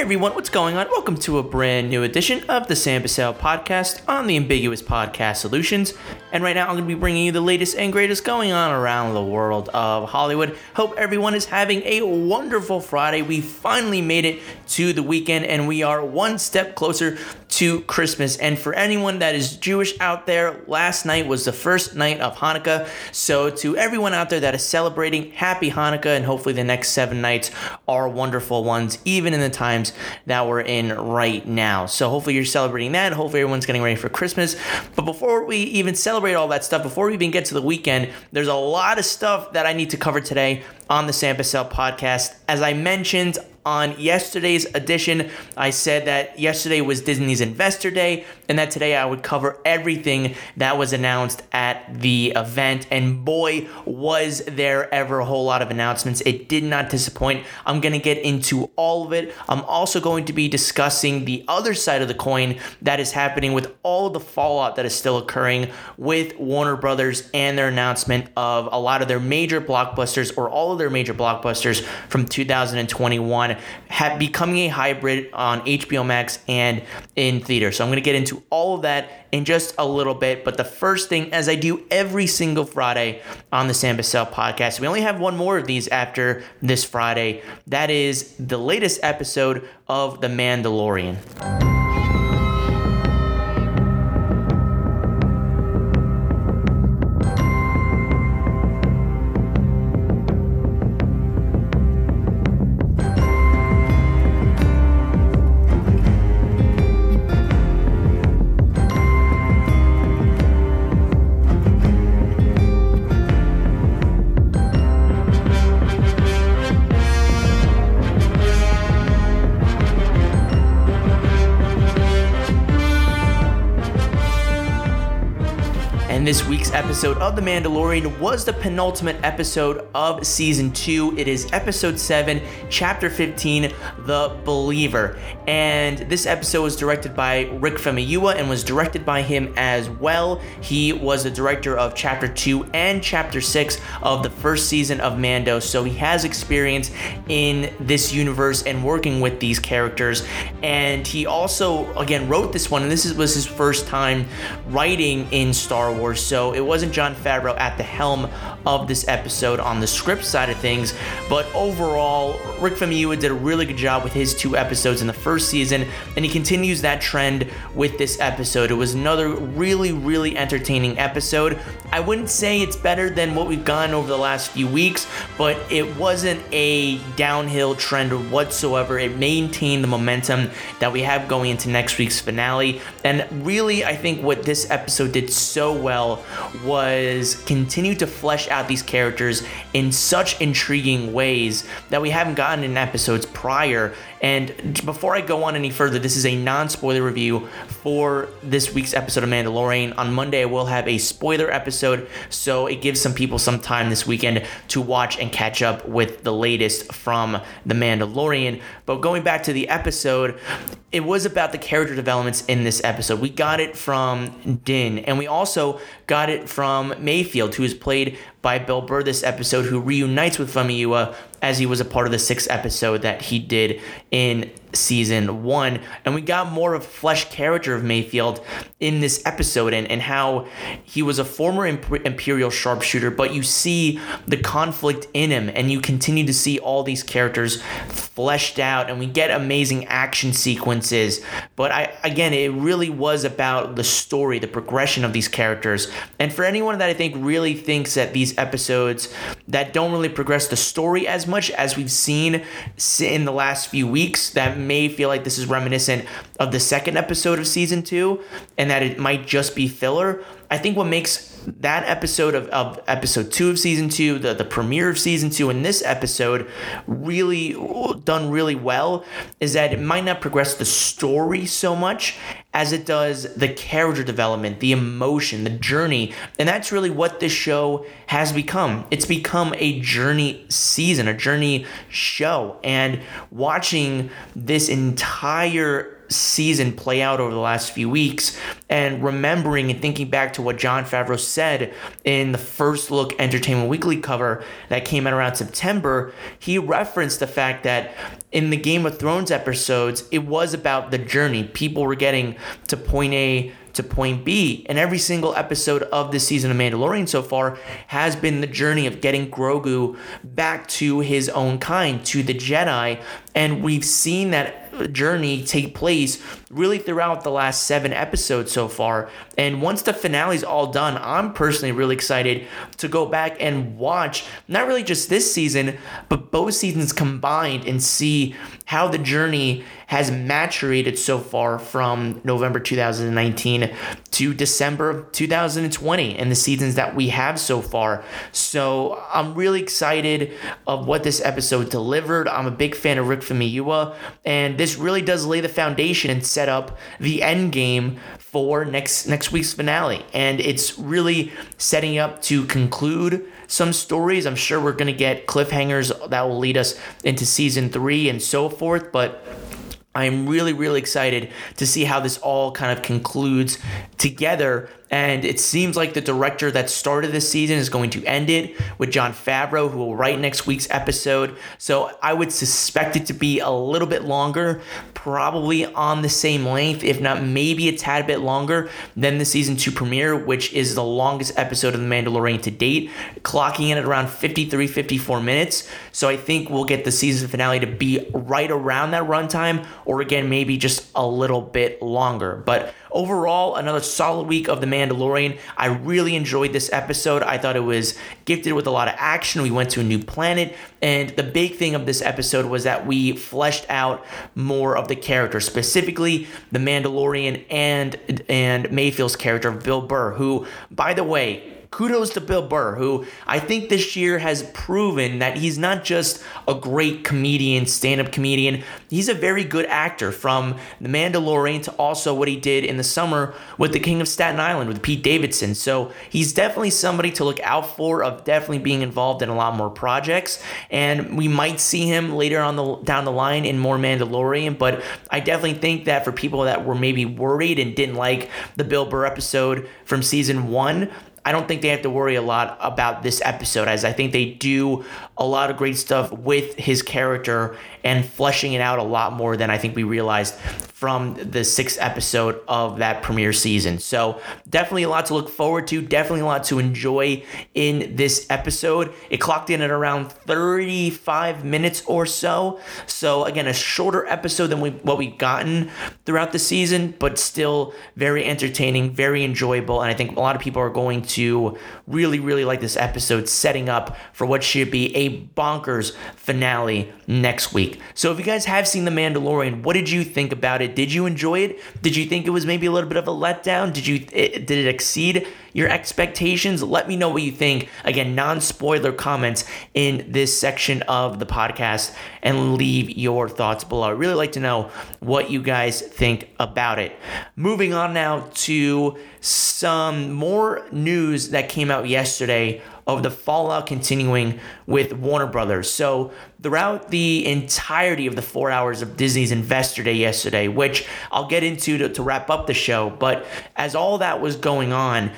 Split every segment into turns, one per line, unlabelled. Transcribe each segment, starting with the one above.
everyone, what's going on? Welcome to a brand new edition of the Sam Bussell podcast on the Ambiguous Podcast Solutions. And right now, I'm going to be bringing you the latest and greatest going on around the world of Hollywood. Hope everyone is having a wonderful Friday. We finally made it to the weekend, and we are one step closer to Christmas. And for anyone that is Jewish out there, last night was the first night of Hanukkah. So, to everyone out there that is celebrating, happy Hanukkah, and hopefully the next seven nights are wonderful ones, even in the times that we're in right now. So, hopefully, you're celebrating that. Hopefully, everyone's getting ready for Christmas. But before we even celebrate all that stuff, before we even get to the weekend, there's a lot of stuff that I need to cover today on the Sam Bussell podcast. As I mentioned, on yesterday's edition, I said that yesterday was Disney's Investor Day and that today I would cover everything that was announced at the event. And boy, was there ever a whole lot of announcements. It did not disappoint. I'm going to get into all of it. I'm also going to be discussing the other side of the coin that is happening with all the fallout that is still occurring with Warner Brothers and their announcement of a lot of their major blockbusters or all of their major blockbusters from 2021 have becoming a hybrid on HBO Max and in theater. So I'm going to get into all of that in just a little bit. But the first thing, as I do every single Friday on the Sam Bussell podcast, we only have one more of these after this Friday. That is the latest episode of The Mandalorian. Of The Mandalorian was the penultimate episode of season two. It is episode seven, chapter 15, The Believer. And this episode was directed by Rick Famuyiwa and was directed by him as well. He was the director of chapter two and chapter six of the first season of Mando. So he has experience in this universe and working with these characters. And he also, again, wrote this one, and this was his first time writing in Star Wars. So it wasn't Jon Favreau at the helm of this episode on the script side of things, but overall, Rick Famuyiwa did a really good job with his two episodes in the first season, and he continues that trend with this episode. It was another really, really entertaining episode. I wouldn't say it's better than what we've gotten over the last few weeks, but it wasn't a downhill trend whatsoever. It maintained the momentum that we have going into next week's finale, and really, I think what this episode did so well was continue to flesh out these characters in such intriguing ways that we haven't gotten in episodes prior. And before I go on any further, this is a non spoiler review for this week's episode of Mandalorian. On Monday, I will have a spoiler episode, so it gives some people some time this weekend to watch and catch up with the latest from The Mandalorian. But going back to the episode, it was about the character developments in this episode. We got it from Din, and we also got it from Mayfield, who is played by Bill Burr this episode, who reunites with Famuyiwa as he was a part of the sixth episode that he did in season one. And we got more of flesh character of Mayfield in this episode and, and how he was a former imp- Imperial sharpshooter, but you see the conflict in him and you continue to see all these characters fleshed out and we get amazing action sequences. But I again it really was about the story, the progression of these characters. And for anyone that I think really thinks that these episodes that don't really progress the story as much as we've seen in the last few weeks that may feel like this is reminiscent of the second episode of season two and that it might just be filler. I think what makes that episode of, of episode two of season two, the, the premiere of season two, and this episode really done really well is that it might not progress the story so much as it does the character development, the emotion, the journey. And that's really what this show has become. It's become a journey season, a journey show. And watching this entire season play out over the last few weeks and remembering and thinking back to what Jon Favreau said in the first look Entertainment Weekly cover that came out around September, he referenced the fact that in the Game of Thrones episodes, it was about the journey. People were getting to point A to point B. And every single episode of this season of Mandalorian so far has been the journey of getting Grogu back to his own kind, to the Jedi. And we've seen that journey take place really throughout the last seven episodes so far. And once the finale's all done, I'm personally really excited to go back and watch not really just this season, but both seasons combined and see how the journey has maturated so far from November 2019 to December 2020 and the seasons that we have so far. So I'm really excited of what this episode delivered. I'm a big fan of Rick Famuyiwa, and this really does lay the foundation and set up the end game for next next week's finale. And it's really setting up to conclude some stories. I'm sure we're going to get cliffhangers that will lead us into season three and so forth. But I'm really, really excited to see how this all kind of concludes together and it seems like the director that started this season is going to end it with Jon Favreau, who will write next week's episode. So I would suspect it to be a little bit longer, probably on the same length, if not maybe a tad bit longer than the season two premiere, which is the longest episode of The Mandalorian to date, clocking in at around 53, 54 minutes. So I think we'll get the season finale to be right around that runtime, or again, maybe just a little bit longer. But overall, another solid week of The Mandalorian. I really enjoyed this episode. I thought it was gifted with a lot of action. We went to a new planet. And the big thing of this episode was that we fleshed out more of the character, specifically the Mandalorian and and Mayfield's character Bill Burr, who, by the way, kudos to Bill Burr, who I think this year has proven that he's not just a great comedian, stand up comedian, he's a very good actor from The Mandalorian to also what he did in the summer with The King of Staten Island with Pete Davidson. So he's definitely somebody to look out for, of definitely being involved in a lot more projects. And we might see him later on the down the line in more Mandalorian, but I definitely think that for people that were maybe worried and didn't like the Bill Burr episode from season one, I don't think they have to worry a lot about this episode, as I think they do a lot of great stuff with his character and fleshing it out a lot more than I think we realized from the sixth episode of that premiere season. So, definitely a lot to look forward to, definitely a lot to enjoy in this episode. It clocked in at around 35 minutes or so. So, again, a shorter episode than we, what we've gotten throughout the season, but still very entertaining, very enjoyable. And I think a lot of people are going to really, really like this episode, setting up for what should be a bonkers finale next week. So, if you guys have seen The Mandalorian, what did you think about it? Did you enjoy it? Did you think it was maybe a little bit of a letdown? Did you it, did it exceed your expectations? Let me know what you think. Again, non-spoiler comments in this section of the podcast and leave your thoughts below. I really like to know what you guys think about it. Moving on now to some more news that came out yesterday of the fallout continuing with Warner Brothers. So, throughout the entirety of the four hours of Disney's Investor Day yesterday, which I'll get into to, to wrap up the show, but as all that was going on,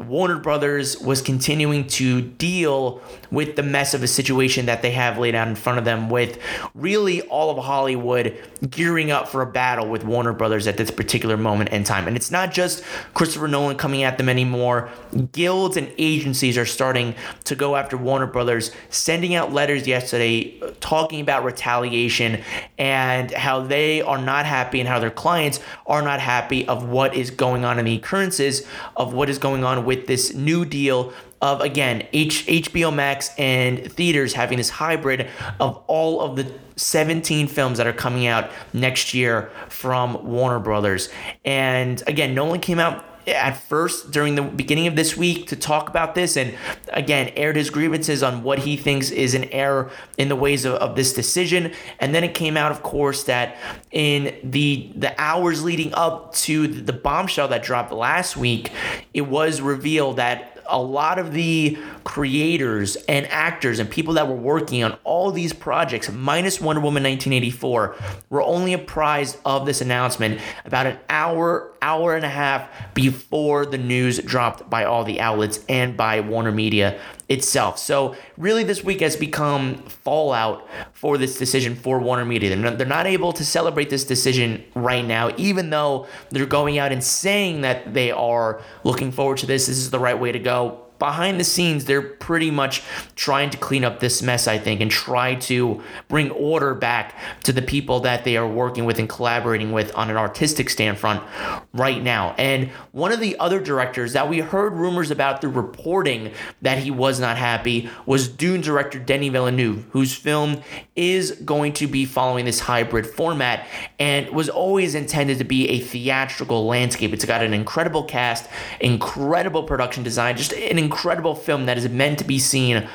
Warner Brothers was continuing to deal with the mess of a situation that they have laid out in front of them, with really all of Hollywood gearing up for a battle with Warner Brothers at this particular moment in time. And it's not just Christopher Nolan coming at them anymore. Guilds and agencies are starting to go after Warner Brothers, sending out letters yesterday talking about retaliation and how they are not happy and how their clients are not happy of what is going on in the occurrences of what is going on with this new deal of again H- HBO Max and theaters having this hybrid of all of the 17 films that are coming out next year from Warner Brothers. And again, Nolan came out at first during the beginning of this week to talk about this. And again aired his grievances on what he thinks is an error in the ways of, of this decision. And then it came out of course that in the the hours leading up to the bombshell that dropped last week it was revealed that a lot of the creators and actors and people that were working on all these projects, minus Wonder Woman 1984, were only apprised of this announcement about an hour, hour and a half before the news dropped by all the outlets and by Warner Media itself. So really, this week has become fallout for this decision for Warner Media. They're not, they're not able to celebrate this decision right now, even though they're going out and saying that they are looking forward to this. This is the right way to go behind the scenes, they're pretty much trying to clean up this mess, I think, and try to bring order back to the people that they are working with and collaborating with on an artistic stand front right now. And one of the other directors that we heard rumors about through reporting that he was not happy was Dune director Denis Villeneuve, whose film is going to be following this hybrid format and was always intended to be a theatrical landscape. It's got an incredible cast, incredible production design, just an incredible film that is meant to be seen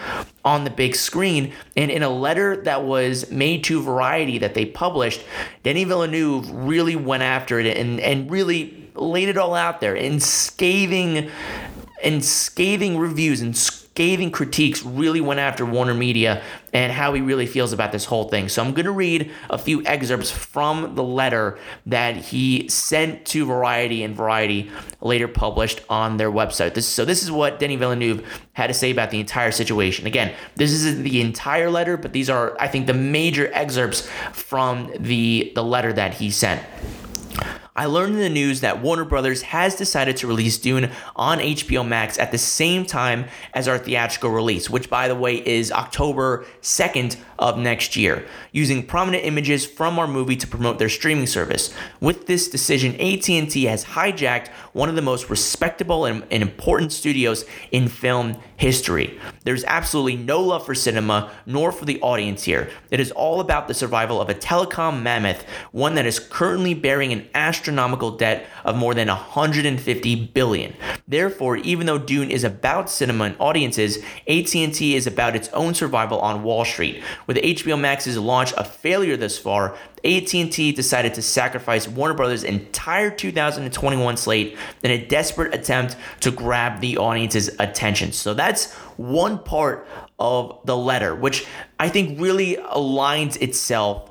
on the big screen. And in a letter that was made to Variety that they published, Denis Villeneuve really went after it and, and really laid it all out there in scathing and scathing reviews and scathing critiques really went after Warner Media and how he really feels about this whole thing. So I'm going to read a few excerpts from the letter that he sent to Variety and Variety later published on their website. This, so this is what Denis Villeneuve had to say about the entire situation. Again, this is the entire letter, but these are, I think, the major excerpts from the, the letter that he sent. I learned in the news that Warner Brothers has decided to release Dune on HBO Max at the same time as our theatrical release, which by the way is October 2nd of next year, using prominent images from our movie to promote their streaming service. With this decision, AT&T has hijacked one of the most respectable and, and important studios in film history. There's absolutely no love for cinema nor for the audience here. It is all about the survival of a telecom mammoth, one that is currently bearing an astronomical debt of more than 150 billion. Therefore, even though Dune is about cinema and audiences, AT&T is about its own survival on Wall Street. With HBO Max's launch a failure thus far, AT&T decided to sacrifice Warner Brothers' entire 2021 slate in a desperate attempt to grab the audience's attention. So that's one part of the letter, which I think really aligns itself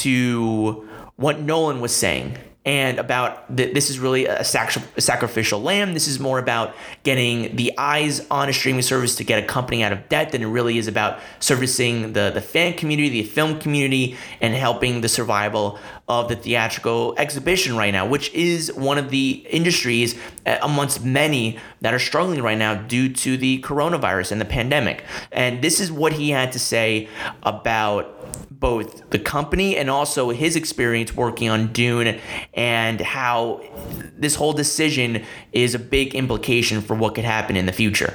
to what Nolan was saying and about th- this is really a, a, sacrificial lamb. This is more about getting the eyes on a streaming service to get a company out of debt than it really is about servicing the, the fan community, the film community, and helping the survival of the theatrical exhibition right now, which is one of the industries uh, amongst many that are struggling right now due to the coronavirus and the pandemic. And this is what he had to say about both the company and also his experience working on Dune and how this whole decision is a big implication for what could happen in the future.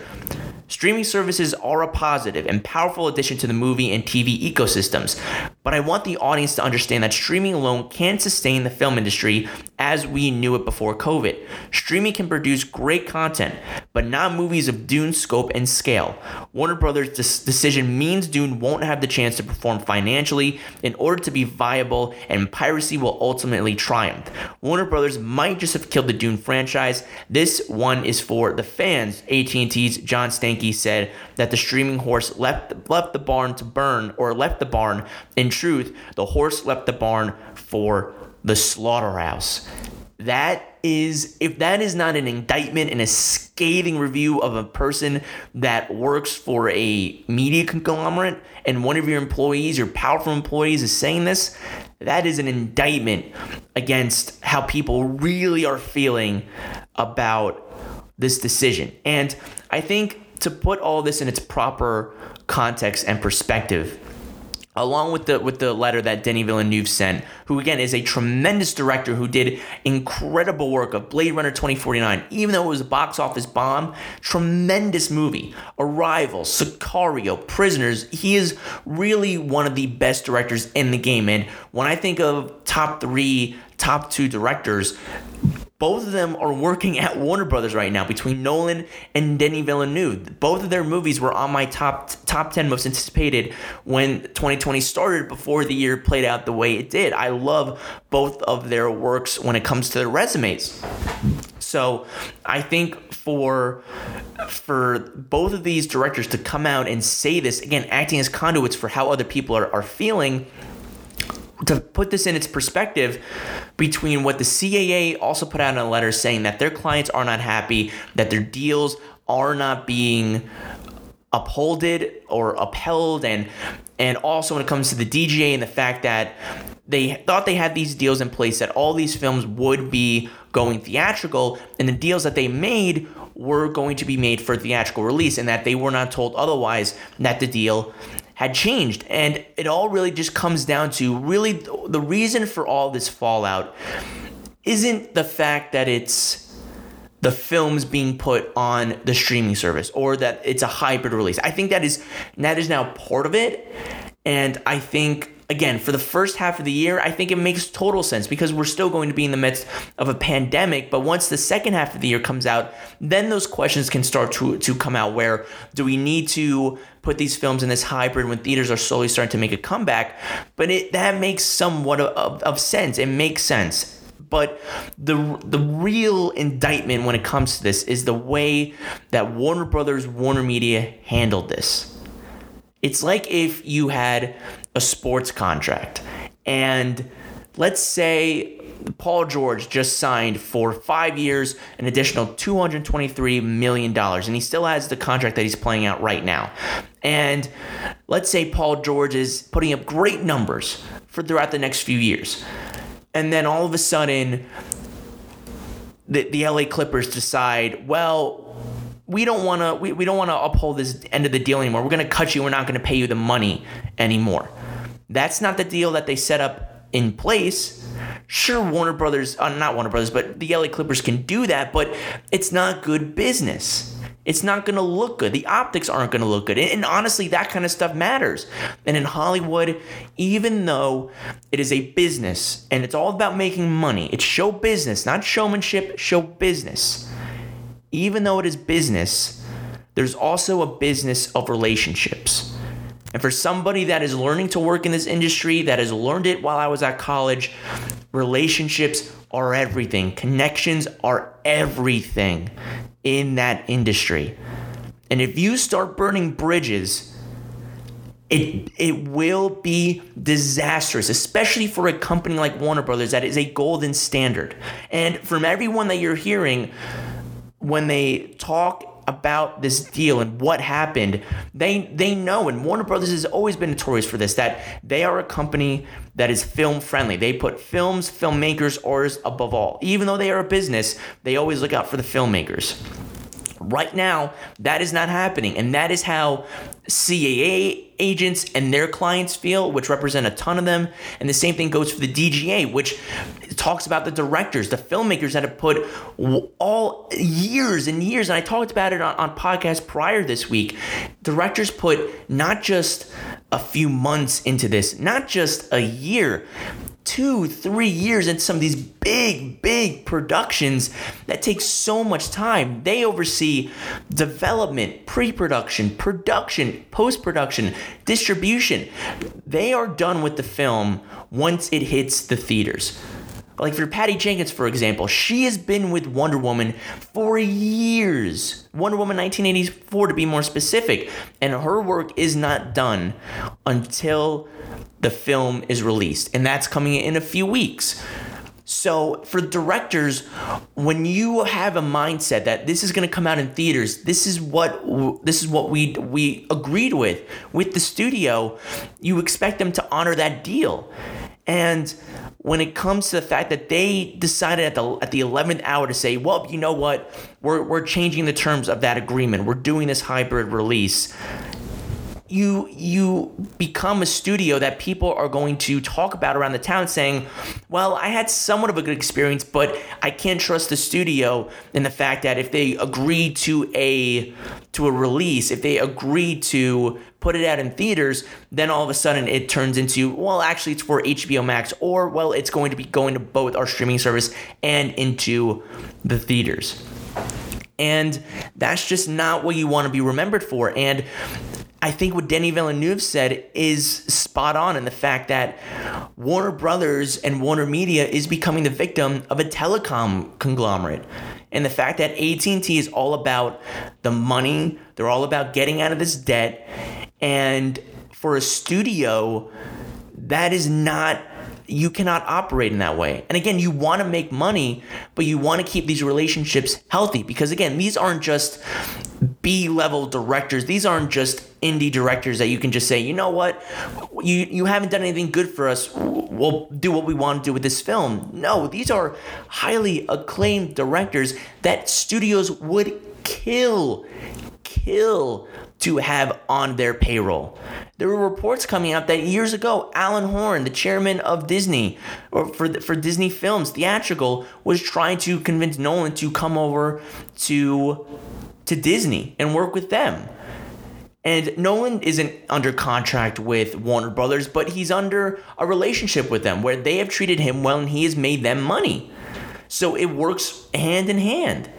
Streaming services are a positive and powerful addition to the movie and TV ecosystems, but I want the audience to understand that streaming alone can't sustain the film industry as we knew it before COVID. Streaming can produce great content, but not movies of Dune's scope and scale. Warner Brothers' decision means Dune won't have the chance to perform financially in order to be viable, and piracy will ultimately triumph. Warner Brothers might just have killed the Dune franchise. This one is for the fans. AT&T's John Stankey said that the streaming horse left left the barn to burn, or left the barn. In truth, the horse left the barn for the slaughterhouse. That is, if that is not an indictment and a scathing review of a person that works for a media conglomerate and one of your employees, your powerful employees, is saying this, that is an indictment against how people really are feeling about this decision. And I think to put all this in its proper context and perspective, along with the with the letter that Denis Villeneuve sent, who again is a tremendous director who did incredible work of Blade Runner 2049, even though it was a box office bomb, tremendous movie. Arrival, Sicario, Prisoners, he is really one of the best directors in the game. And when I think of top three, top two directors, both of them are working at Warner Brothers right now between Nolan and Denis Villeneuve. Both of their movies were on my top top 10 most anticipated when 2020 started before the year played out the way it did. I love both of their works when it comes to their resumes. So, I think for for both of these directors to come out and say this again, acting as conduits for how other people are, are feeling. To put this in its perspective, between what the CAA also put out in a letter saying that their clients are not happy, that their deals are not being upholded or upheld, and and also when it comes to the DGA and the fact that they thought they had these deals in place that all these films would be going theatrical, and the deals that they made were going to be made for theatrical release, and that they were not told otherwise that the deal had changed. And it all really just comes down to really the reason for all this fallout isn't the fact that it's the films being put on the streaming service or that it's a hybrid release. I think that is that is now part of it. And I think again, for the first half of the year, I think it makes total sense because we're still going to be in the midst of a pandemic. But once the second half of the year comes out, then those questions can start to, to come out where do we need to put these films in this hybrid when theaters are slowly starting to make a comeback? But it that makes somewhat of, of, of sense. It makes sense. But the the real indictment when it comes to this is the way that Warner Brothers, Warner Media handled this. It's like if you had a sports contract. And let's say Paul George just signed for five years, an additional $223 million, and he still has the contract that he's playing out right now. And let's say Paul George is putting up great numbers for throughout the next few years. And then all of a sudden, the, the LA Clippers decide, well, we don't want to we, we don't want to uphold this end of the deal anymore. We're going to cut you. We're not going to pay you the money anymore. That's not the deal that they set up in place. Sure, Warner Brothers, uh, not Warner Brothers, but the LA Clippers can do that, but it's not good business. It's not going to look good. The optics aren't going to look good. And, and, honestly, that kind of stuff matters. And in Hollywood, even though it is a business and it's all about making money, it's show business, not showmanship, show business. Even though it is business, there's also a business of relationships. And for somebody that is learning to work in this industry, that has learned it while I was at college, relationships are everything. Connections are everything in that industry. And if you start burning bridges, it, it will be disastrous, especially for a company like Warner Brothers that is a golden standard. And from everyone that you're hearing, when they talk about this deal and what happened, they they know and Warner Brothers has always been notorious for this that they are a company that is film friendly. They put films, filmmakers, orders above all. Even though they are a business, they always look out for the filmmakers. Right now, that is not happening. And that is how CAA agents and their clients feel, which represent a ton of them. And the same thing goes for the DGA, which talks about the directors, the filmmakers that have put all years and years. And I talked about it on, on podcast prior this week. Directors put not just a few months into this, not just a year, two, three years into some of these big, big productions that take so much time. They oversee development, pre production, production, post production, distribution. They are done with the film once it hits the theaters. Like for Patty Jenkins, for example, she has been with Wonder Woman for years. Wonder Woman 1984 to be more specific. And her work is not done until the film is released, and that's coming in a few weeks. So, for directors, when you have a mindset that this is going to come out in theaters, this is what this is what we we agreed with with the studio, you expect them to honor that deal. And when it comes to the fact that they decided at the at the 11th hour to say, "Well, you know what? We're we're changing the terms of that agreement. We're doing this hybrid release." you you become a studio that people are going to talk about around the town saying well i had somewhat of a good experience but i can't trust the studio in the fact that if they agree to a to a release if they agree to put it out in theaters then all of a sudden it turns into well actually it's for hbo max or well it's going to be going to both our streaming service and into the theaters. And that's just not what you want to be remembered for. And I think what Denis Villeneuve said is spot on in the fact that Warner Brothers and Warner Media is becoming the victim of a telecom conglomerate. And the fact that AT&T is all about the money, they're all about getting out of this debt. And for a studio, that is not you cannot operate in that way. And again, you want to make money, but you want to keep these relationships healthy because again, these aren't just B level directors. These aren't just indie directors that you can just say, you know what, you you haven't done anything good for us. We'll do what we want to do with this film. No, these are highly acclaimed directors that studios would kill, kill to have on their payroll. There were reports coming out that years ago, Alan Horn, the chairman of Disney, or for for Disney Films Theatrical, was trying to convince Nolan to come over to to Disney and work with them. And Nolan isn't under contract with Warner Brothers, but he's under a relationship with them where they have treated him well and he has made them money. So it works hand in hand.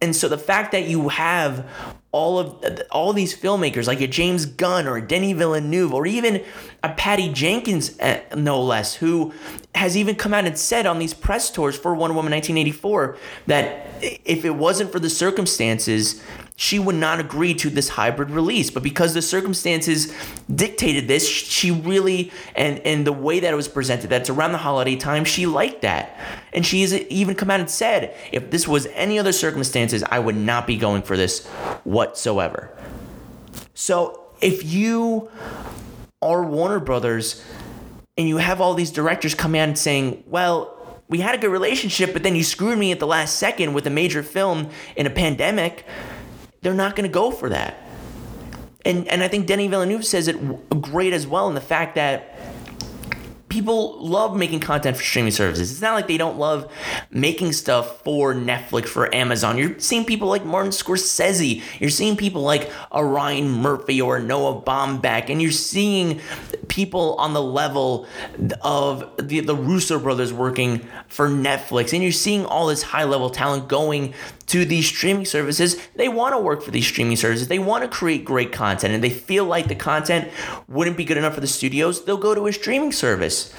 And so the fact that you have all of all these filmmakers like a James Gunn or a Denis Villeneuve or even a Patty Jenkins eh, no less who has even come out and said on these press tours for Wonder Woman 1984 that if it wasn't for the circumstances she would not agree to this hybrid release. But because the circumstances dictated this she really and and the way that it was presented that's around the holiday time she liked that. And she has even come out and said if this was any other circumstances i would not be going for this whatsoever. So if you are warner brothers and you have all these directors come in and saying well we had a good relationship but then you screwed me at the last second with a major film in a pandemic they're not going to go for that. And and I think Denis Villeneuve says it great as well in the fact that people love making content for streaming services. It's not like they don't love making stuff for Netflix, for Amazon. You're seeing people like Martin Scorsese. You're seeing people like a Ryan Murphy or Noah Baumbach, and you're seeing people on the level of the, the Russo brothers working for Netflix, and you're seeing all this high level talent going to these streaming services. They want to work for these streaming services. They want to create great content, and they feel like the content wouldn't be good enough for the studios. They'll go to a streaming service.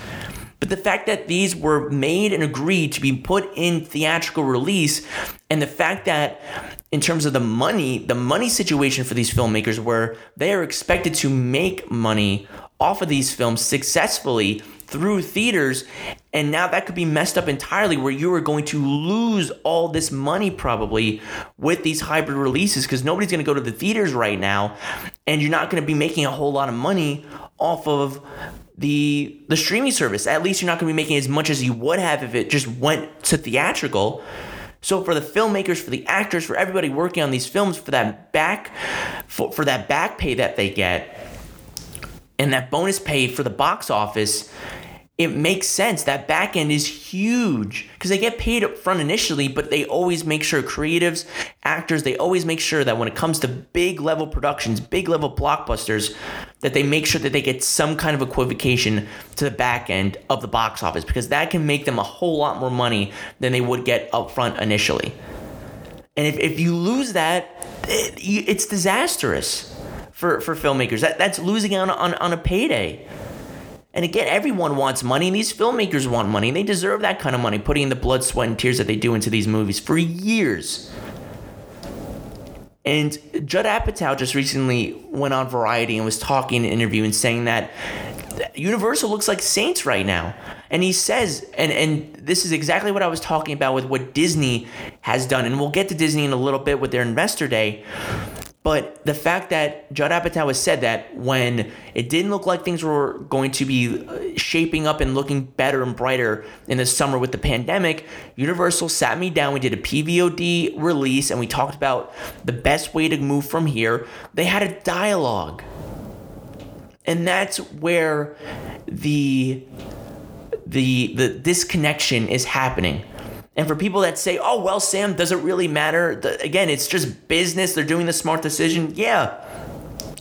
But the fact that these were made and agreed to be put in theatrical release, and the fact that in terms of the money, the money situation for these filmmakers, where they are expected to make money off of these films successfully through theaters and now that could be messed up entirely where you are going to lose all this money probably with these hybrid releases because nobody's going to go to the theaters right now and you're not going to be making a whole lot of money off of the the streaming service. At least you're not going to be making as much as you would have if it just went to theatrical. So for the filmmakers, for the actors, for everybody working on these films, for that back, for, for that back pay that they get, and that bonus pay for the box office, it makes sense. That back end is huge because they get paid up front initially, but they always make sure creatives, actors, they always make sure that when it comes to big level productions, big level blockbusters, that they make sure that they get some kind of equivocation to the back end of the box office because that can make them a whole lot more money than they would get up front initially. And if, if you lose that, it, it's disastrous for, for filmmakers. That, that's losing out on, on a payday. And again, everyone wants money, and these filmmakers want money, and they deserve that kind of money, putting in the blood, sweat, and tears that they do into these movies for years. And Judd Apatow just recently went on Variety and was talking in an interview and saying that Universal looks like Saints right now. And he says, and, and this is exactly what I was talking about with what Disney has done. And we'll get to Disney in a little bit with their investor day. But the fact that Judd Apatow has said that when it didn't look like things were going to be uh, shaping up and looking better and brighter in the summer with the pandemic, Universal sat me down. We did a PVOD release and we talked about the best way to move from here. They had a dialogue. And that's where the the the disconnection is happening and for people that say, oh, well, Sam, does it really matter? The, again, it's just business. They're doing the smart decision. Yeah,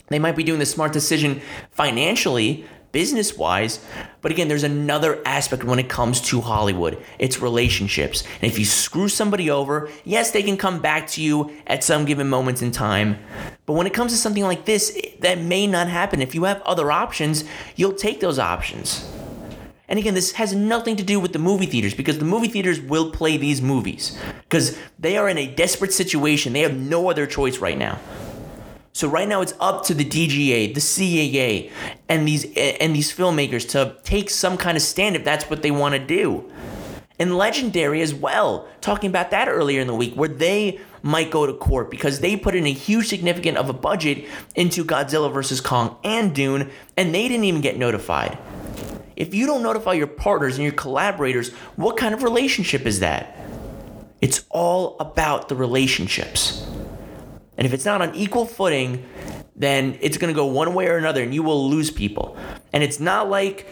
they might be doing the smart decision financially, business wise. But again, there's another aspect when it comes to Hollywood it's relationships. And if you screw somebody over, yes, they can come back to you at some given moments in time. But when it comes to something like this, that may not happen. If you have other options, you'll take those options. And again, this has nothing to do with the movie theaters because the movie theaters will play these movies because they are in a desperate situation. They have no other choice right now. So right now it's up to the DGA, the CAA, and these and these filmmakers to take some kind of stand if that's what they want to do. And Legendary as well, talking about that earlier in the week, where they might go to court because they put in a huge significant of a budget into Godzilla vs. Kong and Dune, and they didn't even get notified. If you don't notify your partners and your collaborators, what kind of relationship is that? It's all about the relationships. And if it's not on equal footing, then it's going to go one way or another and you will lose people. And it's not like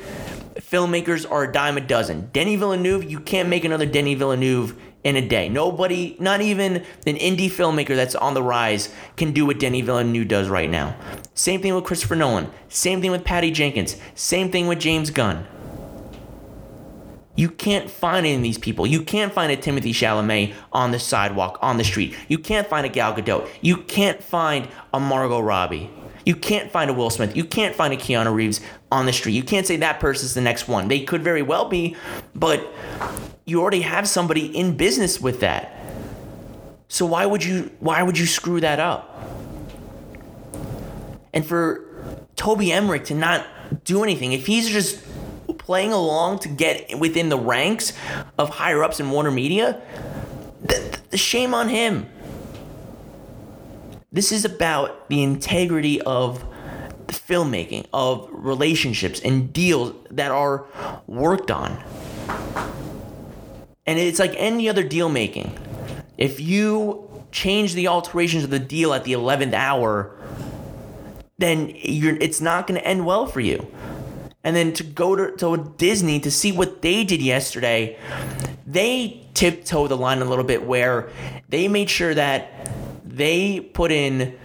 filmmakers are a dime a dozen. Denis Villeneuve, you can't make another Denis Villeneuve in a day. Nobody, not even an indie filmmaker that's on the rise, can do what Denis Villeneuve does right now. Same thing with Christopher Nolan. Same thing with Patty Jenkins. Same thing with James Gunn. You can't find any of these people. You can't find a Timothée Chalamet on the sidewalk, on the street. You can't find a Gal Gadot. You can't find a Margot Robbie. You can't find a Will Smith. You can't find a Keanu Reeves on the street. You can't say that person's the next one. They could very well be, but you already have somebody in business with that. So why would you why would you screw that up? And for Toby Emmerich to not do anything, if he's just playing along to get within the ranks of higher ups in Warner Media, the, the shame on him. This is about the integrity of the filmmaking, of relationships and deals that are worked on. And it's like any other deal making. If you change the alterations of the deal at the 11th hour, then it's not going to end well for you and then to go to, to Disney to see what they did yesterday, they tiptoed the line a little bit where they made sure that they put in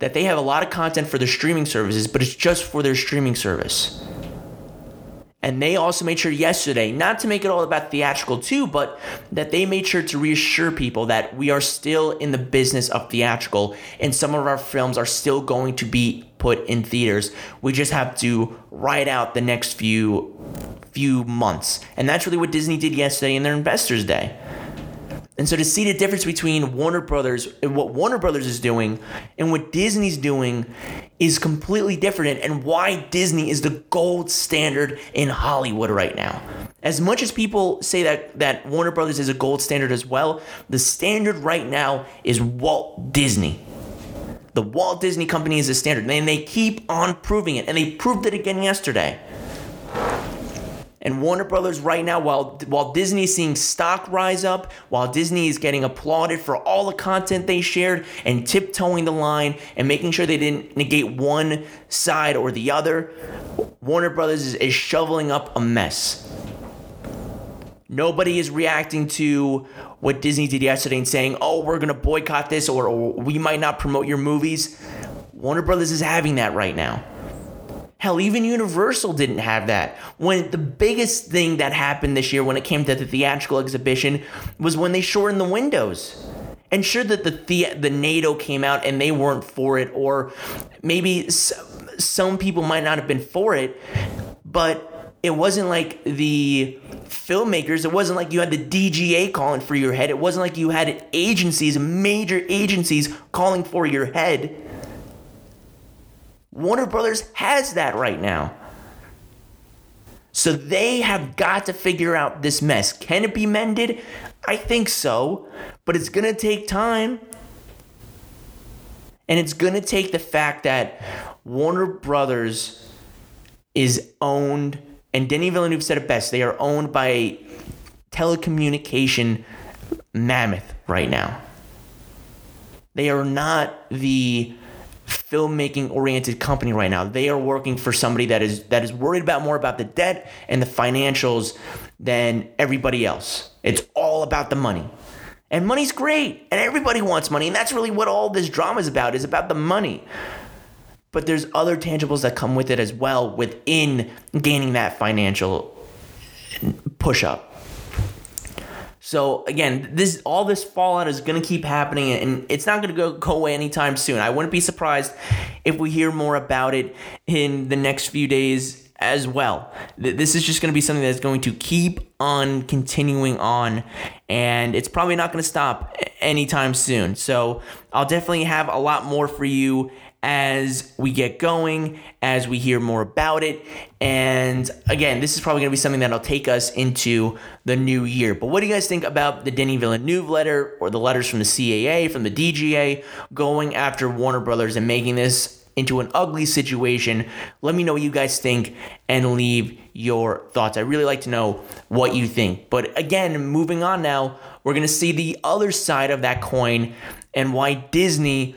that they have a lot of content for their streaming services, but it's just for their streaming service. And they also made sure yesterday, not to make it all about theatrical too, but that they made sure to reassure people that we are still in the business of theatrical and some of our films are still going to be put in theaters. We just have to ride out the next few few months. And that's really what Disney did yesterday in their Investors Day. And so to see the difference between Warner Brothers and what Warner Brothers is doing and what Disney's doing is completely different and why Disney is the gold standard in Hollywood right now. As much as people say that that Warner Brothers is a gold standard as well, the standard right now is Walt Disney. The Walt Disney Company is a standard, and they keep on proving it, and they proved it again yesterday. And Warner Brothers right now, while while Disney is seeing stock rise up, while Disney is getting applauded for all the content they shared and tiptoeing the line and making sure they didn't negate one side or the other, Warner Brothers is, is shoveling up a mess. Nobody is reacting to what Disney did yesterday and saying, "Oh, we're to boycott this or, or we might not promote your movies." Warner Brothers is having that right now. Hell, even Universal didn't have that. When the biggest thing that happened this year when it came to the theatrical exhibition was when they shortened the windows. And sure that the the, the NATO came out and they weren't for it, or maybe some people might not have been for it, but it wasn't like the filmmakers. It wasn't like you had the DGA calling for your head. It wasn't like you had agencies, major agencies, calling for your head Warner Brothers has that right now. So they have got to figure out this mess. Can it be mended? I think so, but it's going to take time. And it's going to take the fact that Warner Brothers is owned, and Denis Villeneuve said it best they are owned by a telecommunication mammoth right now. They are not the filmmaking oriented company right now. They are working for somebody that is that is worried about more about the debt and the financials than everybody else. It's all about the money. And money's great, and everybody wants money, and that's really what all this drama is about is about the money. But there's other tangibles that come with it as well within gaining that financial push up. So again, this all this fallout is going to keep happening, and it's not going to go, go away anytime soon. I wouldn't be surprised if we hear more about it in the next few days as well. This is just going to be something that's going to keep on continuing on, and it's probably not going to stop anytime soon. So I'll definitely have a lot more for you as we get going, as we hear more about it. And again, this is probably going to be something that'll take us into the new year. But what do you guys think about the Denis Villeneuve letter or the letters from the CAA, from the DGA, going after Warner Brothers and making this into an ugly situation? Let me know what you guys think and leave your thoughts. I really like to know what you think. But again, moving on now, we're going to see the other side of that coin and why Disney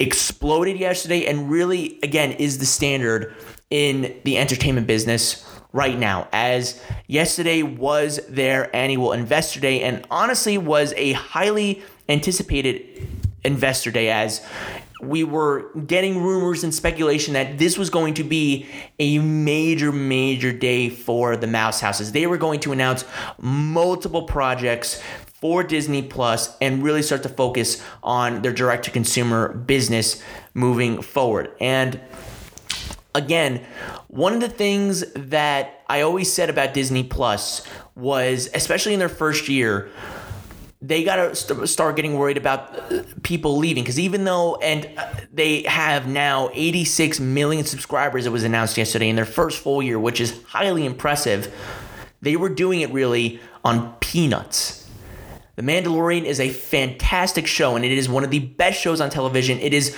exploded yesterday and really, again, is the standard in the entertainment business right now. As yesterday was their annual investor day and honestly was a highly anticipated investor day as we were getting rumors and speculation that this was going to be a major, major day for the Mouse Houses. They were going to announce multiple projects for Disney Plus and really start to focus on their direct to consumer business moving forward. And again, one of the things that I always said about Disney Plus was, especially in their first year, they got to st- start getting worried about uh, people leaving because even though and uh, they have now 86 million subscribers it was announced yesterday in their first full year which is highly impressive they were doing it really on peanuts the Mandalorian is a fantastic show and it is one of the best shows on television. It is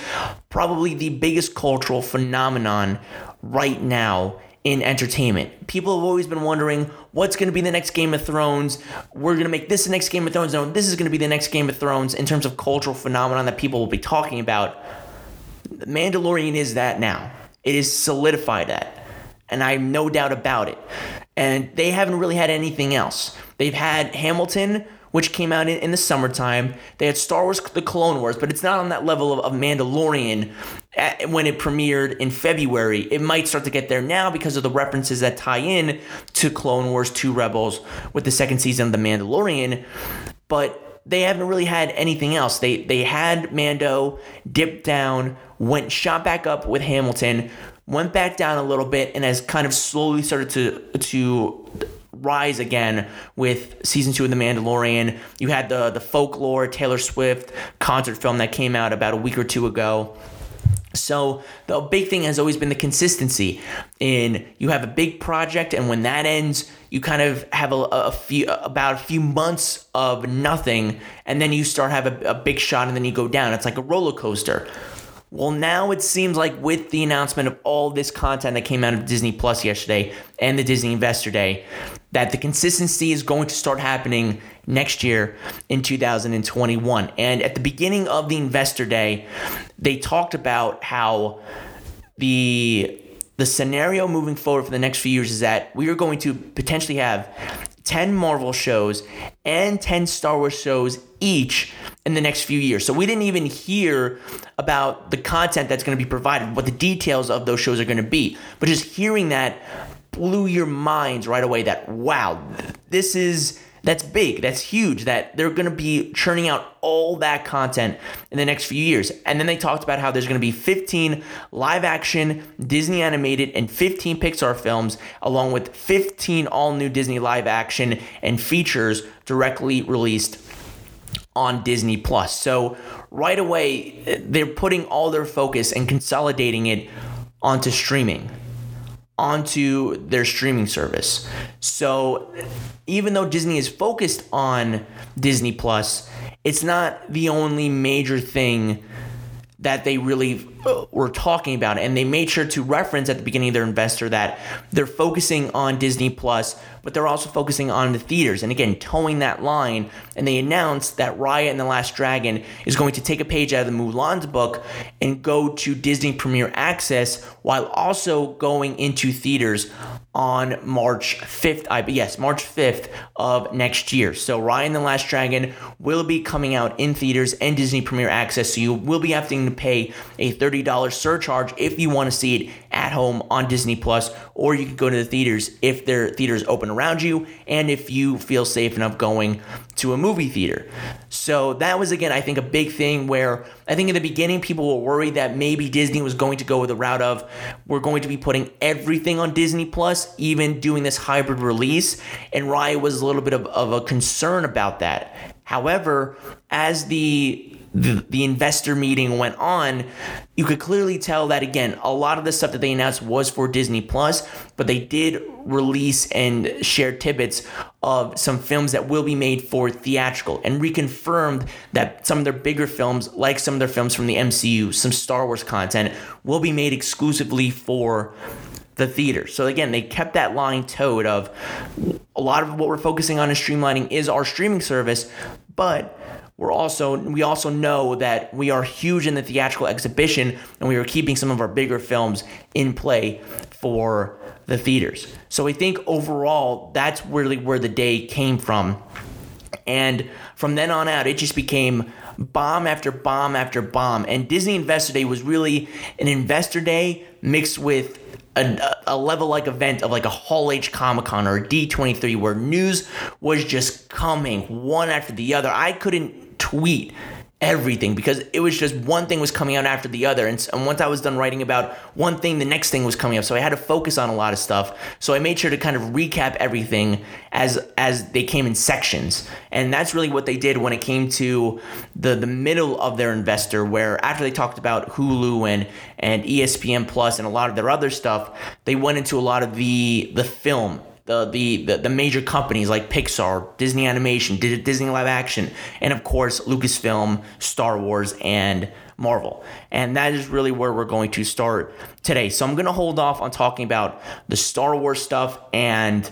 probably the biggest cultural phenomenon right now in entertainment. People have always been wondering what's going to be the next Game of Thrones. We're going to make this the next Game of Thrones. No, this is going to be the next Game of Thrones in terms of cultural phenomenon that people will be talking about. The Mandalorian is that now. It is solidified that. And I have no doubt about it. And they haven't really had anything else. They've had Hamilton, which came out in, in the summertime. They had Star Wars The Clone Wars, but it's not on that level of, of Mandalorian at, when it premiered in February. It might start to get there now because of the references that tie in to Clone Wars 2 Rebels with the second season of The Mandalorian. But they haven't really had anything else. They they had Mando dipped down, went shot back up with Hamilton, went back down a little bit, and has kind of slowly started to to rise again with season two of The Mandalorian. You had the the folklore Taylor Swift concert film that came out about a week or two ago. So the big thing has always been the consistency in you have a big project and when that ends you kind of have a, a few about a few months of nothing and then you start have a, a big shot and then you go down it's like a roller coaster well, now it seems like with the announcement of all this content that came out of Disney Plus yesterday and the Disney Investor Day, that the consistency is going to start happening next year in 2021. And at the beginning of the Investor Day, they talked about how the the scenario moving forward for the next few years is that we are going to potentially have 10 Marvel shows and 10 Star Wars shows each in the next few years. So we didn't even hear about the content that's going to be provided, what the details of those shows are going to be. But just hearing that blew your minds right away that wow, this is that's big, that's huge, that they're going to be churning out all that content in the next few years. And then they talked about how there's going to be 15 live action, Disney animated, and 15 Pixar films, along with 15 all new Disney live action and features directly released on Disney Plus. So right away, they're putting all their focus and consolidating it onto streaming onto their streaming service. So even though Disney is focused on Disney Plus, it's not the only major thing that they really were talking about. And they made sure to reference at the beginning of their investor that they're focusing on Disney Plus, but they're also focusing on the theaters. And again, towing that line. And they announced that Raya and the Last Dragon is going to take a page out of the Mulan's book and go to Disney Premier Access while also going into theaters on March 5th. I yes, March 5th of next year. So Raya and the Last Dragon will be coming out in theaters and Disney Premier Access. So you will be having to pay a $30 $30 surcharge if you want to see it at home on Disney Plus, or you could go to the theaters if their theaters open around you and if you feel safe enough going to a movie theater. So that was again, I think, a big thing where I think in the beginning people were worried that maybe Disney was going to go with the route of we're going to be putting everything on Disney Plus, even doing this hybrid release. And Raya was a little bit of, of a concern about that. However, as the the, the investor meeting went on, you could clearly tell that again, a lot of the stuff that they announced was for Disney Plus, but they did release and share tidbits of some films that will be made for theatrical and reconfirmed that some of their bigger films, like some of their films from the MCU, some Star Wars content, will be made exclusively for the theater. So again, they kept that line towed of a lot of what we're focusing on in streamlining is our streaming service, but we're also we also know that we are huge in the theatrical exhibition and we are keeping some of our bigger films in play for the theaters. So I think overall that's really where the day came from. And from then on out, it just became bomb after bomb after bomb. And Disney Investor Day was really an investor day mixed with a, a level like event of like a Hall H Comic Con or D23 where news was just coming one after the other. I couldn't tweet everything because it was just one thing was coming out after the other. And, and, once I was done writing about one thing, the next thing was coming up. So I had to focus on a lot of stuff. So I made sure to kind of recap everything as as they came in sections. And that's really what they did when it came to the the middle of their investor, where after they talked about Hulu and and ESPN Plus and a lot of their other stuff, they went into a lot of the the film the, the, the, the major companies like Pixar, Disney Animation, Disney Live Action, and of course Lucasfilm, Star Wars, and Marvel. And that is really where we're going to start today. So I'm going to hold off on talking about the Star Wars stuff and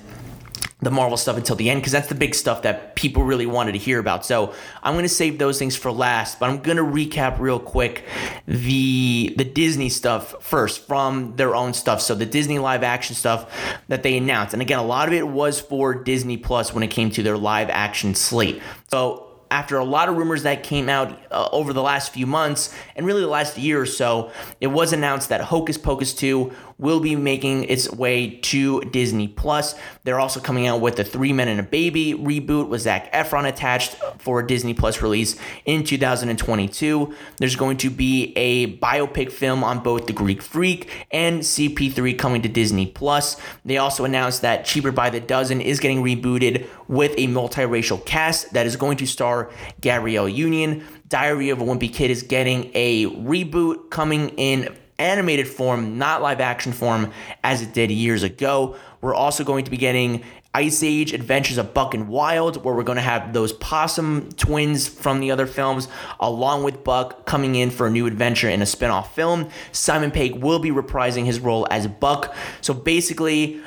the Marvel stuff until the end because that's the big stuff that people really wanted to hear about. So I'm going to save those things for last, but I'm going to recap real quick the the Disney stuff first from their own stuff. So the Disney live action stuff that they announced, and again, a lot of it was for Disney Plus when it came to their live action slate. So after a lot of rumors that came out uh, over the last few months and really the last year or so, it was announced that Hocus Pocus 2 will be making its way to Disney Plus. They're also coming out with the Three Men and a Baby reboot with Zac Efron attached for Disney Plus release in 2022. There's going to be a biopic film on both The Greek Freak and CP3 coming to Disney Plus. They also announced that Cheaper by the Dozen is getting rebooted with a multiracial cast that is going to star Gabrielle Union. Diary of a Wimpy Kid is getting a reboot coming in animated form, not live action form, as it did years ago. We're also going to be getting Ice Age Adventures of Buck and Wild, where we're going to have those possum twins from the other films, along with Buck coming in for a new adventure in a spin off film. Simon Pegg will be reprising his role as Buck. So basically,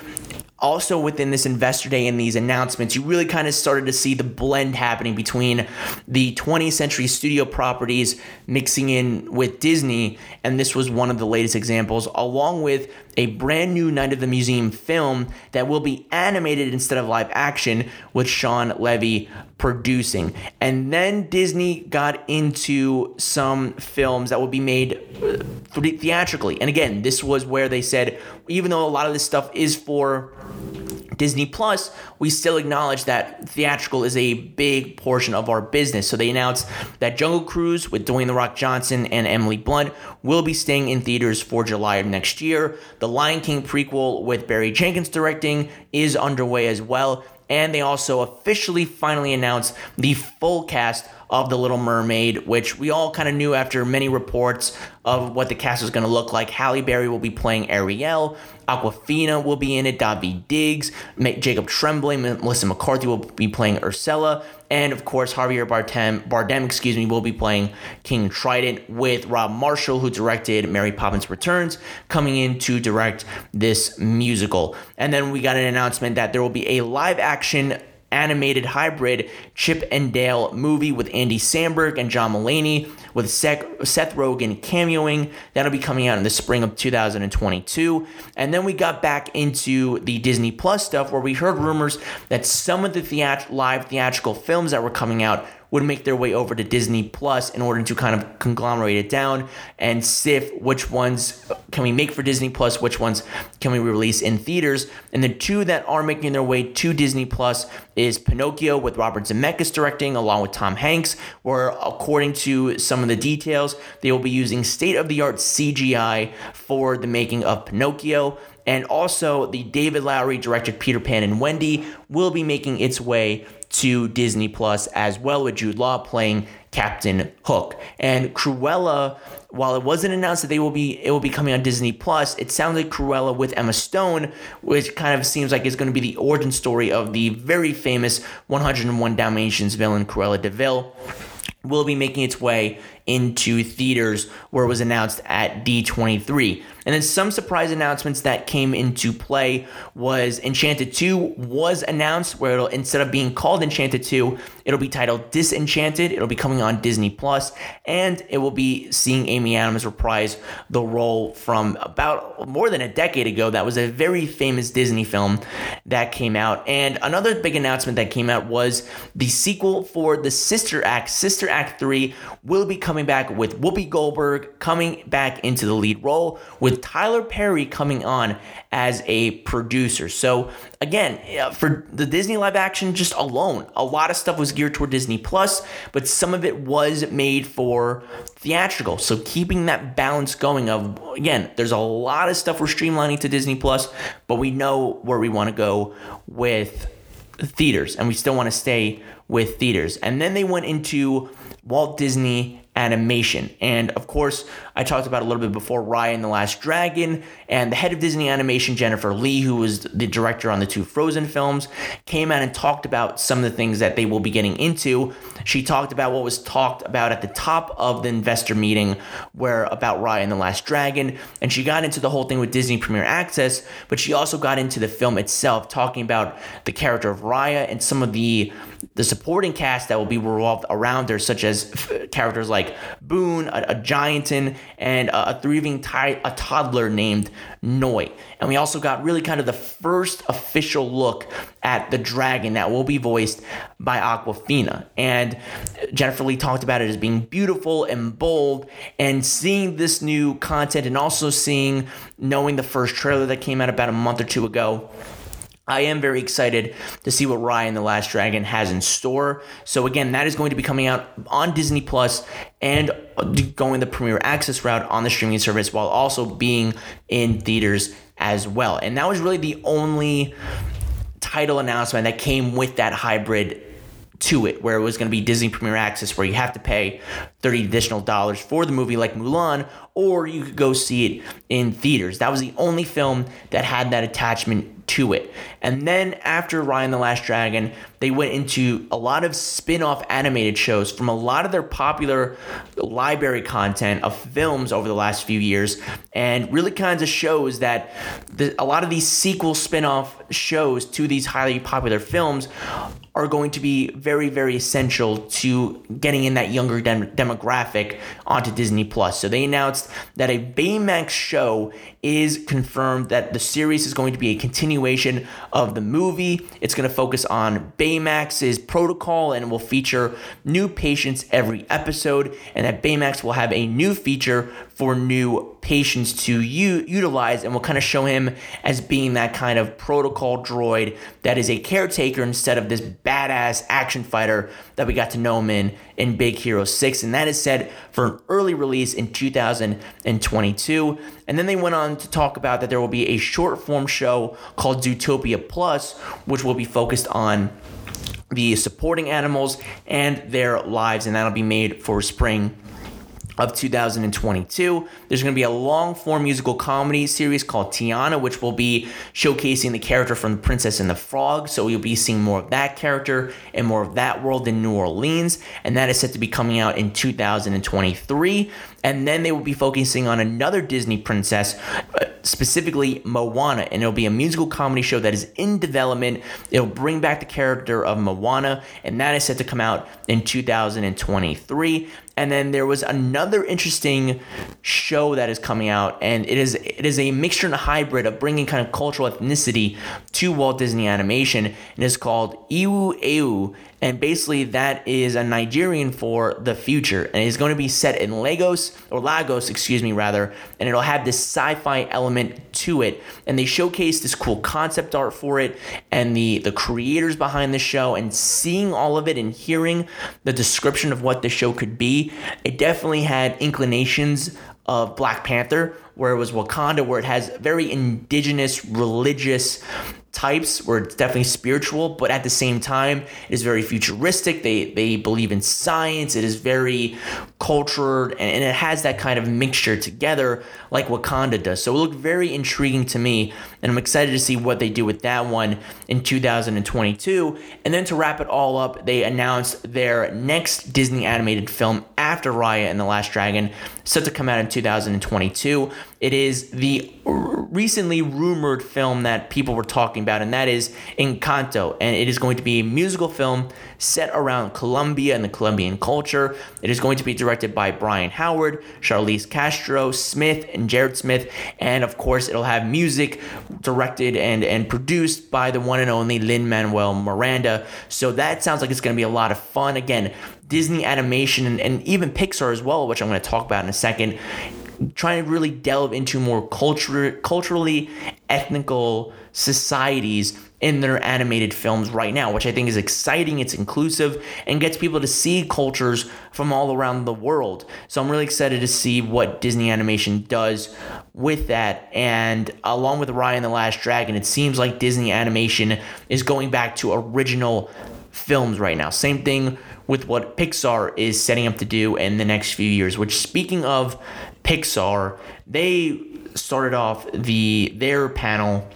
also within this investor day and these announcements, you really kind of started to see the blend happening between the 20th century studio properties mixing in with Disney. And this was one of the latest examples, along with a brand new Night of the Museum film that will be animated instead of live action with Shawn Levy producing. And then Disney got into some films that would be made uh, theatrically. And again, this was where they said, even though a lot of this stuff is for Disney Plus, we still acknowledge that theatrical is a big portion of our business. So they announced that Jungle Cruise with Dwayne The Rock Johnson and Emily Blunt will be staying in theaters for July of next year. The Lion King prequel with Barry Jenkins directing is underway as well. And they also officially finally announced the full cast of The Little Mermaid, which we all kind of knew after many reports of what the cast was going to look like. Halle Berry will be playing Ariel. Awkwafina will be in it. Daveed Diggs, Jacob Tremblay, Melissa McCarthy will be playing Ursula, and of course Javier Bardem, Bardem, excuse me, will be playing King Trident with Rob Marshall, who directed Mary Poppins Returns, coming in to direct this musical. And then we got an announcement that there will be a live action animated hybrid Chip and Dale movie with Andy Samberg and John Mulaney with Seth, Rogen cameoing. That'll be coming out in the spring of 2022. And then we got back into the Disney Plus stuff where we heard rumors that some of the theat- live theatrical films that were coming out would make their way over to Disney Plus in order to kind of conglomerate it down and sift which ones can we make for Disney Plus, which ones can we release in theaters. And the two that are making their way to Disney Plus is Pinocchio with Robert Zemeckis directing along with Tom Hanks, where according to some of the details, they will be using state of the art CGI for the making of Pinocchio. And also, the David Lowery directed Peter Pan and Wendy will be making its way to Disney Plus as well, with Jude Law playing Captain Hook. And Cruella, while it wasn't announced that they will be it will be coming on Disney Plus, it sounds like Cruella with Emma Stone, which kind of seems like it's going to be the origin story of the very famous 101 Dalmatians villain Cruella de Vil will be making its way into theaters where it was announced at D23. And then some surprise announcements that came into play was Enchanted 2 was announced where it'll instead of being called Enchanted 2, it'll be titled Disenchanted. It'll be coming on Disney Plus and it will be seeing Amy Adams reprise the role from about more than a decade ago. That was a very famous Disney film that came out. And another big announcement that came out was the sequel for the Sister Act, Sister Act 3 will be coming back with Whoopi Goldberg coming back into the lead role with with Tyler Perry coming on as a producer. So again, uh, for the Disney live action just alone, a lot of stuff was geared toward Disney Plus, but some of it was made for theatrical. So keeping that balance going of again, there's a lot of stuff we're streamlining to Disney Plus, but we know where we want to go with theaters and we still want to stay with theaters. And then they went into Walt Disney animation. And of course, I talked about a little bit before Raya and the Last Dragon, and the head of Disney Animation, Jennifer Lee, who was the director on the two Frozen films, came out and talked about some of the things that they will be getting into. She talked about what was talked about at the top of the investor meeting, where about Raya and the Last Dragon, and she got into the whole thing with Disney Premier Access, but she also got into the film itself, talking about the character of Raya and some of the the supporting cast that will be revolved around her, such as characters like Boun, a, a giantin, and a, a thriving ty- a toddler named Noi. And we also got really kind of the first official look at the dragon that will be voiced by Awkwafina. And Jennifer Lee talked about it as being beautiful and bold. And seeing this new content and also seeing, knowing the first trailer that came out about a month or two ago, I am very excited to see what Raya and the Last Dragon has in store. So again, that is going to be coming out on Disney Plus and going the premiere access route on the streaming service while also being in theaters as well. And that was really the only title announcement that came with that hybrid to it, where it was going to be Disney Premier Access, where you have to pay 30 additional dollars for the movie like Mulan, or you could go see it in theaters. That was the only film that had that attachment to it. And then after Raya and the Last Dragon, they went into a lot of spin off animated shows from a lot of their popular library content of films over the last few years, and really kinds of shows that the, a lot of these sequel spin off shows to these highly popular films are going to be very, very essential to getting in that younger dem- demographic onto Disney Plus. So they announced that a Baymax show is confirmed that the series is going to be a continuation of the movie. It's going to focus on Baymax's protocol and will feature new patients every episode, and that Baymax will have a new feature for new patients to u- utilize and we'll kind of show him as being that kind of protocol droid that is a caretaker instead of this badass action fighter that we got to know him in in Big Hero 6 and that is set for an early release in 2022 and then they went on to talk about that there will be a short form show called Zootopia Plus which will be focused on the supporting animals and their lives and that'll be made for spring of 2022. There's going to be a long form musical comedy series called Tiana, which will be showcasing the character from The Princess and the Frog. So you'll be seeing more of that character and more of that world in New Orleans. And that is set to be coming out in 2023 and then they will be focusing on another Disney princess, uh, specifically Moana, and it'll be a musical comedy show that is in development. It'll bring back the character of Moana, and that is set to come out in 2023. And then there was another interesting show that is coming out, and it is it is a mixture and a hybrid of bringing kind of cultural ethnicity to Walt Disney Animation, and it's called Iwájú, And basically, that is a Nigerian for the future. And it's going to be set in Lagos, or Lagos, excuse me, rather. And it'll have this sci fi element to it. And they showcase this cool concept art for it and the, the creators behind the show. And seeing all of it and hearing the description of what the show could be, it definitely had inclinations of Black Panther, where it was Wakanda, where it has very indigenous religious types where it's definitely spiritual, but at the same time, it is very futuristic. They they believe in science. It is very cultured, and, and it has that kind of mixture together like Wakanda does. So it looked very intriguing to me, and I'm excited to see what they do with that one in 2022. And then to wrap it all up, they announced their next Disney animated film after Raya and the Last Dragon, set to come out in 2022. It is the recently rumored film that people were talking about, and that is Encanto. And it is going to be a musical film set around Colombia and the Colombian culture. It is going to be directed by Byron Howard, Charise Castro, Smith, and Jared Smith. And of course, it'll have music directed and, and produced by the one and only Lin Manuel Miranda. So that sounds like it's going to be a lot of fun. Again, Disney animation and, and even Pixar as well, which I'm going to talk about in a second trying to really delve into more culture, culturally ethnical societies in their animated films right now, which I think is exciting. It's inclusive and gets people to see cultures from all around the world. So I'm really excited to see what Disney Animation does with that. And along with Raya and the Last Dragon, it seems like Disney Animation is going back to original films right now. Same thing with what Pixar is setting up to do in the next few years, which speaking of Pixar, they started off the their panel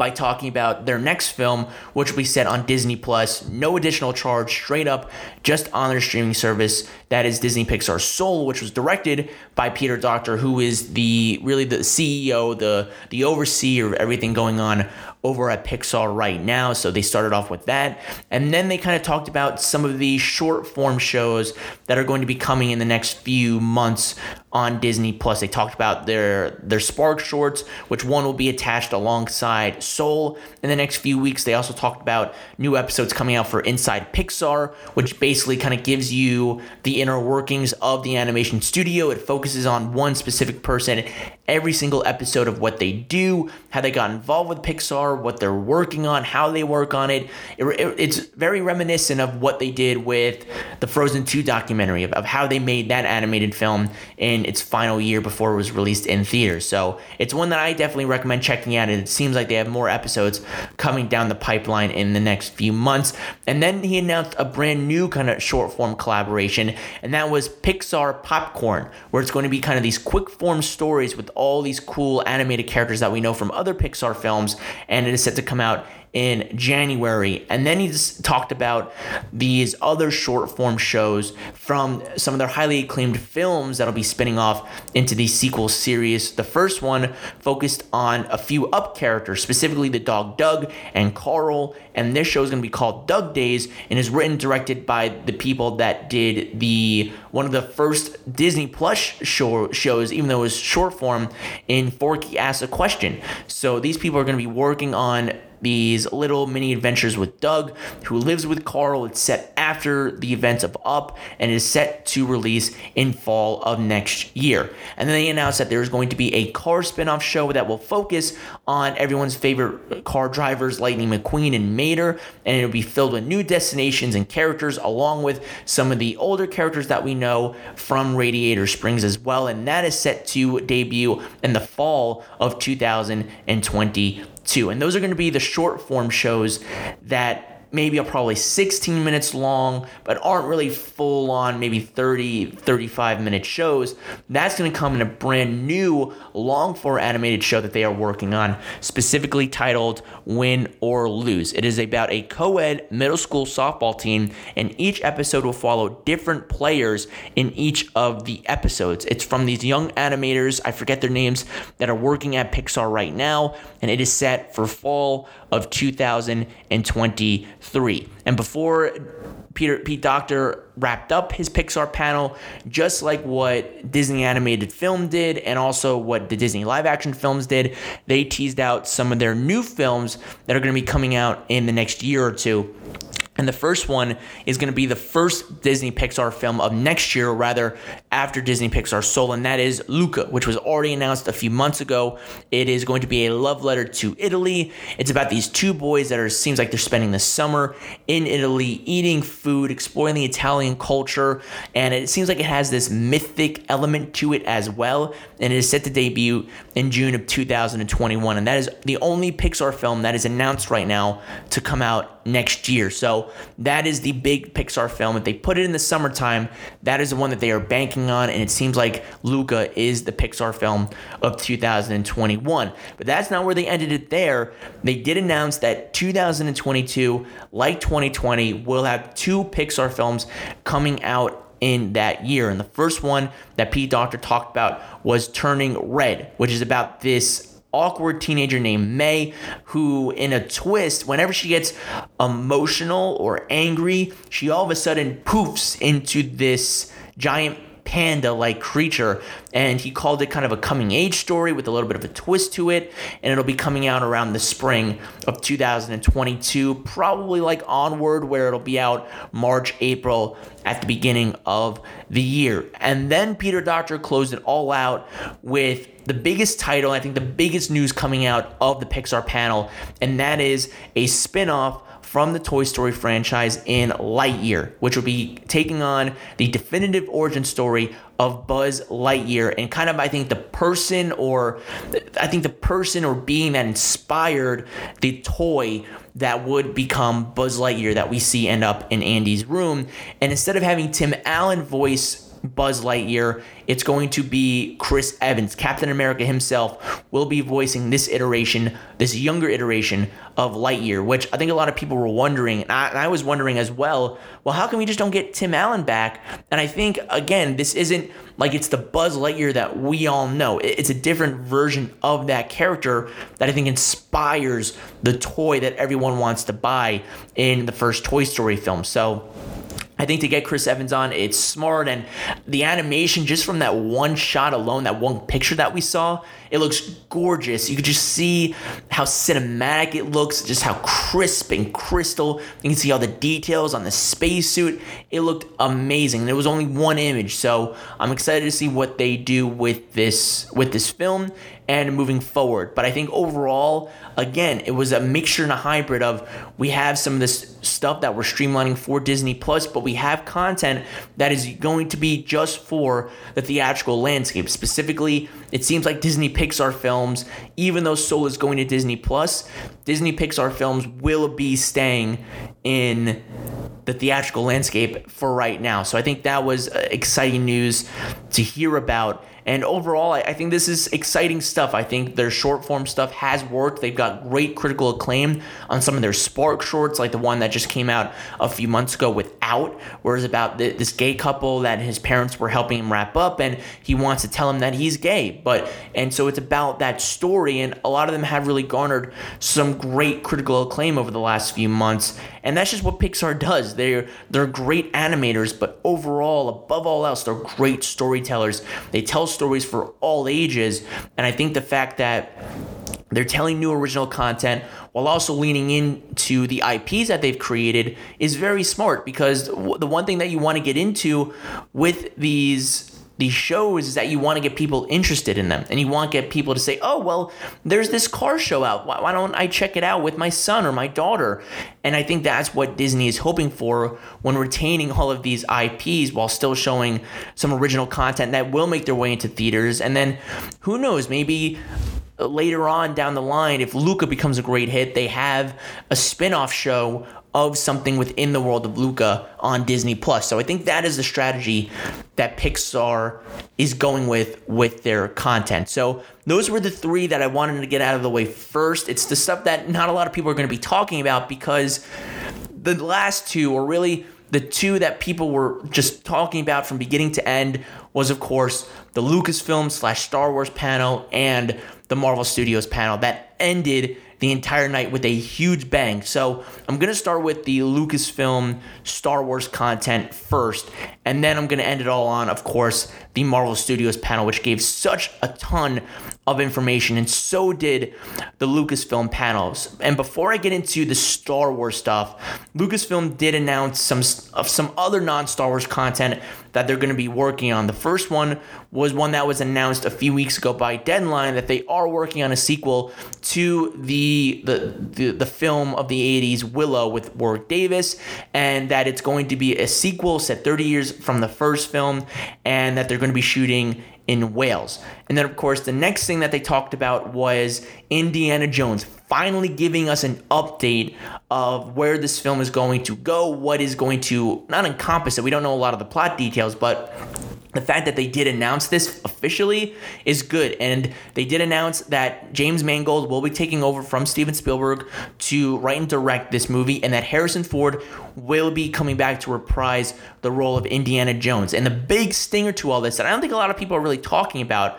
by talking about their next film, which will be set on Disney Plus, no additional charge, straight up, just on their streaming service. That is Disney Pixar Soul, which was directed by Peter Docter, who is the really the CEO, the the overseer of everything going on over at Pixar right now. So they started off with that. And then they kind of talked about some of the short form shows that are going to be coming in the next few months on Disney Plus. They talked about their their Spark shorts, which one will be attached alongside Soul in the next few weeks. They also talked about new episodes coming out for Inside Pixar, which basically kind of gives you the inner workings of the animation studio. It focuses on one specific person every single episode of what they do, how they got involved with Pixar, what they're working on, how they work on it. it, it it's very reminiscent of what they did with the Frozen 2 documentary, of, of how they made that animated film in its final year before it was released in theaters. So it's one that I definitely recommend checking out. And it seems like they have more episodes coming down the pipeline in the next few months. And then he announced a brand new kind of short form collaboration, and that was Pixar Popcorn, where it's going to be kind of these quick form stories with all these cool animated characters that we know from other Pixar films, and it is set to come out in January. And then he's talked about these other short form shows from some of their highly acclaimed films that'll be spinning off into the sequel series. The first one focused on a few up characters, specifically the dog Doug and Carl. And this show is going to be called Doug Days and is written directed by the people that did the one of the first Disney Plus show, shows, even though it was short form, in Forky Asks a Question. So these people are going to be working on these little mini adventures with Doug, who lives with Carl. It's set after the events of Up and is set to release in fall of next year. And then they announced that there's going to be a car spin-off show that will focus on everyone's favorite car drivers, Lightning McQueen and Mater, and it'll be filled with new destinations and characters, along with some of the older characters that we know from Radiator Springs as well. And that is set to debut in the fall of 2020 too. And those are going to be the short form shows that maybe are probably 16 minutes long, but aren't really full on, maybe 30, 35 minute shows. That's going to come in a brand new long form animated show that they are working on, specifically titled Win or Lose. It is about a co ed middle school softball team, and each episode will follow different players in each of the episodes. It's from these young animators, I forget their names, that are working at Pixar right now, and it is set for fall of 2023. And before Peter Pete Docter wrapped up his Pixar panel, just like what Disney animated film did, and also what the Disney live action films did, they teased out some of their new films that are going to be coming out in the next year or two And the first one is going to be the first Disney Pixar film of next year, or rather after Disney Pixar Soul, and that is Luca, which was already announced a few months ago. It is going to be a love letter to Italy. It's about these two boys that are seems like they're spending the summer in Italy, eating food, exploring the Italian culture, and it seems like it has this mythic element to it as well. And it is set to debut in June of 2021, and that is the only Pixar film that is announced right now to come out next year. So that is the big Pixar film. If they put it in the summertime, that is the one that they are banking on. And it seems like Luca is the Pixar film of 2021. But that's not where they ended it there. They did announce that 2022, like 2020, will have two Pixar films coming out in that year. And the first one that Pete Docter talked about was Turning Red, which is about this awkward teenager named May, who, in a twist, whenever she gets emotional or angry, she all of a sudden poofs into this giant panda like creature. And he called it kind of a coming age story with a little bit of a twist to it. And it'll be coming out around the spring of 2022, probably like Onward, where it'll be out March, April at the beginning of the year. And then Peter Docter closed it all out with the biggest title, I think the biggest news coming out of the Pixar panel, and that is a spin off from the Toy Story franchise in Lightyear, which will be taking on the definitive origin story of Buzz Lightyear and kind of I think the person or I think the person or being that inspired the toy that would become Buzz Lightyear that we see end up in Andy's room. And instead of having Tim Allen voice Buzz Lightyear. It's going to be Chris Evans. Captain America himself will be voicing this iteration, this younger iteration of Lightyear, which I think a lot of people were wondering, and I, and I was wondering as well, well, how come we just don't get Tim Allen back? And I think, again, this isn't like it's the Buzz Lightyear that we all know. It's a different version of that character that I think inspires the toy that everyone wants to buy in the first Toy Story film. So, I think to get Chris Evans on, it's smart. And the animation, just from that one shot alone, that one picture that we saw, it looks gorgeous. You could just see how cinematic it looks, just how crisp and crystal. You can see all the details on the spacesuit. It looked amazing. There was only one image, so I'm excited to see what they do with this with this film and moving forward. But I think overall, again, it was a mixture and a hybrid of we have some of this stuff that we're streamlining for Disney Plus, but we have content that is going to be just for the theatrical landscape. Specifically, it seems like Disney Pixar films, even though Soul is going to Disney Plus, Disney Pixar films will be staying in the theatrical landscape for right now. So I think that was uh, exciting news to hear about. And overall, I, think this is exciting stuff. I think their short form stuff has worked. They've got great critical acclaim on some of their Spark shorts, like the one that just came out a few months ago with Out, where it's about this gay couple that his parents were helping him wrap up, and he wants to tell him that he's gay. But and so it's about that story, and a lot of them have really garnered some great critical acclaim over the last few months. And that's just what Pixar does. They're they're great animators, but overall, above all else, they're great storytellers. They tell stories for all ages, and I think the fact that they're telling new original content while also leaning into the IPs that they've created is very smart because the one thing that you want to get into with these these shows is that you want to get people interested in them and you want to get people to say, oh, well, there's this car show out. Why, why, don't I check it out with my son or my daughter? And I think that's what Disney is hoping for when retaining all of these IPs while still showing some original content that will make their way into theaters. And then who knows, maybe later on down the line, if Luca becomes a great hit, they have a spin off show of something within the world of Luca on Disney Plus. So I think that is the strategy that Pixar is going with with their content. So those were the three that I wanted to get out of the way first. It's the stuff that not a lot of people are going to be talking about because the last two are really the two that people were just talking about from beginning to end was of course the Lucasfilm slash Star Wars panel and the Marvel Studios panel that ended the entire night with a huge bang. So I'm going to start with the Lucasfilm Star Wars content first, and then I'm going to end it all on, of course, the Marvel Studios panel, which gave such a ton of information, and so did the Lucasfilm panels. And before I get into the Star Wars stuff, Lucasfilm did announce some of some other non-Star Wars content that they're going to be working on. The first one was one that was announced a few weeks ago by Deadline that they are working on a sequel to the the the, the film of the 80s Willow with Warwick Davis and that it's going to be a sequel set 30 years from the first film and that they're going to be shooting in Wales. And then, of course, the next thing that they talked about was Indiana Jones finally giving us an update of where this film is going to go, what is going to not encompass it. We don't know a lot of the plot details, but the fact that they did announce this officially is good. And they did announce that James Mangold will be taking over from Steven Spielberg to write and direct this movie, and that Harrison Ford will be coming back to reprise the role of Indiana Jones. And the big stinger to all this that I don't think a lot of people are really talking about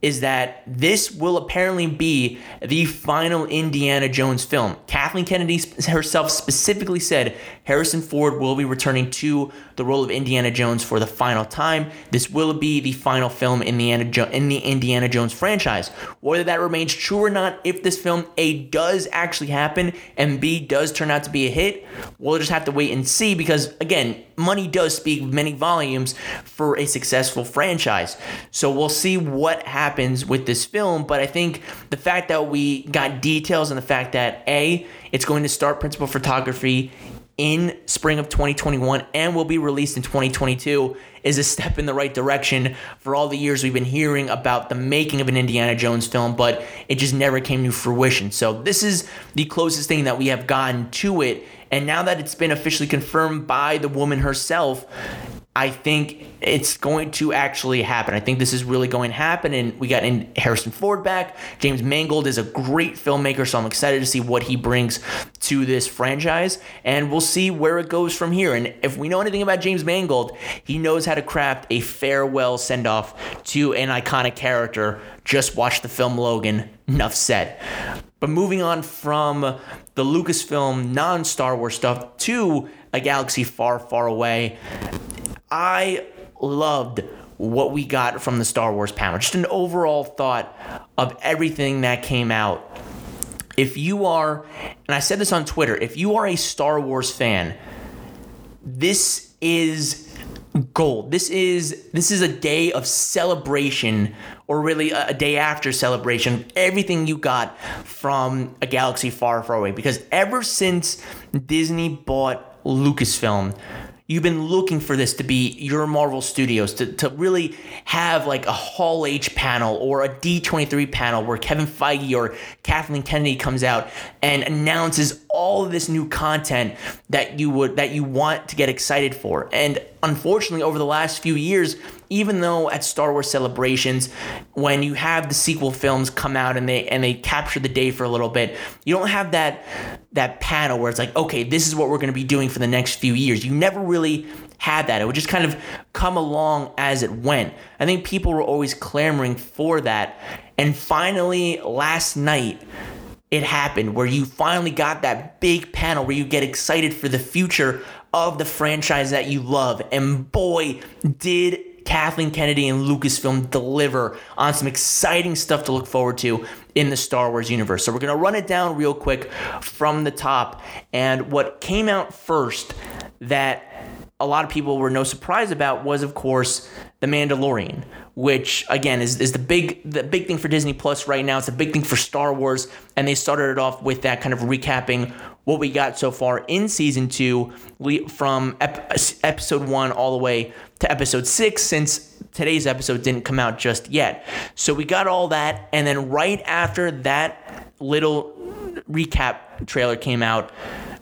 is that this will apparently be the final Indiana Jones film. Kathleen Kennedy herself specifically said Harrison Ford will be returning to the role of Indiana Jones for the final time. This will be the final film in the, in the Indiana Jones franchise. Whether that remains true or not, if this film A does actually happen and B does turn out to be a hit, we'll just have to wait and see because, again, money does speak many volumes for a successful franchise. So we'll see what happens with this film. But I think the fact that we got details and the fact that A, it's going to start principal photography in spring of 2021 and will be released in 2022 is a step in the right direction for all the years we've been hearing about the making of an Indiana Jones film, but it just never came to fruition. So, this is the closest thing that we have gotten to it. And now that it's been officially confirmed by the woman herself, I think it's going to actually happen. I think this is really going to happen. And we got in Harrison Ford back. James Mangold is a great filmmaker, so I'm excited to see what he brings to this franchise. And we'll see where it goes from here. And if we know anything about James Mangold, he knows how to craft a farewell send off to an iconic character. Just watch the film Logan. Enough said. But moving on from the Lucasfilm non Star Wars stuff to a galaxy far, far away. I loved what we got from the Star Wars panel. Just an overall thought of everything that came out. If you are, and I said this on Twitter, if you are a Star Wars fan, this is gold. This is this is a day of celebration or really a, day after celebration everything you got from a galaxy far far away because ever since Disney bought Lucasfilm you've been looking for this to be your Marvel Studios to, to really have like a Hall H panel or a D23 panel where Kevin Feige or Kathleen Kennedy comes out and announces all of this new content that you would that you want to get excited for. And unfortunately over the last few years, even though at Star Wars celebrations, when you have the sequel films come out and they and they capture the day for a little bit, you don't have that that panel where it's like, okay, this is what we're going to be doing for the next few years. You never really had that. It would just kind of come along as it went. I think people were always clamoring for that. And finally, last night, it happened where you finally got that big panel where you get excited for the future of the franchise that you love. And boy, did Kathleen Kennedy and Lucasfilm deliver on some exciting stuff to look forward to in the Star Wars universe. So we're going to run it down real quick from the top. And what came out first that a lot of people were no surprise about was, of course, The Mandalorian, which again is, is the big the big thing for Disney Plus right now. It's a big thing for Star Wars, and they started it off with that kind of recapping what we got so far in season two from ep- episode one all the way to episode six, since today's episode didn't come out just yet. So we got all that, and then right after that little recap trailer came out,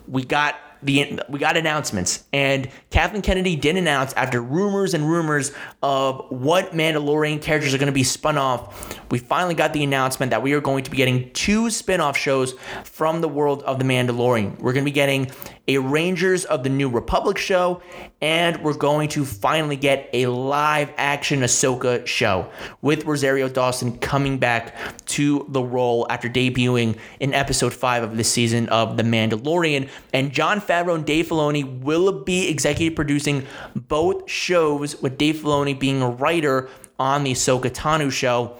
we got the we got announcements, and Kathleen Kennedy did announce after rumors and rumors of what Mandalorian characters are going to be spun off. We finally got the announcement that we are going to be getting two spin-off shows from the world of the Mandalorian. We're going to be getting a Rangers of the New Republic show and we're going to finally get a live action Ahsoka show with Rosario Dawson coming back to the role after debuting in episode 5 of this season of The Mandalorian. And Jon Favreau and Dave Filoni will be executive producing both shows, with Dave Filoni being a writer on the Ahsoka Tano show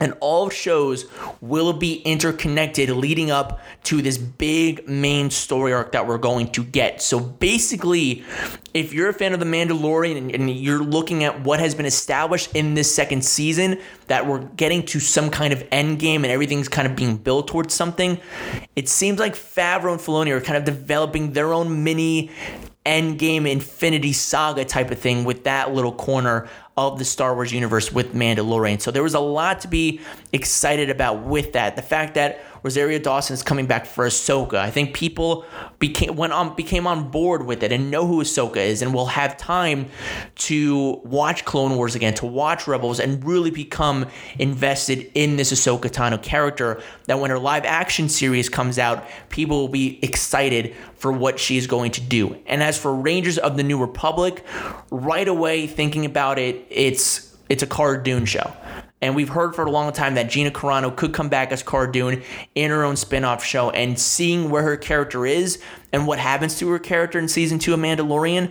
and all shows will be interconnected leading up to this big main story arc that we're going to get. So basically, if you're a fan of The Mandalorian and, you're looking at what has been established in this second season, that we're getting to some kind of end game and everything's kind of being built towards something, it seems like Favreau and Filoni are kind of developing their own mini Endgame Infinity Saga type of thing with that little corner of the Star Wars universe with Mandalorian. So there was a lot to be excited about with that. The fact that Rosario Dawson is coming back for Ahsoka. I think people became went on became on board with it and know who Ahsoka is and will have time to watch Clone Wars again, to watch Rebels, and really become invested in this Ahsoka Tano character. That when her live action series comes out, people will be excited for what she's going to do. And as for Rangers of the New Republic, right away thinking about it, it's it's a Cara Dune show. And we've heard for a long time that Gina Carano could come back as Cara Dune in her own spin-off show. And seeing where her character is and what happens to her character in season two of Mandalorian,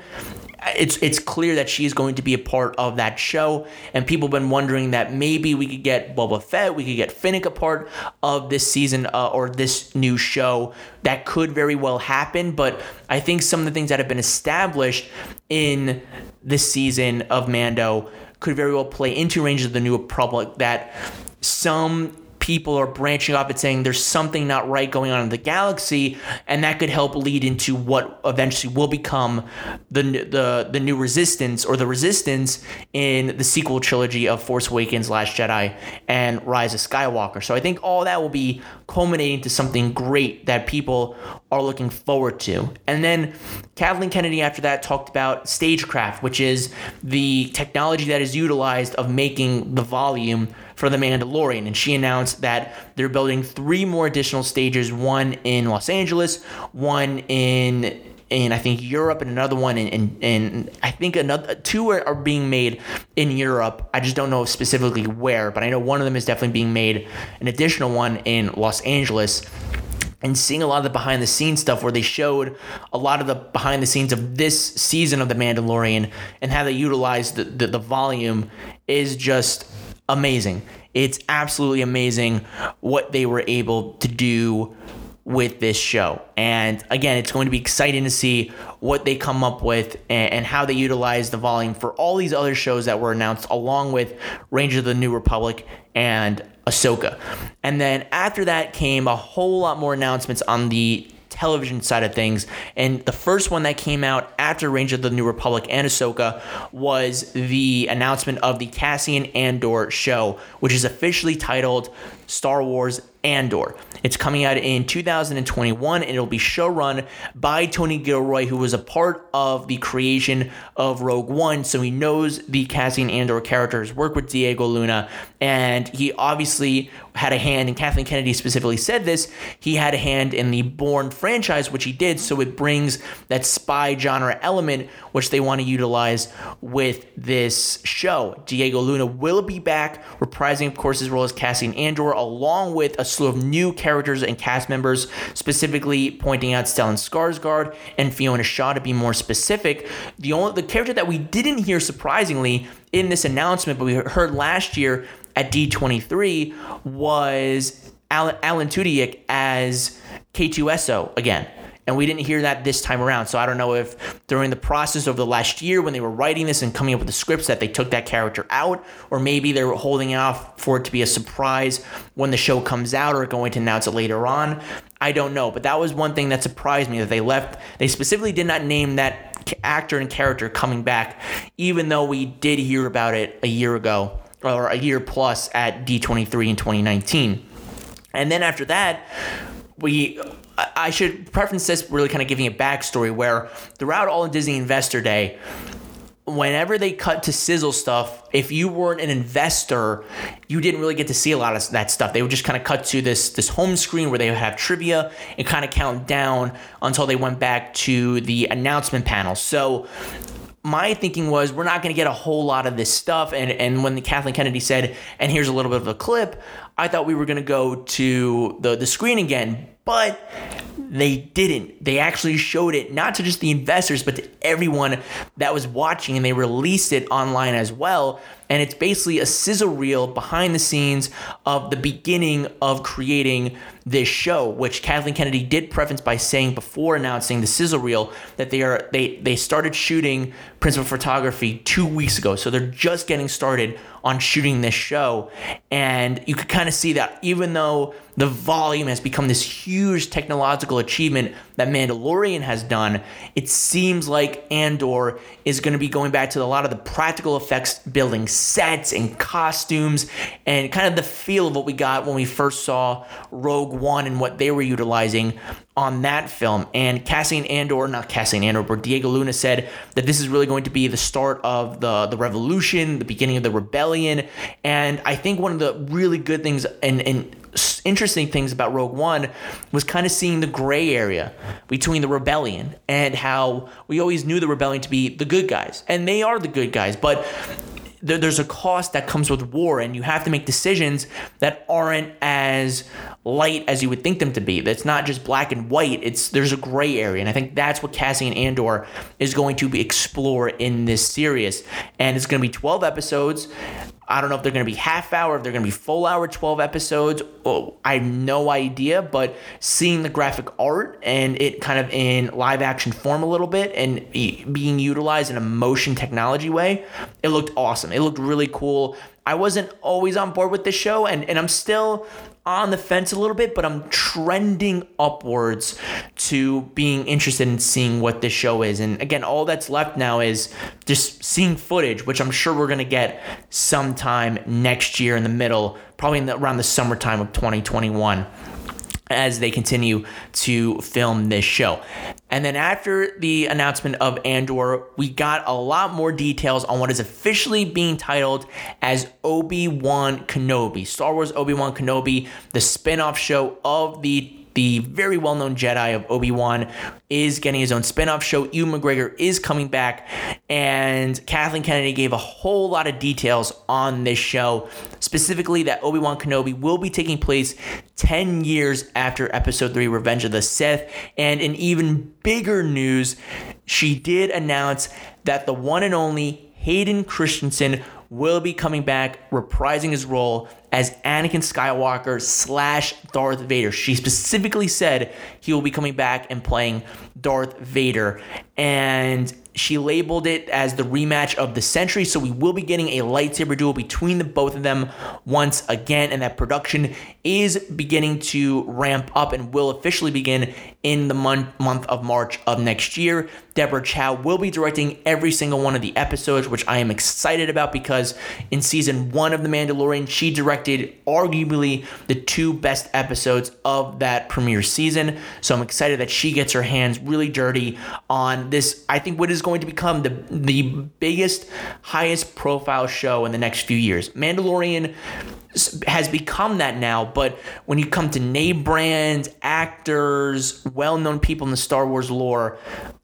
it's it's clear that she is going to be a part of that show. And people have been wondering that maybe we could get Boba Fett, we could get Fennec a part of this season uh, or this new show. That could very well happen. But I think some of the things that have been established in this season of Mando could very well play into Rangers of the New Republic that some people are branching off and saying there's something not right going on in the galaxy, and that could help lead into what eventually will become the the the new Resistance or the Resistance in the sequel trilogy of Force Awakens, Last Jedi, and Rise of Skywalker. So I think all that will be culminating to something great that people are looking forward to. And then Kathleen Kennedy after that talked about stagecraft, which is the technology that is utilized of making the volume for The Mandalorian. And she announced that they're building three more additional stages one in Los Angeles, one in in I think Europe and another one in, in, in I think another two are, are, being made in Europe. I just don't know specifically where, but I know one of them is definitely being made. An additional one in Los Angeles. And seeing a lot of the behind the scenes stuff where they showed a lot of the behind the scenes of this season of The Mandalorian and how they utilized the, the, the volume is just amazing. It's absolutely amazing what they were able to do with this show. And again, it's going to be exciting to see what they come up with and, and, how they utilize the volume for all these other shows that were announced, along with Rangers of the New Republic and Ahsoka. And then after that came a whole lot more announcements on the television side of things. And the first one that came out after Range of the New Republic and Ahsoka was the announcement of the Cassian Andor show, which is officially titled Star Wars Andor. It's coming out in 2021 and it'll be showrun by Tony Gilroy, who was a part of the creation of Rogue One. So he knows the Cassian Andor characters, work with Diego Luna, and he obviously had a hand, and Kathleen Kennedy specifically said this, he had a hand in the Bourne franchise, which he did. So it brings that spy genre element, which they want to utilize with this show. Diego Luna will be back, reprising, of course, his role as Cassian Andor, along with a slew of new characters and cast members, specifically pointing out Stellan Skarsgård and Fiona Shaw to be more specific. The only the character that we didn't hear surprisingly in this announcement, but we heard last year at D23 was Alan, Tudyk as K2SO again and we didn't hear that this time around. So I don't know if during the process over the last year when they were writing this and coming up with the scripts that they took that character out, or maybe they were holding it off for it to be a surprise when the show comes out or going to announce it later on. I don't know, but that was one thing that surprised me that they left. They specifically did not name that actor and character coming back, even though we did hear about it a year ago or a year plus at D23 in 2019. And then after that, we I should preference this really kind of giving a backstory where throughout all Disney Investor Day, whenever they cut to sizzle stuff, if you weren't an investor, you didn't really get to see a lot of that stuff. They would just kind of cut to this this home screen where they would have trivia and kind of count down until they went back to the announcement panel. So my thinking was we're not going to get a whole lot of this stuff and and when the Kathleen Kennedy said and here's a little bit of a clip I thought we were going to go to the the screen again but they didn't. They actually showed it not to just the investors, but to everyone that was watching, and they released it online as well. And it's basically a sizzle reel behind the scenes of the beginning of creating this show, which Kathleen Kennedy did preface by saying before announcing the sizzle reel that they are they they started shooting principal photography two weeks ago. So they're just getting started on shooting this show. And you could kind of see that even though the volume has become this huge technological achievement that Mandalorian has done, it seems like Andor is going to be going back to a lot of the practical effects, building sets and costumes, and kind of the feel of what we got when we first saw Rogue One and what they were utilizing on that film. And Cassian Andor, not Cassian Andor, but Diego Luna said that this is really going to be the start of the, the revolution, the beginning of the rebellion. And I think one of the really good things and, and interesting things about Rogue One was kind of seeing the gray area between the rebellion and how we always knew the rebellion to be the good guys. And they are the good guys, but there, there's a cost that comes with war, and you have to make decisions that aren't as light as you would think them to be. That's not just black and white. It's there's a gray area, and I think that's what Cassian Andor is going to explore in this series. And it's going to be 12 episodes. I don't know if they're going to be half hour, if they're going to be full hour, 12 episodes. Oh, I have no idea, but seeing the graphic art and it kind of in live action form a little bit and being utilized in a motion technology way, it looked awesome. It looked really cool. I wasn't always on board with the show, and, and I'm still on the fence a little bit, but I'm trending upwards to being interested in seeing what this show is. And again, all that's left now is just seeing footage, which I'm sure we're going to get sometime next year in the middle, probably the, around the summertime of 2021 as they continue to film this show. And then after the announcement of Andor, we got a lot more details on what is officially being titled as Obi-Wan Kenobi. Star Wars Obi-Wan Kenobi, the spin-off show of the the very well known Jedi of Obi Wan, is getting his own spin off show. Ewan McGregor is coming back, and Kathleen Kennedy gave a whole lot of details on this show, specifically that Obi Wan Kenobi will be taking place 10 years after Episode 3 Revenge of the Sith. And in even bigger news, she did announce that the one and only Hayden Christensen will be coming back, reprising his role as Anakin Skywalker slash Darth Vader. She specifically said he will be coming back and playing Darth Vader. And she labeled it as the rematch of the century. So we will be getting a lightsaber duel between the both of them once again. And that production is beginning to ramp up and will officially begin in the month, month of March of next year. Deborah Chow will be directing every single one of the episodes, which I am excited about because in season one of The Mandalorian, she directed arguably the two best episodes of that premiere season. So I'm excited that she gets her hands really dirty on this. I think what is going to become the the biggest, highest profile show in the next few years. Mandalorian has become that now, but when you come to name brands, actors, well known people in the Star Wars lore,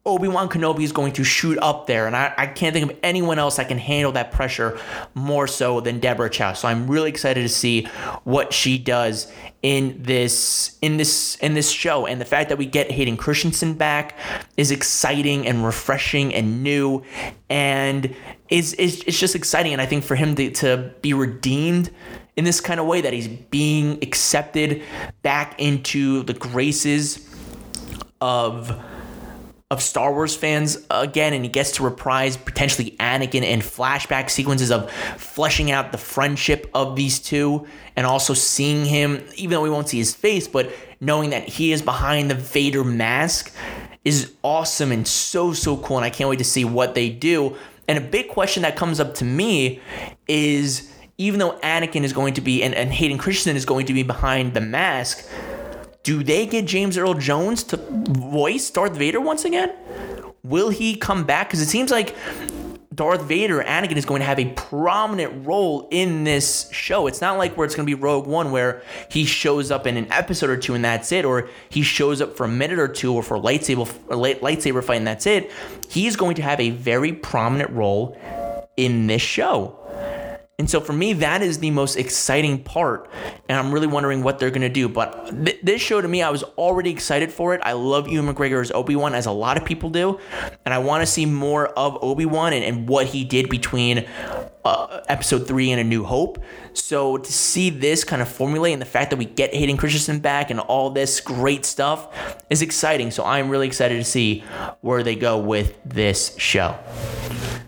Obi Wan Kenobi is going to shoot up there, and I, I can't think of anyone else that can handle that pressure more so than Deborah Chow. So I'm really excited to see what she does in this in this in this show, and the fact that we get Hayden Christensen back is exciting and refreshing and new, and is it's, it's just exciting. And I think for him to, to be redeemed in this kind of way that he's being accepted back into the graces of of Star Wars fans again, and he gets to reprise potentially Anakin and flashback sequences of fleshing out the friendship of these two, and also seeing him, even though we won't see his face, but knowing that he is behind the Vader mask is awesome and so, so cool. And I can't wait to see what they do. And a big question that comes up to me is even though Anakin is going to be, and, and Hayden Christensen is going to be behind the mask, do they get James Earl Jones to voice Darth Vader once again? Will he come back? Because it seems like Darth Vader, Anakin is going to have a prominent role in this show. It's not like where it's going to be Rogue One where he shows up in an episode or two and that's it, or he shows up for a minute or two or for a lightsaber a lightsaber fight and that's it. He's going to have a very prominent role in this show. And so for me, that is the most exciting part. And I'm really wondering what they're going to do. But th- this show to me, I was already excited for it. I love Ewan McGregor as Obi Wan, as a lot of people do. And I want to see more of Obi Wan and, and, what he did between uh, episode three and A New Hope. So to see this kind of formulate and the fact that we get Hayden Christensen back and all this great stuff is exciting. So I'm really excited to see where they go with this show.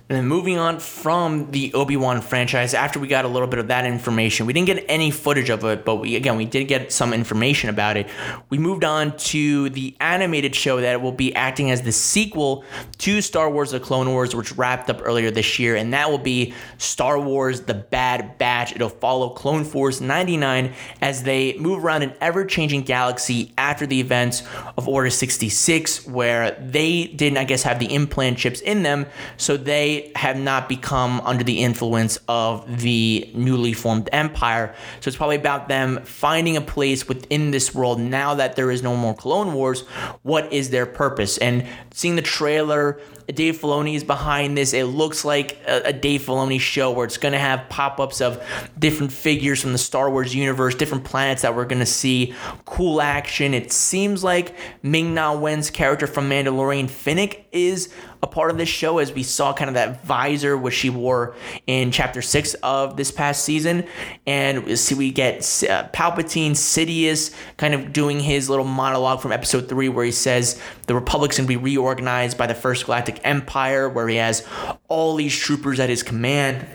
And then moving on from the Obi Wan franchise, after we got a little bit of that information, we didn't get any footage of it, but we again we did get some information about it. We moved on to the animated show that will be acting as the sequel to Star Wars: The Clone Wars, which wrapped up earlier this year, and that will be Star Wars: The Bad Batch. It'll follow Clone Force 99 as they move around an ever-changing galaxy after the events of Order 66, where they didn't, I guess, have the implant chips in them, so they have not become under the influence of the newly formed empire. So it's probably about them finding a place within this world now that there is no more Clone Wars. What is their purpose? And seeing the trailer, Dave Filoni is behind this. It looks like a, a Dave Filoni show where it's going to have pop ups of different figures from the Star Wars universe, different planets that we're going to see, cool action. It seems like Ming Na Wen's character from Mandalorian, Fennec, is a part of this show as we saw kind of that visor which she wore in chapter six of this past season. And see, we get uh, Palpatine, Sidious kind of doing his little monologue from episode three where he says the Republic's to be reorganized by the First Galactic Empire, where he has all these troopers at his command.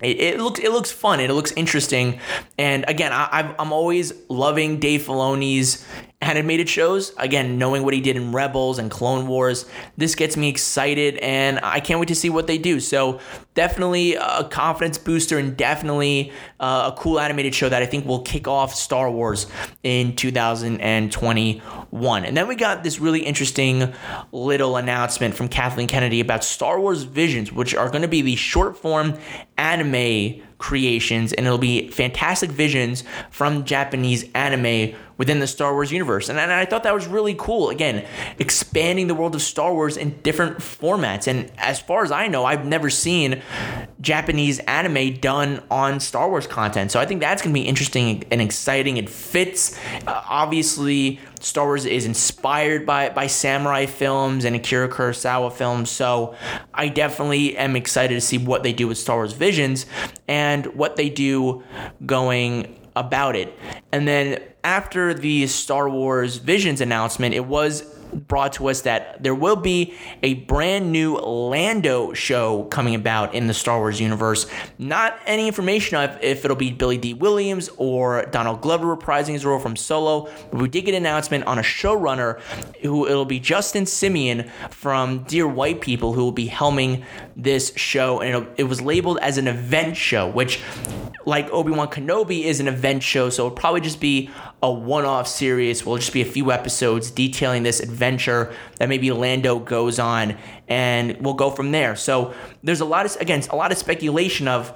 It, it, looks it looks fun it looks interesting. And again, I, I'm always loving Dave Filoni's animated shows. Again, knowing what he did in Rebels and Clone Wars, this gets me excited and I can't wait to see what they do. So, definitely a confidence booster and definitely uh, a cool animated show that I think will kick off Star Wars in 2021. And then we got this really interesting little announcement from Kathleen Kennedy about Star Wars Visions, which are going to be the short form anime creations and it'll be fantastic visions from Japanese anime within the Star Wars universe. And, and I thought that was really cool. Again, expanding the world of Star Wars in different formats. And as far as I know, I've never seen Japanese anime done on Star Wars content. So I think that's going to be interesting and exciting. It fits. Uh, obviously, Star Wars is inspired by, by samurai films and Akira Kurosawa films. So I definitely am excited to see what they do with Star Wars Visions and what they do going about it. And then after the Star Wars Visions announcement, it was brought to us that there will be a brand new Lando show coming about in the Star Wars universe. Not any information of if it'll be Billy Dee Williams or Donald Glover reprising his role from Solo, but we did get an announcement on a showrunner who it'll be Justin Simien from Dear White People who will be helming this show, and it was labeled as an event show, which like Obi-Wan Kenobi is an event show, so it'll probably just be a one-off series. Will just be a few episodes detailing this adventure that maybe Lando goes on, and we'll go from there. So there's a lot of again a lot of speculation of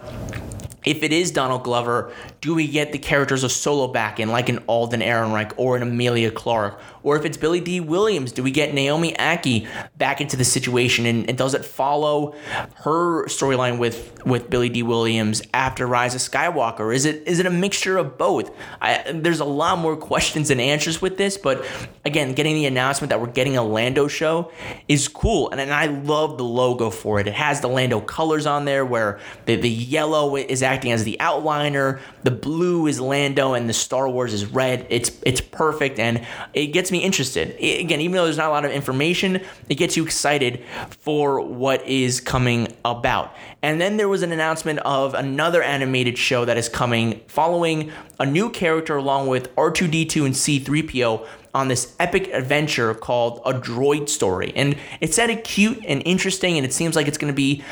if it is Donald Glover, do we get the characters of Solo back in, like an Alden Ehrenreich or an Emilia Clarke? Or if it's Billy Dee Williams, do we get Naomi Ackie back into the situation? And, and does it follow her storyline with, with Billy Dee Williams after Rise of Skywalker? Is it is it a mixture of both? I, there's a lot more questions than answers with this, but again, getting the announcement that we're getting a Lando show is cool. And, and I love the logo for it. It has the Lando colors on there where the, the yellow is acting as the outliner, the blue is Lando, and the Star Wars is red. It's it's perfect and it gets me interested. Again, even though there's not a lot of information, it gets you excited for what is coming about. And then there was an announcement of another animated show that is coming following a new character along with R2D2 and C3PO on this epic adventure called A Droid Story. And it sounded cute and interesting, and it seems like it's going to be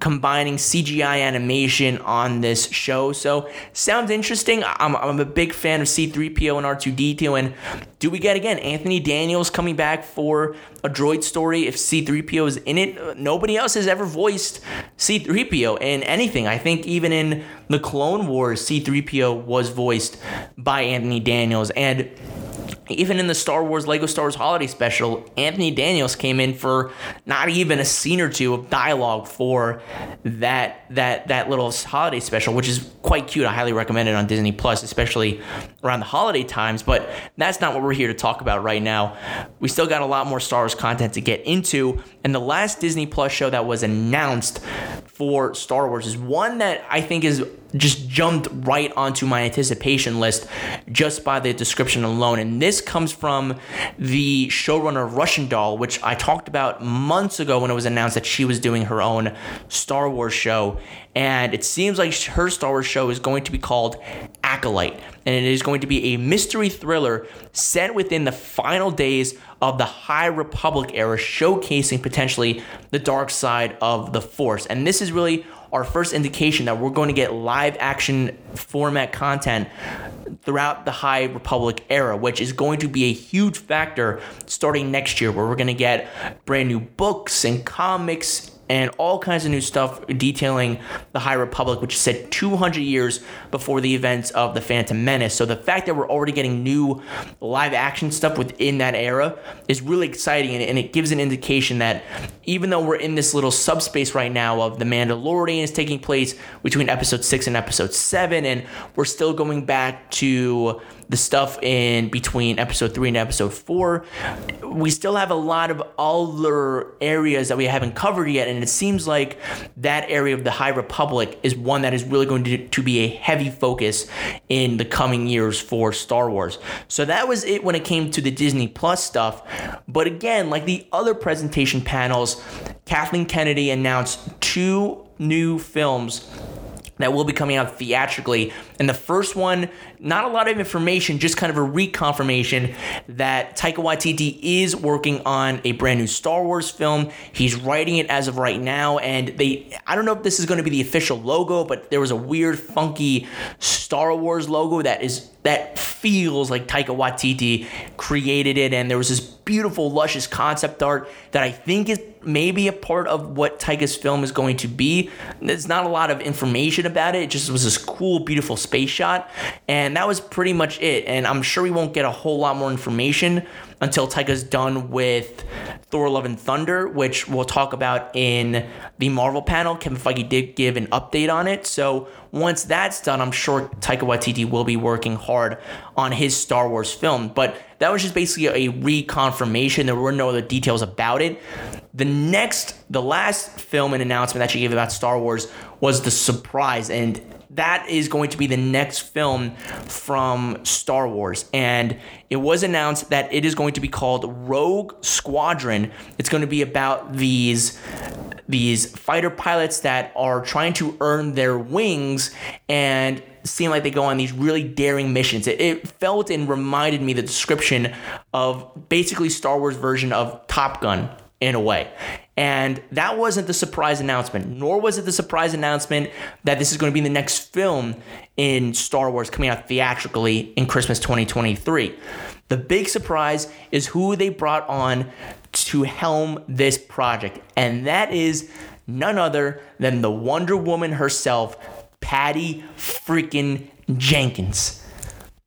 combining CGI animation on this show. So, sounds interesting. I'm, I'm a big fan of C3PO and R2D2. And do we get again Anthony Daniels coming back for a droid story if C3PO is in it? Uh, nobody else has ever voiced C3PO in anything. I think even in the Clone Wars, C3PO was voiced by Anthony Daniels. And even in the Star Wars Lego Star Wars Holiday Special, Anthony Daniels came in for not even a scene or two of dialogue for that that that little holiday special, which is quite cute. I highly recommend it on Disney Plus, especially around the holiday times. But that's not what we're here to talk about right now. We still got a lot more Star Wars content to get into, and the last Disney Plus show that was announced for Star Wars is one that I think is just jumped right onto my anticipation list just by the description alone. And this comes from the showrunner Russian Doll, which I talked about months ago when it was announced that she was doing her own Star Wars show. And it seems like her Star Wars show is going to be called Acolyte. And it is going to be a mystery thriller set within the final days of the High Republic era, showcasing potentially the dark side of the Force. And this is really our first indication that we're going to get live action format content throughout the High Republic era, which is going to be a huge factor starting next year, where we're going to get brand new books and comics and all kinds of new stuff detailing the High Republic, which is set 200 years before the events of the Phantom Menace. So the fact that we're already getting new live action stuff within that era is really exciting, and, it gives an indication that even though we're in this little subspace right now of the Mandalorian is taking place between episode six and episode seven, and we're still going back to the stuff in between episode three and episode four. We still have a lot of other areas that we haven't covered yet, and it seems like that area of the High Republic is one that is really going to, to be a heavy focus in the coming years for Star Wars. So that was it when it came to the Disney Plus stuff. But again, like the other presentation panels, Kathleen Kennedy announced two new films that will be coming out theatrically. And the first one, not a lot of information, just kind of a reconfirmation that Taika Waititi is working on a brand new Star Wars film. He's writing it as of right now, and they I don't know if this is going to be the official logo, but there was a weird, funky Star Wars logo that is that feels like Taika Waititi created it, and there was this beautiful, luscious concept art that I think is maybe a part of what Taika's film is going to be. There's not a lot of information about it. It just was this cool, beautiful space shot, and that was pretty much it. And I'm sure we won't get a whole lot more information until Taika's done with Thor: Love and Thunder, which we'll talk about in the Marvel panel. Kevin Feige did give an update on it, so once that's done, I'm sure Taika Waititi will be working hard on his Star Wars film. But that was just basically a reconfirmation. There were no other details about it. The next, the last film and announcement that she gave about Star Wars was the surprise, and that is going to be the next film from Star Wars. And it was announced that it is going to be called Rogue Squadron. It's going to be about these these fighter pilots that are trying to earn their wings and seem like they go on these really daring missions. It, it, felt and reminded me the description of basically Star Wars version of Top Gun in a way. And that wasn't the surprise announcement, nor was it the surprise announcement that this is going to be the next film in Star Wars coming out theatrically in Christmas 2023. The big surprise is who they brought on to helm this project, and that is none other than the Wonder Woman herself, Patty freaking Jenkins.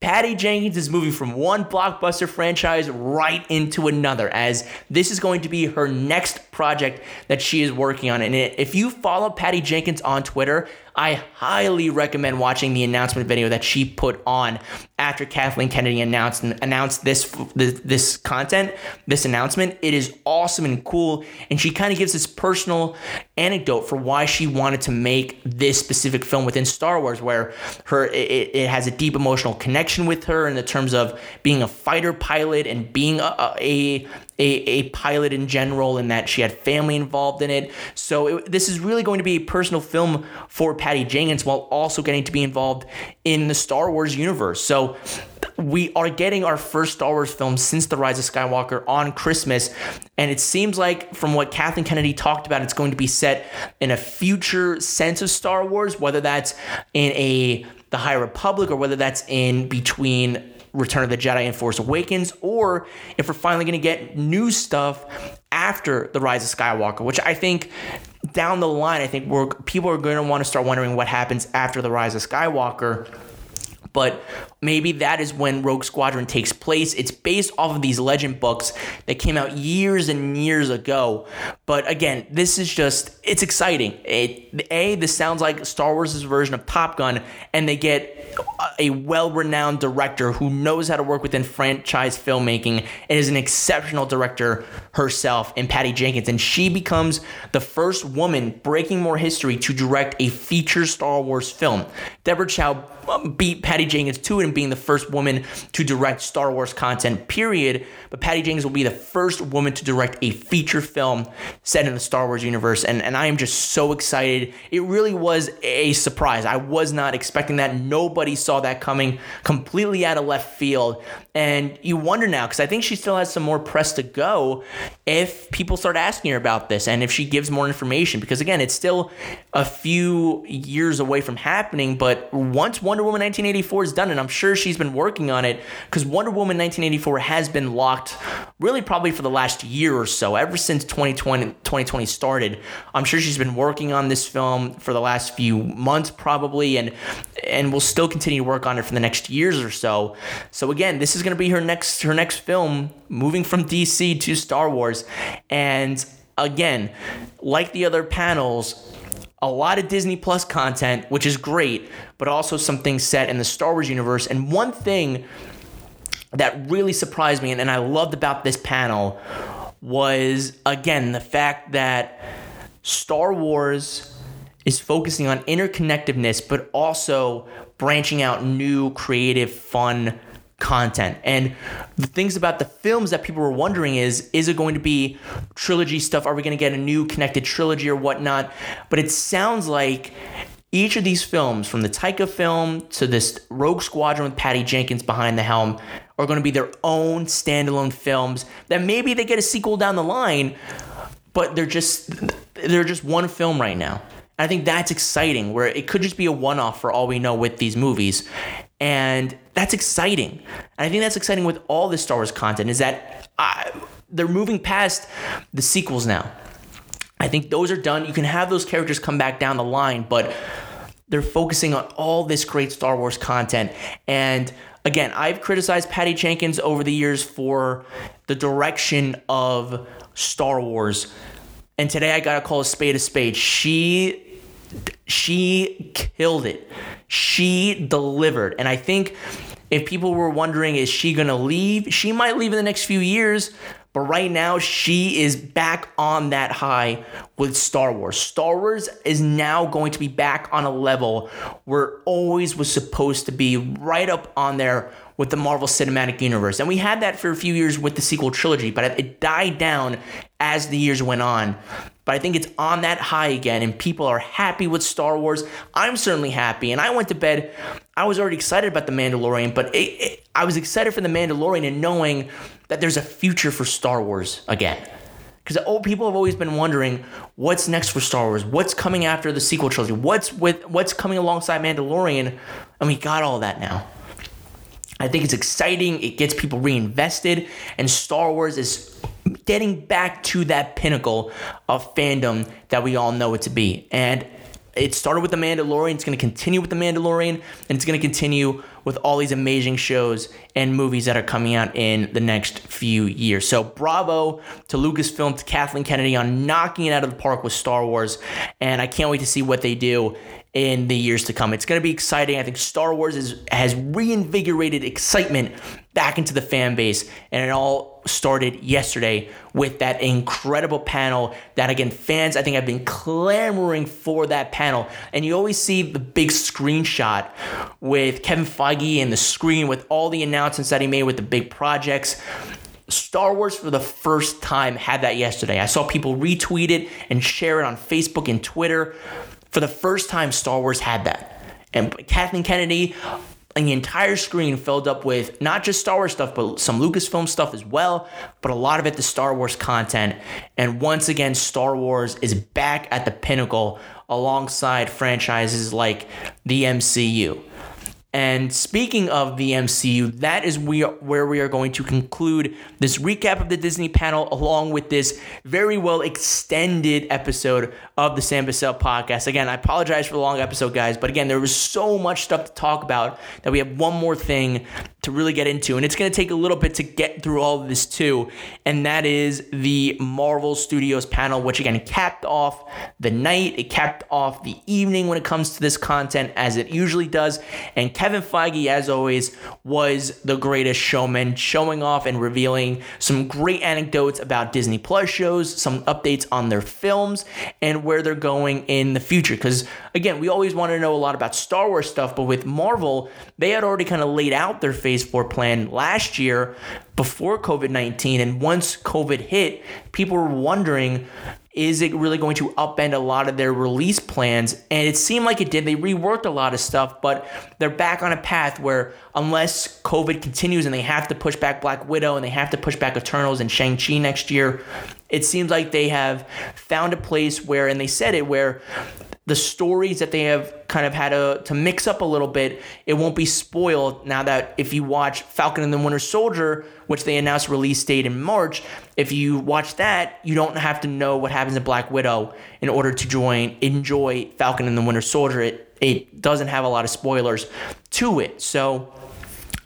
Patty Jenkins is moving from one blockbuster franchise right into another, as this is going to be her next project that she is working on. And if you follow Patty Jenkins on Twitter, I highly recommend watching the announcement video that she put on after Kathleen Kennedy announced announced this this content, this announcement. It is awesome and cool, and she kind of gives this personal anecdote for why she wanted to make this specific film within Star Wars, where her it, it has a deep emotional connection with her in the terms of being a fighter pilot and being a, a a, a a pilot in general and that she had family involved in it. So it, this is really going to be a personal film for Patty Jenkins while also getting to be involved in the Star Wars universe. So we are getting our first Star Wars film since The Rise of Skywalker on Christmas. And it seems like, from what Kathleen Kennedy talked about, it's going to be set in a future sense of Star Wars, whether that's in a the High Republic or whether that's in between Return of the Jedi and Force Awakens, or if we're finally going to get new stuff after the Rise of Skywalker, which I think down the line, I think we're people are going to want to start wondering what happens after the Rise of Skywalker but maybe that is when Rogue Squadron takes place. It's based off of these legend books that came out years and years ago. But again, this is just it's exciting. It, a this sounds like Star Wars' version of Top Gun, and they get a well-renowned director who knows how to work within franchise filmmaking and is an exceptional director herself in Patty Jenkins and she becomes the first woman breaking more history to direct a feature Star Wars film. Deborah Chow beat Patty Jenkins to it and being the first woman to direct Star Wars content, period. But Patty Jenkins will be the first woman to direct a feature film set in the Star Wars universe. And, and I am just so excited. It really was a surprise. I was not expecting that. Nobody saw that coming completely out of left field. And you wonder now, because I think she still has some more press to go if people start asking her about this and if she gives more information. Because again, it's still a few years away from happening. But once Wonder Woman 1984 is done, and I'm sure she's been working on it, because Wonder Woman 1984 has been locked really probably for the last year or so, ever since 2020, 2020 started. I'm sure she's been working on this film for the last few months, probably, and and will still continue to work on it for the next years or so. So again, this is going to be her next her next film, moving from DC to Star Wars, and again, like the other panels, a lot of Disney Plus content, which is great, but also some things set in the Star Wars universe. And one thing that really surprised me and, and I loved about this panel was again the fact that Star Wars is focusing on interconnectedness, but also branching out new, creative, fun content. And the things about the films that people were wondering is is it going to be trilogy stuff? Are we going to get a new connected trilogy or whatnot? But it sounds like each of these films, from the Taika film to this Rogue Squadron with Patty Jenkins behind the helm, are going to be their own standalone films that maybe they get a sequel down the line, but they're just they're just one film right now. I think that's exciting, where it could just be a one off for all we know with these movies. And that's exciting. And I think that's exciting with all the Star Wars content is that I, uh, they're moving past the sequels now. I think those are done. You can have those characters come back down the line, but they're focusing on all this great Star Wars content. And again, I've criticized Patty Jenkins over the years for the direction of Star Wars. And today I gotta call a spade a spade. She she killed it. She delivered. And I think if people were wondering, is she going to leave? She might leave in the next few years, but right now she is back on that high with Star Wars. Star Wars is now going to be back on a level where always was supposed to be right up on there with the Marvel Cinematic Universe. And we had that for a few years with the sequel trilogy, but it died down as the years went on. But I think it's on that high again, and people are happy with Star Wars. I'm certainly happy, and I went to bed. I was already excited about The Mandalorian, but it, it, I was excited for The Mandalorian and knowing that there's a future for Star Wars again. Because old people have always been wondering what's next for Star Wars, what's coming after the sequel trilogy, what's with what's coming alongside Mandalorian, and we got all that now. I think it's exciting. It gets people reinvested, and Star Wars is getting back to that pinnacle of fandom that we all know it to be. And it started with The Mandalorian. It's going to continue with The Mandalorian, and it's going to continue with all these amazing shows and movies that are coming out in the next few years. So, bravo to Lucasfilm, to Kathleen Kennedy on knocking it out of the park with Star Wars. And I can't wait to see what they do in the years to come. It's going to be exciting. I think Star Wars is, has reinvigorated excitement back into the fan base, and it all started yesterday with that incredible panel that, again, fans I think have been clamoring for that panel. And you always see the big screenshot with Kevin Feige and the screen with all the announcements that he made with the big projects. Star Wars for the first time had that yesterday. I saw people retweet it and share it on Facebook and Twitter. For the first time, Star Wars had that. And Kathleen Kennedy, and the entire screen filled up with not just Star Wars stuff, but some Lucasfilm stuff as well, but a lot of it the Star Wars content. And once again, Star Wars is back at the pinnacle alongside franchises like the MCU. And speaking of the MCU, that is we where we are going to conclude this recap of the Disney panel along with this very well extended episode of the Sam Bussell podcast. Again, I apologize for the long episode, guys, but again, there was so much stuff to talk about that we have one more thing to really get into, and it's going to take a little bit to get through all of this too, and that is the Marvel Studios panel, which again capped off the night, it capped off the evening when it comes to this content, as it usually does, and Kevin Feige, as always, was the greatest showman, showing off and revealing some great anecdotes about Disney Plus shows, some updates on their films, and where they're going in the future. Because again, we always want to know a lot about Star Wars stuff, but with Marvel, they had already kind of laid out their phase four plan last year before COVID 19. And once COVID hit, people were wondering, is it really going to upend a lot of their release plans? And it seemed like it did. They reworked a lot of stuff, but they're back on a path where unless COVID continues and they have to push back Black Widow and they have to push back Eternals and Shang-Chi next year, it seems like they have found a place where, and they said it, where the stories that they have kind of had to, to mix up a little bit, it won't be spoiled now that if you watch Falcon and the Winter Soldier, which they announced release date in March, if you watch that, you don't have to know what happens in Black Widow in order to join enjoy Falcon and the Winter Soldier. It it doesn't have a lot of spoilers to it. So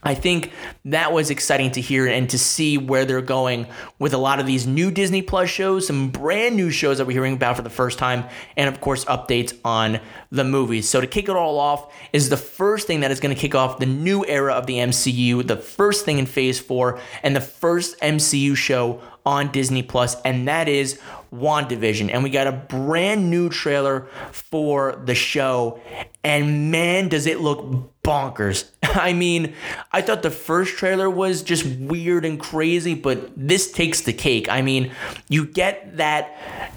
I think that was exciting to hear and to see where they're going with a lot of these new Disney Plus shows, some brand new shows that we're hearing about for the first time, and of course, updates on the movies. So, to kick it all off, is the first thing that is going to kick off the new era of the MCU, the first thing in phase four, and the first MCU show on Disney Plus, and that is WandaVision. And we got a brand new trailer for the show, and man, does it look bonkers. I mean, I thought the first trailer was just weird and crazy, but this takes the cake. I mean, you get that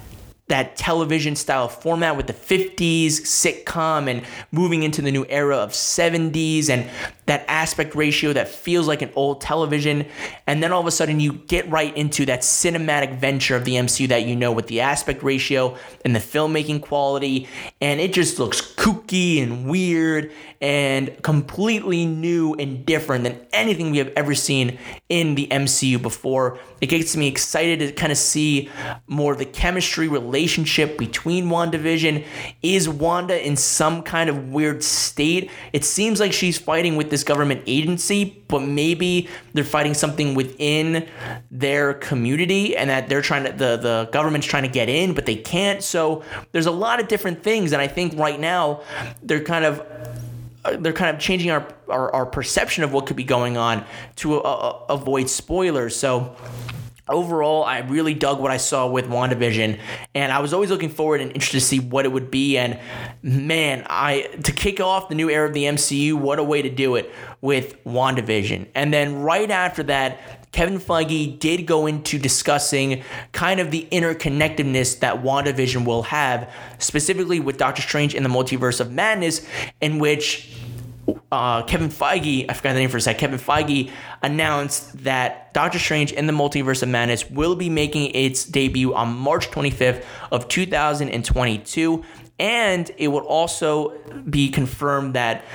that television style format with the 50s sitcom and moving into the new era of 70s and that aspect ratio that feels like an old television. And then all of a sudden, you get right into that cinematic venture of the MCU that you know with the aspect ratio and the filmmaking quality. And it just looks kooky and weird and completely new and different than anything we have ever seen in the MCU before. It gets me excited to kind of see more of the chemistry relationship between WandaVision. Is Wanda in some kind of weird state? It seems like she's fighting with this government agency, but maybe they're fighting something within their community and that they're trying to the, the government's trying to get in, but they can't. So there's a lot of different things. And I think right now they're kind of they're kind of changing our, our, our perception of what could be going on to uh, uh avoid spoilers. So overall, I really dug what I saw with WandaVision, and I was always looking forward and interested to see what it would be. And man, I to kick off the new era of the MCU, what a way to do it with WandaVision. And then right after that, Kevin Feige did go into discussing kind of the interconnectedness that WandaVision will have, specifically with Doctor Strange in the Multiverse of Madness, in which uh, Kevin Feige, I forgot the name for a sec, Kevin Feige announced that Doctor Strange in the Multiverse of Madness will be making its debut on March 25th of 2022. And it would also be confirmed that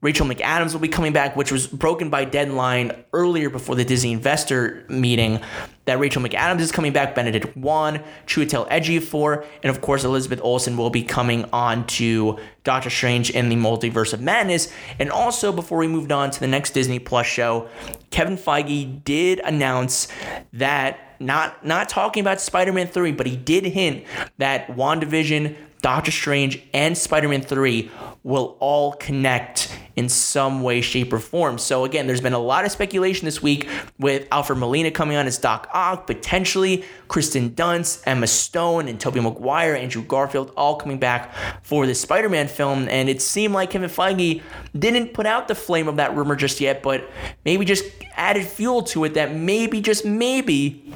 Rachel McAdams will be coming back, which was broken by deadline earlier before the Disney investor meeting. That Rachel McAdams is coming back, Benedict Wong, Chiwetel Ejiofor, and of course Elizabeth Olsen will be coming on to Doctor Strange in the Multiverse of Madness. And also, before we moved on to the next Disney Plus show, Kevin Feige did announce that not not talking about Spider-Man 3, but he did hint that WandaVision, Doctor Strange, and Spider Man 3 will all connect in some way, shape, or form. So, again, there's been a lot of speculation this week with Alfred Molina coming on as Doc Ock, potentially Kristen Dunst, Emma Stone, and Tobey Maguire, Andrew Garfield, all coming back for the Spider Man film. And it seemed like Kevin Feige didn't put out the flame of that rumor just yet, but maybe just added fuel to it that maybe, just maybe,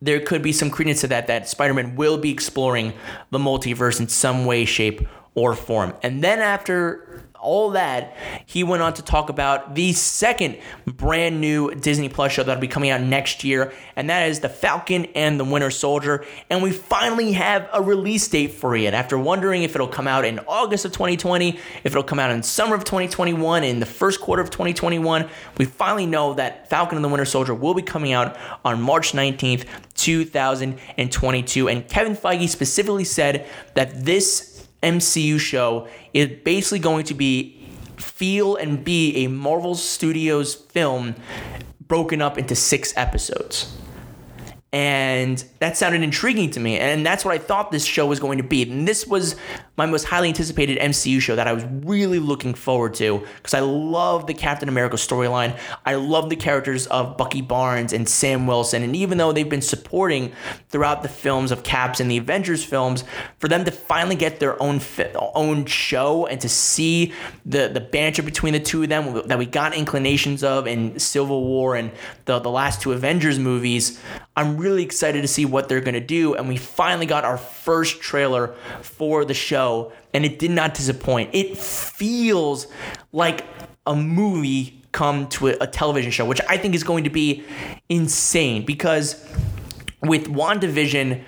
there could be some credence to that that Spider-Man will be exploring the multiverse in some way, shape, or form. And then after all that, he went on to talk about the second brand new Disney Plus show that'll be coming out next year, and that is The Falcon and the Winter Soldier. And we finally have a release date for it. After wondering if it'll come out in August of 2020, if it'll come out in summer of 2021, in the first quarter of 2021, we finally know that Falcon and the Winter Soldier will be coming out on March 19th, 2022. And Kevin Feige specifically said that this MCU show is basically going to be feel and be a Marvel Studios film broken up into six episodes. And that sounded intriguing to me. And that's what I thought this show was going to be. And this was my most highly anticipated MCU show that I was really looking forward to because I love the Captain America storyline. I love the characters of Bucky Barnes and Sam Wilson. And even though they've been supporting throughout the films of Caps and the Avengers films, for them to finally get their own fi- own show and to see the, the banter between the two of them that we got inclinations of in Civil War and the, the last two Avengers movies, I'm really excited to see what they're going to do. And we finally got our first trailer for the show show, and it did not disappoint. It feels like a movie come to a, a television show, which I think is going to be insane because with WandaVision,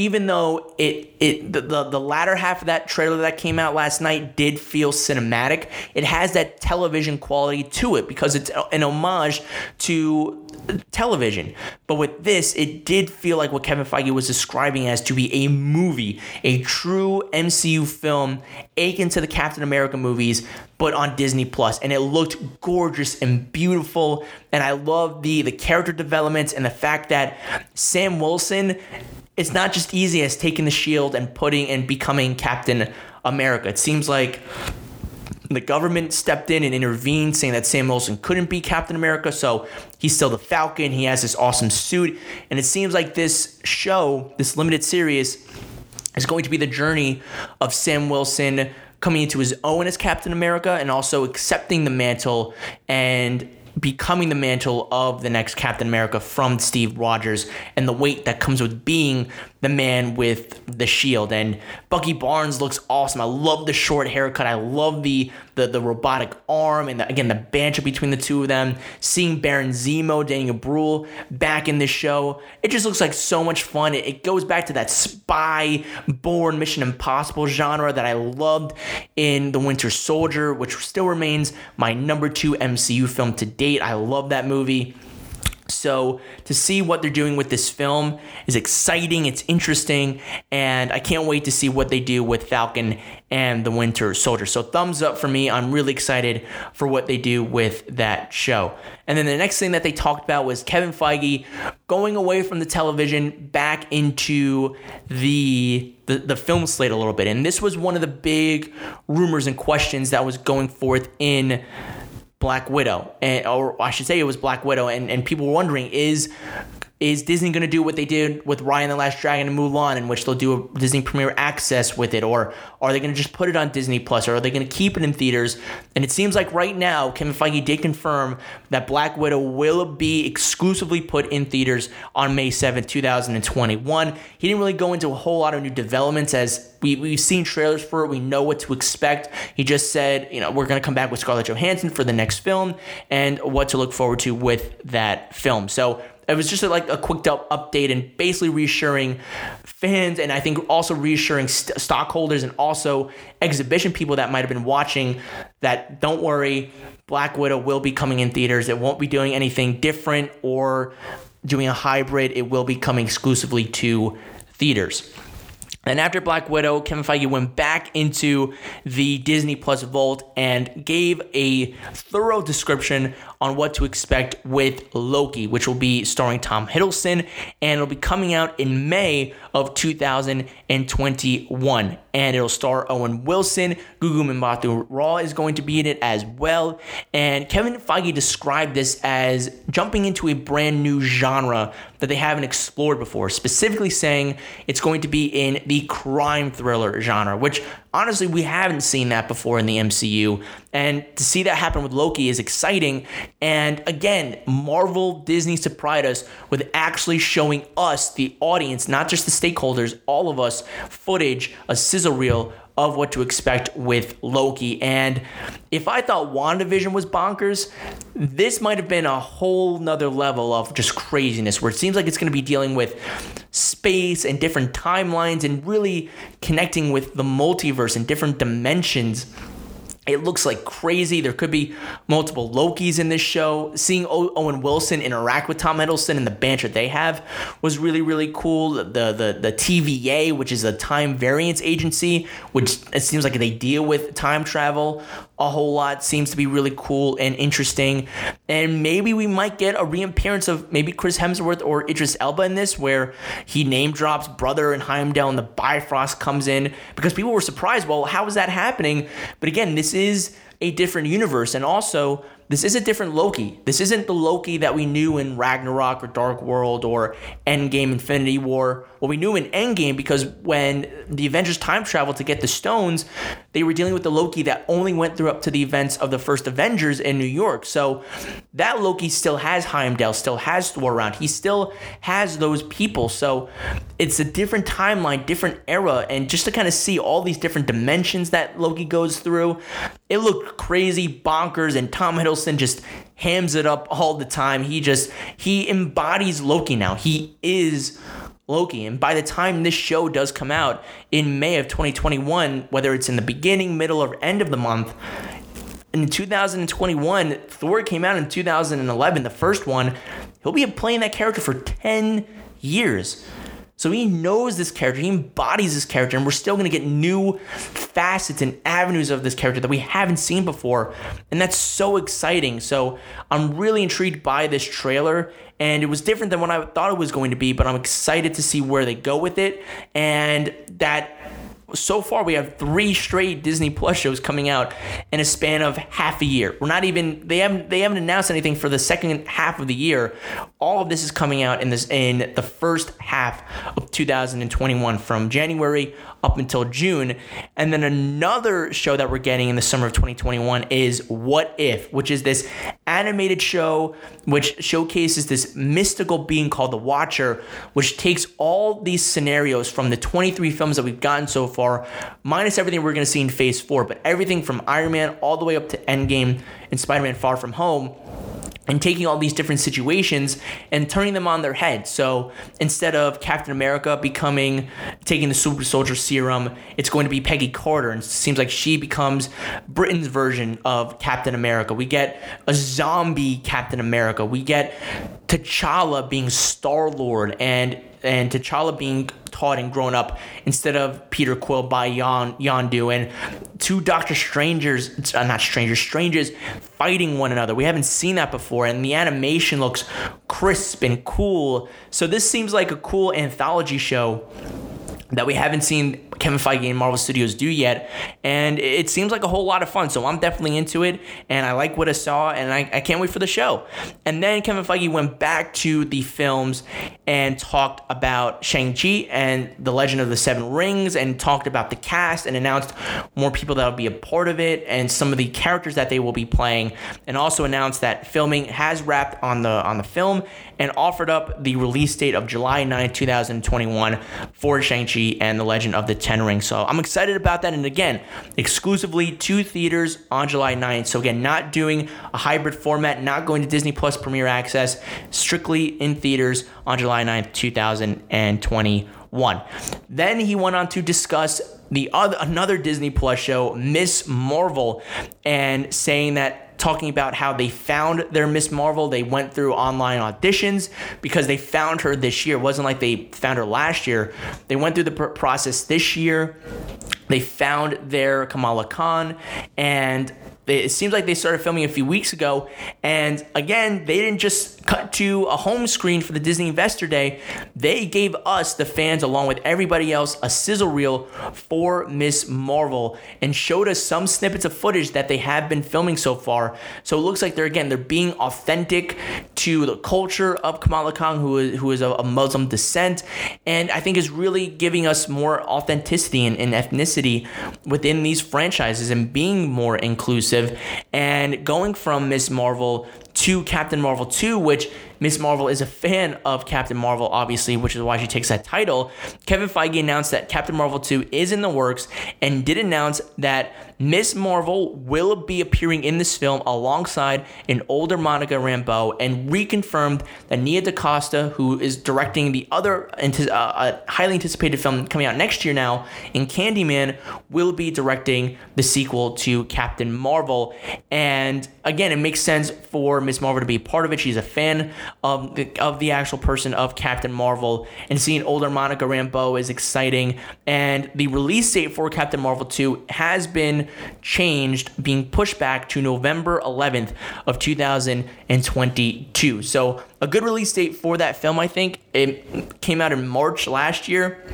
even though it it the, the, the latter half of that trailer that came out last night did feel cinematic, it has that television quality to it because it's an homage to television. But with this, it did feel like what Kevin Feige was describing as to be a movie, a true MCU film, akin to the Captain America movies, but on Disney Plus. And it looked gorgeous and beautiful. And I love the the character developments and the fact that Sam Wilson, it's not just easy as taking the shield and putting and becoming Captain America. It seems like the government stepped in and intervened, saying that Sam Wilson couldn't be Captain America, so he's still the Falcon. He has this awesome suit, and it seems like this show, this limited series, is going to be the journey of Sam Wilson coming into his own as Captain America and also accepting the mantle and becoming the mantle of the next Captain America from Steve Rogers and the weight that comes with being the man with the shield. And Bucky Barnes looks awesome. I love the short haircut. I love the the, the robotic arm and the, again the banter between the two of them. Seeing Baron Zemo, Daniel Bruhl back in this show, it just looks like so much fun. It, it goes back to that spy Bourne Mission Impossible genre that I loved in The Winter Soldier, which still remains my number two MCU film to date. I love that movie. So to see what they're doing with this film is exciting, it's interesting, and I can't wait to see what they do with Falcon and the Winter Soldier. So thumbs up for me. I'm really excited for what they do with that show. And then the next thing that they talked about was Kevin Feige going away from the television back into the the, the film slate a little bit. And this was one of the big rumors and questions that was going forth in Black Widow, and or I should say it was Black Widow, and, and people were wondering is is Disney going to do what they did with Raya and the Last Dragon and Mulan, in which they'll do a Disney Premier Access with it, or are they going to just put it on Disney Plus, or are they going to keep it in theaters? And it seems like right now, Kevin Feige did confirm that Black Widow will be exclusively put in theaters on May 7th, 2021. He didn't really go into a whole lot of new developments as we, we've seen trailers for it. We know what to expect. He just said, you know, we're going to come back with Scarlett Johansson for the next film and what to look forward to with that film. So it was just like a quick update and basically reassuring fans and I think also reassuring st- stockholders and also exhibition people that might have been watching that don't worry, Black Widow will be coming in theaters. It won't be doing anything different or doing a hybrid. It will be coming exclusively to theaters. And after Black Widow, Kevin Feige went back into the Disney Plus vault and gave a thorough description on what to expect with Loki, which will be starring Tom Hiddleston and it'll be coming out in May of 2021. And it'll star Owen Wilson, Gugu Mbatha-Raw is going to be in it as well. And Kevin Feige described this as jumping into a brand new genre that they haven't explored before, specifically saying it's going to be in the crime thriller genre, which honestly we haven't seen that before in the MCU. And to see that happen with Loki is exciting. And again, Marvel, Disney surprised us with actually showing us, the audience, not just the stakeholders, all of us, footage, a sizzle reel of what to expect with Loki. And if I thought WandaVision was bonkers, this might have been a whole nother level of just craziness where it seems like it's going to be dealing with space and different timelines and really connecting with the multiverse and different dimensions it looks like crazy. There could be multiple Lokis in this show. Seeing o- Owen Wilson interact with Tom Hiddleston and the banter they have was really, really cool. The, the the TVA, which is a time variance agency, which it seems like they deal with time travel a whole lot, seems to be really cool and interesting. And maybe we might get a reappearance of maybe Chris Hemsworth or Idris Elba in this, where he name drops brother in Heimdall and the Bifrost comes in because people were surprised. Well, how is that happening? But again, this is a different universe. And also, this is a different Loki. This isn't the Loki that we knew in Ragnarok or Dark World or Endgame Infinity War. What we knew in Endgame, because when the Avengers time traveled to get the stones, they were dealing with the Loki that only went through up to the events of the first Avengers in New York. So that Loki still has Heimdall, still has Thor around. He still has those people. So it's a different timeline, different era. And just to kind of see all these different dimensions that Loki goes through, it looked crazy, bonkers, and Tom Hiddleston just hams it up all the time. He just he embodies Loki now. He is Loki. And by the time this show does come out in May of 2021, whether it's in the beginning, middle, or end of the month, in 2021, Thor came out in 2011, the first one. He'll be playing that character for 10 years. So he knows this character, he embodies this character, and we're still gonna get new facets and avenues of this character that we haven't seen before. And that's so exciting. So I'm really intrigued by this trailer, and it was different than what I thought it was going to be, but I'm excited to see where they go with it. And that so far we have three straight Disney Plus shows coming out in a span of half a year. We're not even they haven't they haven't announced anything for the second half of the year. All of this is coming out in this in the first half of 2021 from January up until June. And then another show that we're getting in the summer of 2021 is What If, which is this animated show which showcases this mystical being called the Watcher, which takes all these scenarios from the 23 films that we've gotten so far, minus everything we're going to see in Phase 4, but everything from Iron Man all the way up to Endgame and Spider Man Far From Home and taking all these different situations and turning them on their head. So instead of Captain America becoming taking the super soldier serum, it's going to be Peggy Carter. And it seems like she becomes Britain's version of Captain America. We get a zombie Captain America. We get T'Challa being Star Lord and and T'Challa being taught and grown up instead of Peter Quill by Yon, Yondu and two Doctor Strangers, uh, not strangers, strangers fighting one another. We haven't seen that before, and the animation looks crisp and cool. So this seems like a cool anthology show that we haven't seen Kevin Feige and Marvel Studios do yet. And it seems like a whole lot of fun. So I'm definitely into it. And I like what I saw. And I, I can't wait for the show. And then Kevin Feige went back to the films and talked about Shang-Chi and The Legend of the Seven Rings and talked about the cast and announced more people that will be a part of it and some of the characters that they will be playing. And also announced that filming has wrapped on the on the film and offered up the release date of July 9, 2021 for Shang-Chi and The Legend of the Ten Rings. So I'm excited about that. And again, exclusively two theaters on July 9th. So again, not doing a hybrid format, not going to Disney Plus Premier Access, strictly in theaters on July 9th, 2021. Then he went on to discuss the other another Disney Plus show, Miss Marvel, and saying that talking about how they found their Miss Marvel. They went through online auditions because they found her this year. It wasn't like they found her last year. They went through the pr- process this year. They found their Kamala Khan and it seems like they started filming a few weeks ago. And again, they didn't just cut to a home screen for the Disney Investor Day. They gave us, the fans, along with everybody else, a sizzle reel for Miss Marvel and showed us some snippets of footage that they have been filming so far. So it looks like they're, again, they're being authentic to the culture of Kamala Khan, who is, who is a, Muslim descent. And I think is really giving us more authenticity and, and ethnicity within these franchises and being more inclusive and going from Miss Marvel to Captain Marvel 2, which Miss Marvel is a fan of Captain Marvel, obviously, which is why she takes that title. Kevin Feige announced that Captain Marvel 2 is in the works and did announce that Miss Marvel will be appearing in this film alongside an older Monica Rambeau and reconfirmed that Nia DaCosta, who is directing the other uh, highly anticipated film coming out next year now in Candyman, will be directing the sequel to Captain Marvel. And again, it makes sense for Miss Marvel to be part of it. She's a fan of the, of the actual person of Captain Marvel, and seeing older Monica Rambeau is exciting. And the release date for Captain Marvel 2 has been changed, being pushed back to November 11th of 2022. So a good release date for that film, I think. It came out in March last year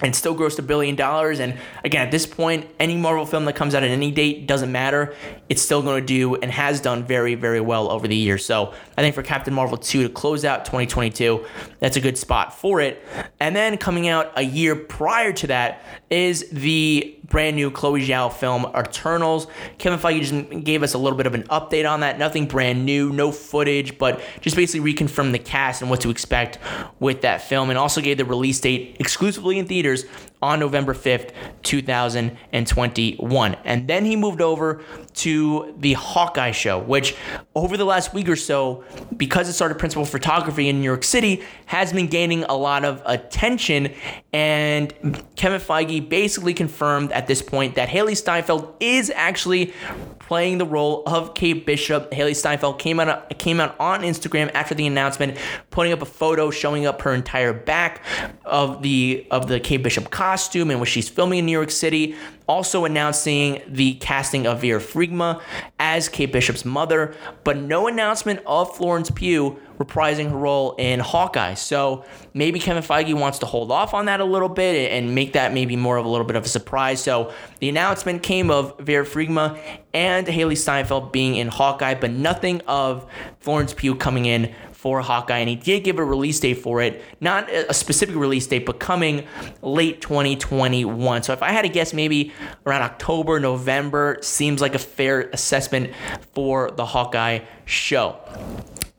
and still grossed a billion dollars. And again, at this point, any Marvel film that comes out at any date doesn't matter. It's still going to do and has done very, very well over the years. So I think for Captain Marvel 2 to close out 2022, that's a good spot for it. And then coming out a year prior to that is the brand new Chloe Zhao film, Eternals. Kevin Feige just gave us a little bit of an update on that. Nothing brand new, no footage, but just basically reconfirmed the cast and what to expect with that film, and also gave the release date exclusively in theaters on November 5th, 2021. And then he moved over to the Hawkeye show, which over the last week or so, because it started principal photography in New York City, has been gaining a lot of attention. And Kevin Feige basically confirmed at this point that Hailee Steinfeld is actually playing the role of Kate Bishop. Hailee Steinfeld came out came out on Instagram after the announcement, putting up a photo showing up her entire back of the of the Kate Bishop costume and what she's filming in New York City also announcing the casting of Vera Farmiga as Kate Bishop's mother, but no announcement of Florence Pugh reprising her role in Hawkeye. So maybe Kevin Feige wants to hold off on that a little bit and make that maybe more of a little bit of a surprise. So the announcement came of Vera Farmiga and Hailee Steinfeld being in Hawkeye, but nothing of Florence Pugh coming in for Hawkeye, and he did give a release date for it. Not a specific release date, but coming late 2021. So if I had to guess, maybe around October, November seems like a fair assessment for the Hawkeye show.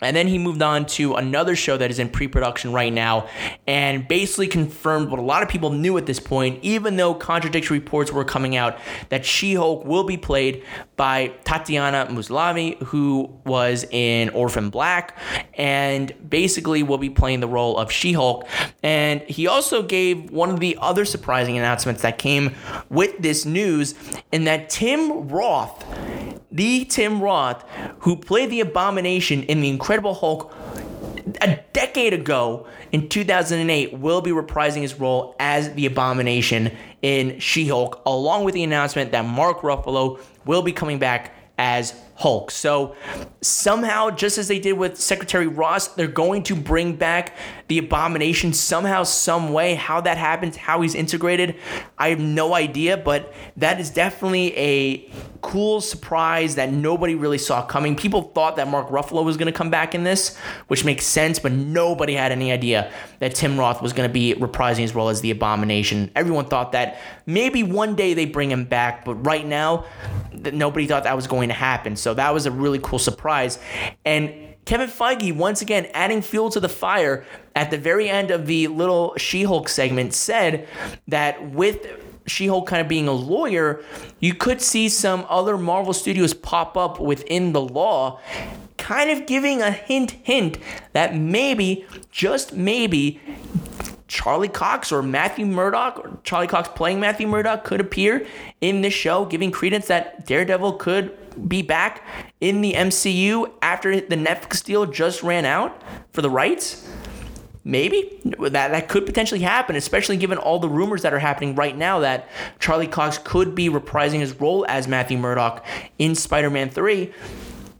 And then he moved on to another show that is in pre production right now and basically confirmed what a lot of people knew at this point, even though contradictory reports were coming out that She Hulk will be played by Tatiana Maslany, who was in Orphan Black, and basically will be playing the role of She Hulk. And he also gave one of the other surprising announcements that came with this news, in that Tim Roth the Tim Roth who played the Abomination in The Incredible Hulk a decade ago in 2008 will be reprising his role as the Abomination in She Hulk, along with the announcement that Mark Ruffalo will be coming back as Hulk. So somehow, just as they did with Secretary Ross, they're going to bring back the Abomination somehow, some way. How that happens, how he's integrated, I have no idea. But that is definitely a cool surprise that nobody really saw coming. People thought that Mark Ruffalo was going to come back in this, which makes sense, but nobody had any idea that Tim Roth was going to be reprising his role as the Abomination. Everyone thought that maybe one day they bring him back, but right now, nobody thought that was going to happen. So that was a really cool surprise. And Kevin Feige, once again, adding fuel to the fire at the very end of the little She Hulk segment, said that with She Hulk kind of being a lawyer, you could see some other Marvel studios pop up within the law, kind of giving a hint, hint that maybe, just maybe, Charlie Cox or Matthew Murdock, or Charlie Cox playing Matthew Murdock, could appear in this show, giving credence that Daredevil could be back in the MCU after the Netflix deal just ran out for the rights? Maybe that that could potentially happen, especially given all the rumors that are happening right now that Charlie Cox could be reprising his role as Matthew Murdock in Spider-Man 3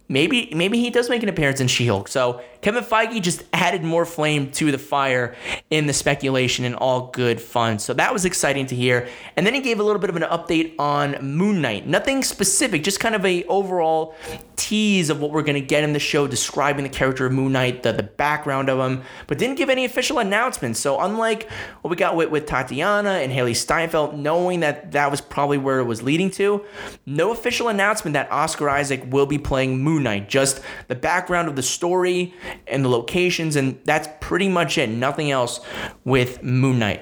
maybe maybe he does make an appearance in She-Hulk. So Kevin Feige just added more flame to the fire in the speculation and all good fun. So that was exciting to hear. And then he gave a little bit of an update on Moon Knight. Nothing specific, just kind of a overall tease of what we're gonna get in the show, describing the character of Moon Knight, the, the background of him, but didn't give any official announcements. So unlike what we got with, with Tatiana and Hailee Steinfeld, knowing that that was probably where it was leading to, no official announcement that Oscar Isaac will be playing Moon Knight. Just the background of the story and the locations, and that's pretty much it. Nothing else with Moon Knight.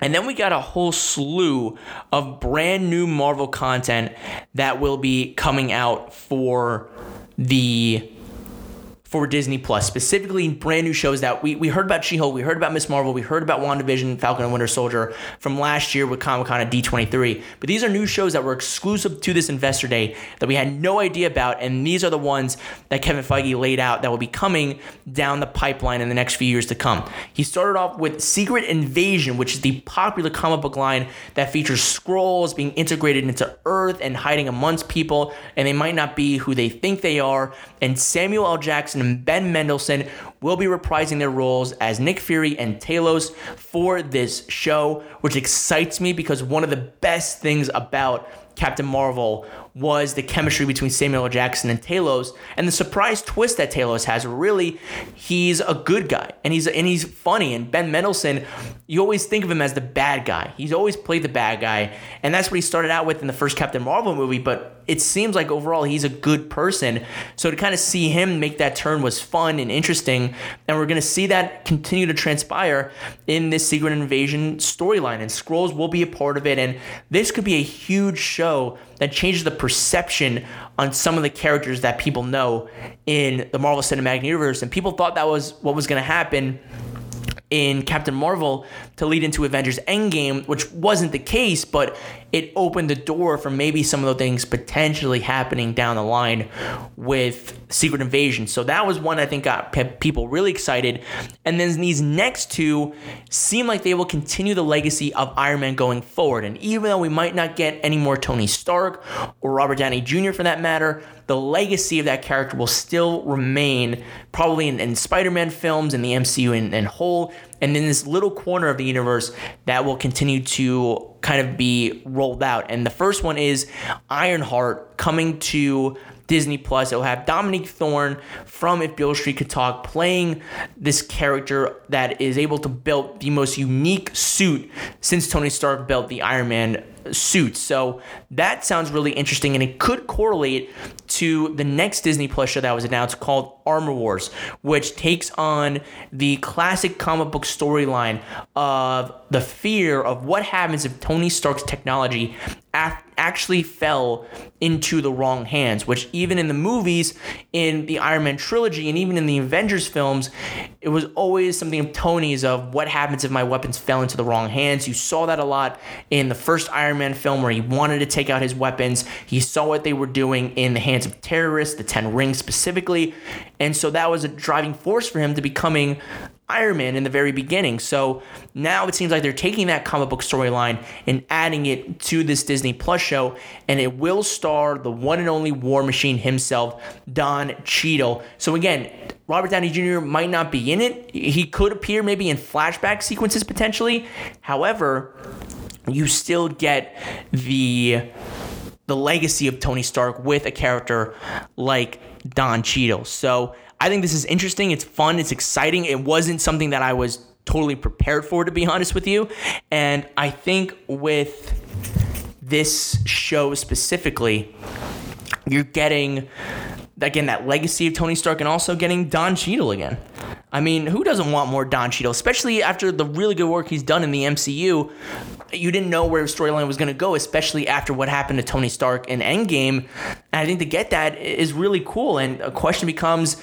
And then we got a whole slew of brand new Marvel content that will be coming out for the for Disney Plus, specifically brand new shows that we, we heard about She Hulk, we heard about Miss Marvel, we heard about WandaVision, Falcon and Winter Soldier from last year with Comic Con at D23. But these are new shows that were exclusive to this Investor Day that we had no idea about. And these are the ones that Kevin Feige laid out that will be coming down the pipeline in the next few years to come. He started off with Secret Invasion, which is the popular comic book line that features Skrulls being integrated into Earth and hiding amongst people, and they might not be who they think they are. And Samuel L. Jackson and Ben Mendelsohn will be reprising their roles as Nick Fury and Talos for this show, which excites me because one of the best things about Captain Marvel was the chemistry between Samuel L. Jackson and Talos, and the surprise twist that Talos has. Really, he's a good guy, and he's and he's funny. And Ben Mendelsohn, you always think of him as the bad guy. He's always played the bad guy, and that's what he started out with in the first Captain Marvel movie. But it seems like overall he's a good person. So to kind of see him make that turn was fun and interesting, and we're gonna see that continue to transpire in this Secret Invasion storyline. And Skrulls will be a part of it, and this could be a huge show that changes the perception on some of the characters that people know in the Marvel Cinematic Universe. And people thought that was what was going to happen in Captain Marvel to lead into Avengers Endgame, which wasn't the case, but it opened the door for maybe some of the things potentially happening down the line with Secret Invasion. So that was one I think got people really excited. And then these next two seem like they will continue the legacy of Iron Man going forward. And even though we might not get any more Tony Stark or Robert Downey Jr. for that matter, the legacy of that character will still remain probably in, in Spider Man films and the MCU in, in whole, and in this little corner of the universe that will continue to kind of be rolled out. And the first one is Ironheart coming to Disney Plus. It'll have Dominique Thorne from If Beale Street Could Talk playing this character that is able to build the most unique suit since Tony Stark built the Iron Man suit. So that sounds really interesting, and it could correlate to the next Disney Plus show that was announced called Armor Wars, which takes on the classic comic book storyline of the fear of what happens if Tony Stark's technology actually fell into the wrong hands, which even in the movies, in the Iron Man trilogy, and even in the Avengers films, it was always something of Tony's of what happens if my weapons fell into the wrong hands. You saw that a lot in the first Iron Man film where he wanted to take out his weapons. He saw what they were doing in the hands of terrorists, the Ten Rings specifically. And so that was a driving force for him to becoming Iron Man in the very beginning. So now it seems like they're taking that comic book storyline and adding it to this Disney Plus show, and it will star the one and only War Machine himself, Don Cheadle. So again, Robert Downey Jr. might not be in it. He could appear maybe in flashback sequences potentially. However, you still get the the legacy of Tony Stark with a character like Don Cheadle. So I think this is interesting. It's fun. It's exciting. It wasn't something that I was totally prepared for, to be honest with you. And I think with this show specifically, you're getting again that legacy of Tony Stark and also getting Don Cheadle again. I mean, who doesn't want more Don Cheadle, especially after the really good work he's done in the MCU? You didn't know where storyline was going to go, especially after what happened to Tony Stark in Endgame. And I think to get that is really cool. And a question becomes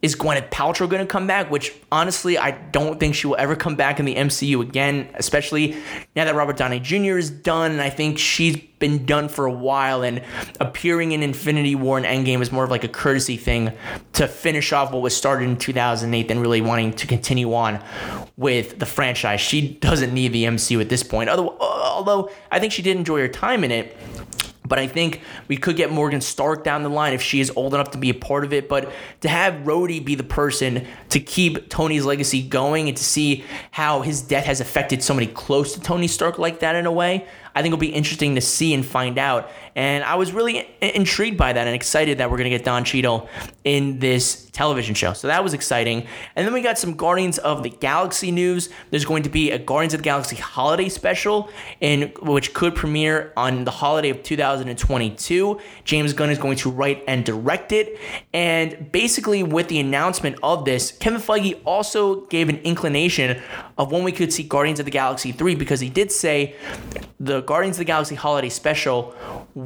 is Gwyneth Paltrow going to come back? Which honestly, I don't think she will ever come back in the MCU again, especially now that Robert Downey Jr. is done. And I think she's been done for a while. And appearing in Infinity War and Endgame is more of like a courtesy thing to finish off what was started in 2008 than really wanting to continue on with the franchise. She doesn't need the MCU at this point. Although I think she did enjoy her time in it. But I think we could get Morgan Stark down the line if she is old enough to be a part of it. But to have Rhodey be the person to keep Tony's legacy going and to see how his death has affected somebody close to Tony Stark like that in a way, I think it'll be interesting to see and find out And I was really intrigued by that and excited that we're going to get Don Cheadle in this television show. So that was exciting. And then we got some Guardians of the Galaxy news. There's going to be a Guardians of the Galaxy holiday special in which could premiere on the holiday of 2022. James Gunn is going to write and direct it. And basically with the announcement of this, Kevin Feige also gave an inclination of when we could see Guardians of the Galaxy 3 because he did say the Guardians of the Galaxy holiday special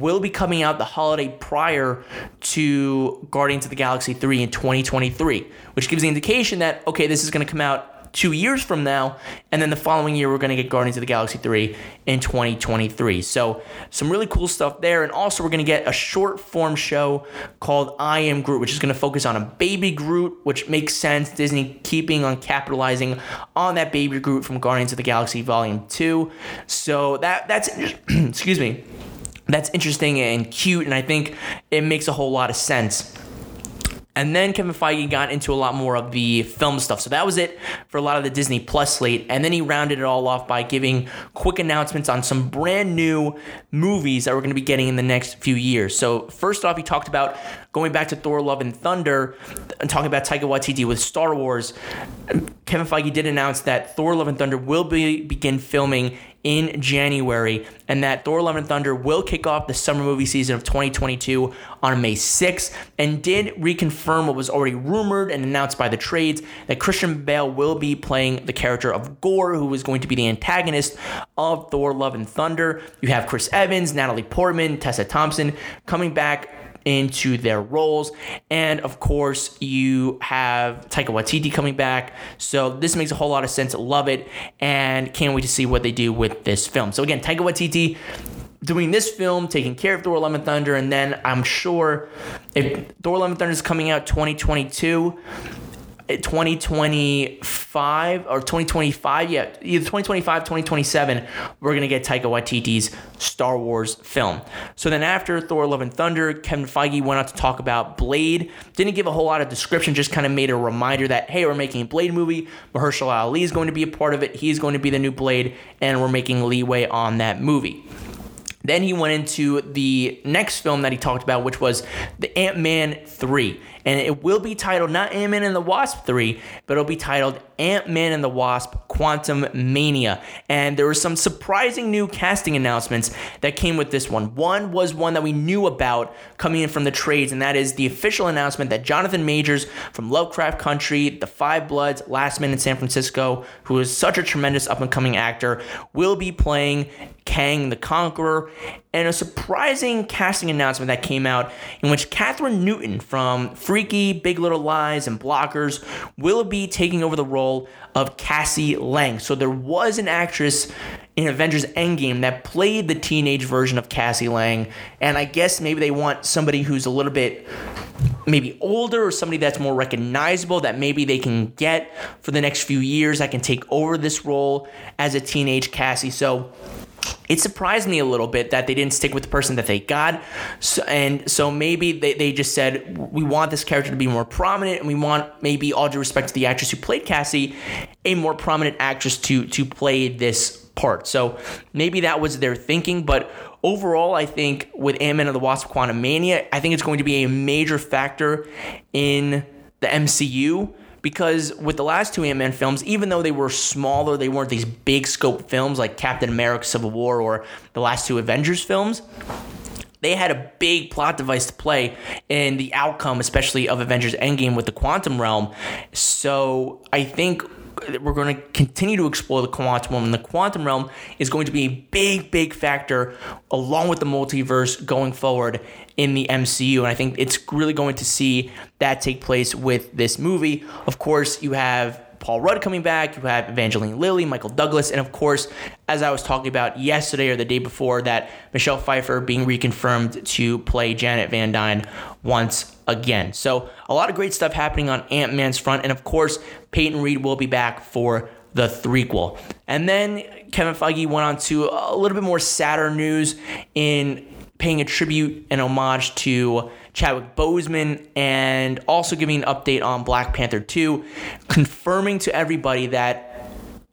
will be coming out the holiday prior to Guardians of the Galaxy 3 in 2023, which gives the indication that, okay, this is going to come out two years from now, and then the following year we're going to get Guardians of the Galaxy 3 in 2023. So some really cool stuff there, and also we're going to get a short form show called I Am Groot, which is going to focus on a baby Groot, which makes sense. Disney keeping on capitalizing on that baby Groot from Guardians of the Galaxy Volume 2. So that that's excuse me. That's interesting and cute, and I think it makes a whole lot of sense. And then Kevin Feige got into a lot more of the film stuff. So that was it for a lot of the Disney Plus slate. And then he rounded it all off by giving quick announcements on some brand new movies that we're going to be getting in the next few years. So, first off, he talked about going back to Thor Love and Thunder and talking about Taika Waititi with Star Wars. Kevin Feige did announce that Thor Love and Thunder will be, begin filming in January, and that Thor Love and Thunder will kick off the summer movie season of 2022 on May 6th, and did reconfirm what was already rumored and announced by the trades that Christian Bale will be playing the character of Gorr, who is going to be the antagonist of Thor Love and Thunder. You have Chris Evans, Natalie Portman, Tessa Thompson coming back into their roles. And of course, you have Taika Waititi coming back. So this makes a whole lot of sense. Love it. And can't wait to see what they do with this film. So again, Taika Waititi doing this film, taking care of Thor: Love and Thunder, and then I'm sure if Thor: Love and Thunder is coming out 2022 2025 or 2025, yeah, either 2025, 2027, we're going to get Taika Waititi's Star Wars film. So then after Thor Love and Thunder, Kevin Feige went on to talk about Blade. Didn't give a whole lot of description, just kind of made a reminder that, hey, we're making a Blade movie. Mahershala Ali is going to be a part of it. He's going to be the new Blade, and we're making leeway on that movie. Then he went into the next film that he talked about, which was the Ant Man 3 and it will be titled not Ant Man and the Wasp 3, but it'll be titled Ant Man and the Wasp Quantumania. And there were some surprising new casting announcements that came with this one. One was one that we knew about coming in from the trades, and that is the official announcement that Jonathan Majors from Lovecraft Country, The Five Bloods, Last Man in San Francisco, who is such a tremendous up and coming actor, will be playing Kang the Conqueror. And a surprising casting announcement that came out in which Kathryn Newton from Freaky, Big Little Lies, and Blockers will be taking over the role of Cassie Lang. So there was an actress in Avengers Endgame that played the teenage version of Cassie Lang, and I guess maybe they want somebody who's a little bit maybe older or somebody that's more recognizable that maybe they can get for the next few years that can take over this role as a teenage Cassie. So it surprised me a little bit that they didn't stick with the person that they got. So, and so maybe they, they just said, we want this character to be more prominent, and we want maybe all due respect to the actress who played Cassie, a more prominent actress to to play this part. So maybe that was their thinking, but overall, I think with Ant-Man and the Wasp Quantumania, I think it's going to be a major factor in the MCU because with the last two Ant-Man films, even though they were smaller, they weren't these big scope films like Captain America Civil War or the last two Avengers films. They had a big plot device to play in the outcome, especially of Avengers Endgame with the quantum realm. So I think we're going to continue to explore the quantum realm, and the quantum realm is going to be a big, big factor along with the multiverse going forward in the MCU. And I think it's really going to see that take place with this movie. Of course, you have Paul Rudd coming back, you have Evangeline Lilly, Michael Douglas, and of course, as I was talking about yesterday or the day before, that Michelle Pfeiffer being reconfirmed to play Janet Van Dyne once again. So, a lot of great stuff happening on Ant Man's front, and of course, Peyton Reed will be back for the threequel. And then Kevin Feige went on to a little bit more sadder news in paying a tribute and homage to Chadwick Boseman and also giving an update on Black Panther 2, confirming to everybody that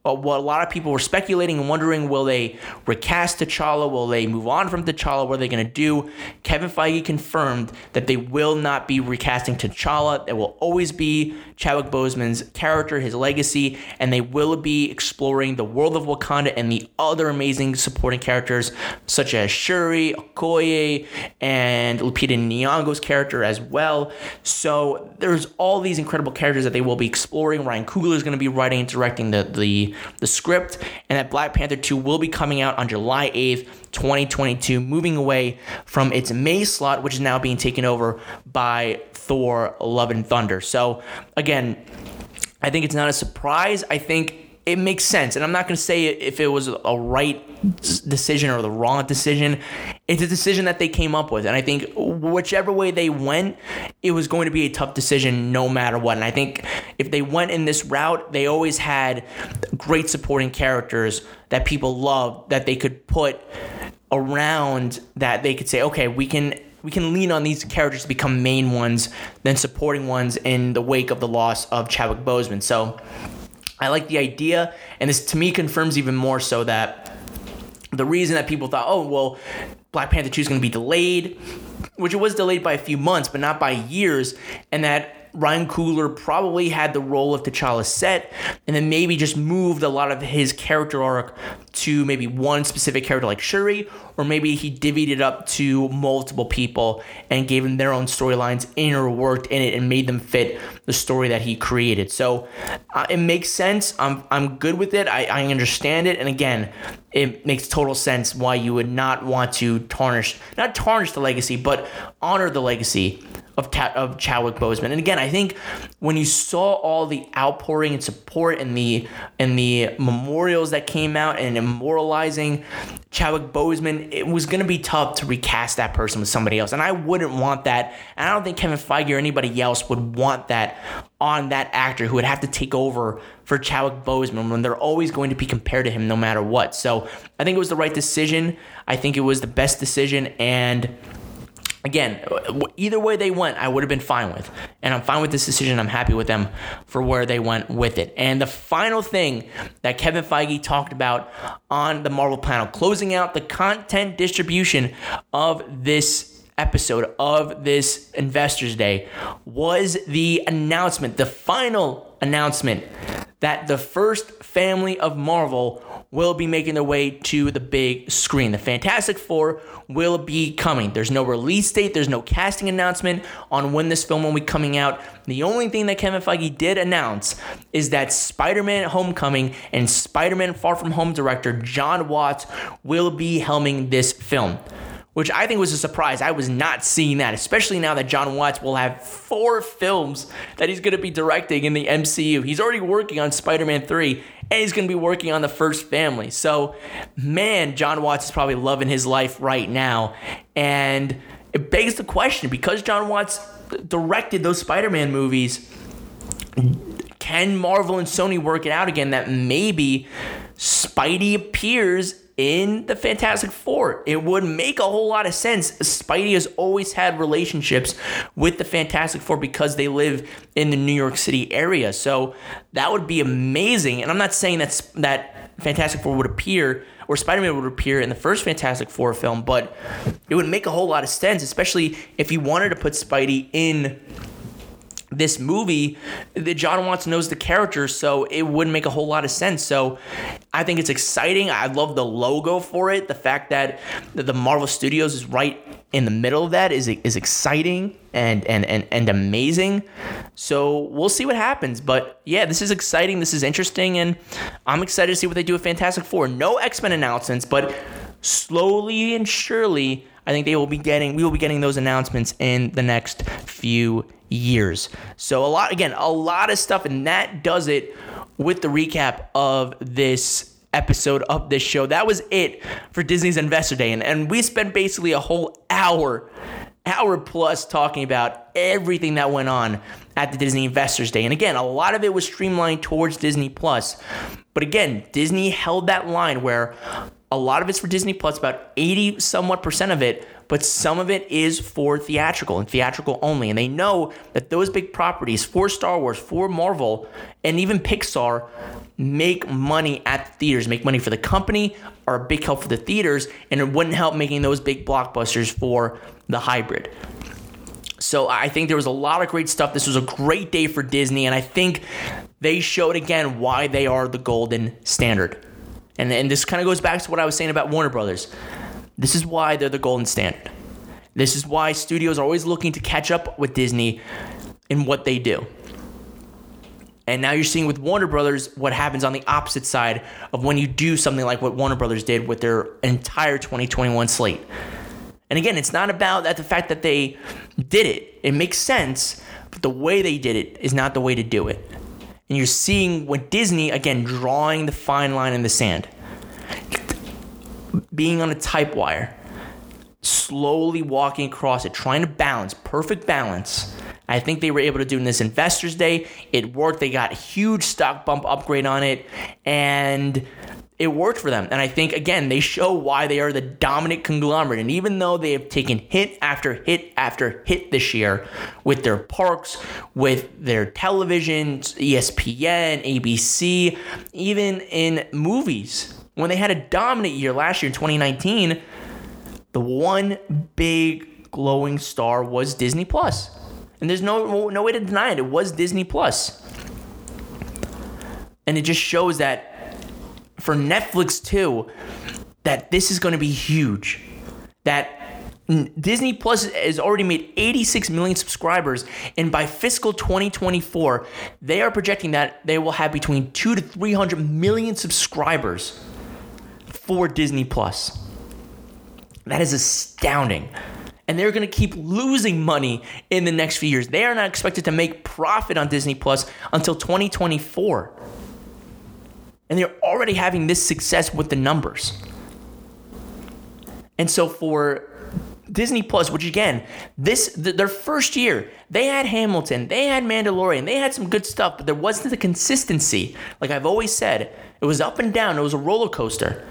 what a lot of people were speculating and wondering will they recast T'Challa? Will they move on from T'Challa? What are they going to do? Kevin Feige confirmed that they will not be recasting T'Challa. It will always be Chadwick Boseman's character, his legacy, and they will be exploring the world of Wakanda and the other amazing supporting characters such as Shuri, Okoye, and Lupita Nyong'o's character as well. So there's all these incredible characters that they will be exploring. Ryan Coogler is going to be writing and directing the, the the script, and that Black Panther 2 will be coming out on July 8th, 2022, moving away from its May slot, which is now being taken over by Thor Love and Thunder. So, again, I think it's not a surprise. I think it makes sense. And I'm not going to say if it was a right decision or the wrong decision. It's a decision that they came up with. And I think whichever way they went, it was going to be a tough decision no matter what. And I think if they went in this route, they always had great supporting characters that people loved that they could put around that they could say, okay, we can we can lean on these characters to become main ones then supporting ones in the wake of the loss of Chadwick Boseman. So I like the idea, and this to me confirms even more so that the reason that people thought, oh, well, Black Panther 2 is going to be delayed, which it was delayed by a few months, but not by years, and that Ryan Coogler probably had the role of T'Challa set, and then maybe just moved a lot of his character arc to maybe one specific character like Shuri, or maybe he divvied it up to multiple people and gave them their own storylines in or worked in it and made them fit the story that he created. So uh, it makes sense. I'm I'm good with it. I, I understand it, and again, it makes total sense why you would not want to tarnish, not tarnish the legacy, but honor the legacy of, Ta- of Chadwick Boseman. And again, I think when you saw all the outpouring and support and the and the memorials that came out and immortalizing Chadwick Boseman, it was going to be tough to recast that person with somebody else. And I wouldn't want that. And I don't think Kevin Feige or anybody else would want that on that actor who would have to take over for Chadwick Boseman when they're always going to be compared to him no matter what. So I think it was the right decision. I think it was the best decision. And again, either way they went, I would have been fine with. And I'm fine with this decision. I'm happy with them for where they went with it. And the final thing that Kevin Feige talked about on the Marvel panel, closing out the content distribution of this episode of this Investors Day, was the announcement, the final announcement that the first family of Marvel will be making their way to the big screen. The Fantastic Four will be coming. There's no release date, there's no casting announcement on when this film will be coming out. The only thing that Kevin Feige did announce is that Spider Man Homecoming and Spider Man Far From Home director Jon Watts will be helming this film which I think was a surprise. I was not seeing that, especially now that Jon Watts will have four films that he's going to be directing in the MCU. He's already working on Spider Man 3, and he's going to be working on the first family. So, man, Jon Watts is probably loving his life right now. And it begs the question because Jon Watts directed those Spider Man movies, can Marvel and Sony work it out again that maybe Spidey appears in the Fantastic Four. It would make a whole lot of sense. Spidey has always had relationships with the Fantastic Four because they live in the New York City area. So that would be amazing. And I'm not saying that's that Fantastic Four would appear or Spider-Man would appear in the first Fantastic Four film, but it would make a whole lot of sense, especially if you wanted to put Spidey in this movie that Jon Watts knows the character, so it wouldn't make a whole lot of sense. So I think it's exciting. I love the logo for it. The fact that the Marvel Studios is right in the middle of that is is exciting and and and, and amazing. So we'll see what happens. But yeah, this is exciting. This is interesting, and I'm excited to see what they do with Fantastic Four. No X Men announcements, but slowly and surely, I think they will be getting we will be getting those announcements in the next few years. So a lot again, a lot of stuff and that does it with the recap of this episode of this show. That was it for Disney's Investor Day and, and we spent basically a whole hour hour plus talking about everything that went on at the Disney Investors Day. And again, a lot of it was streamlined towards Disney Plus. But again, Disney held that line where A lot of it's for Disney Plus, about 80 somewhat percent of it, but some of it is for theatrical and theatrical only. And they know that those big properties for Star Wars, for Marvel, and even Pixar make money at the theaters, make money for the company, are a big help for the theaters, and it wouldn't help making those big blockbusters for the hybrid. So I think there was a lot of great stuff. This was a great day for Disney, and I think they showed again why they are the golden standard. And, and this kind of goes back to what I was saying about Warner Brothers. This is why they're the golden standard. This is why studios are always looking to catch up with Disney in what they do. And now you're seeing with Warner Brothers what happens on the opposite side of when you do something like what Warner Brothers did with their entire 2021 slate. And again, it's not about that the fact that they did it. It makes sense, but the way they did it is not the way to do it. And you're seeing what Disney again drawing the fine line in the sand. Being on a type wire, slowly walking across it, trying to balance, perfect balance. I think they were able to do in this Investors Day. It worked. They got a huge stock bump upgrade on it. And it worked for them. And I think, again, they show why they are the dominant conglomerate. And even though they have taken hit after hit after hit this year with their parks, with their television, ESPN, ABC, even in movies, when they had a dominant year last year in 2019, the one big glowing star was Disney Plus. And there's no no way to deny it. It was Disney Plus. And it just shows that for Netflix too that this is going to be huge. That Disney Plus has already made 86 million subscribers, and by fiscal 2024, they are projecting that they will have between two to 300 million subscribers for Disney Plus. That is astounding. And they're going to keep losing money in the next few years. They are not expected to make profit on Disney Plus until 2024 and they're already having this success with the numbers. And so for Disney Plus, which again, this th- their first year, they had Hamilton, they had Mandalorian, they had some good stuff, but there wasn't the consistency. Like I've always said, it was up and down, it was a roller coaster.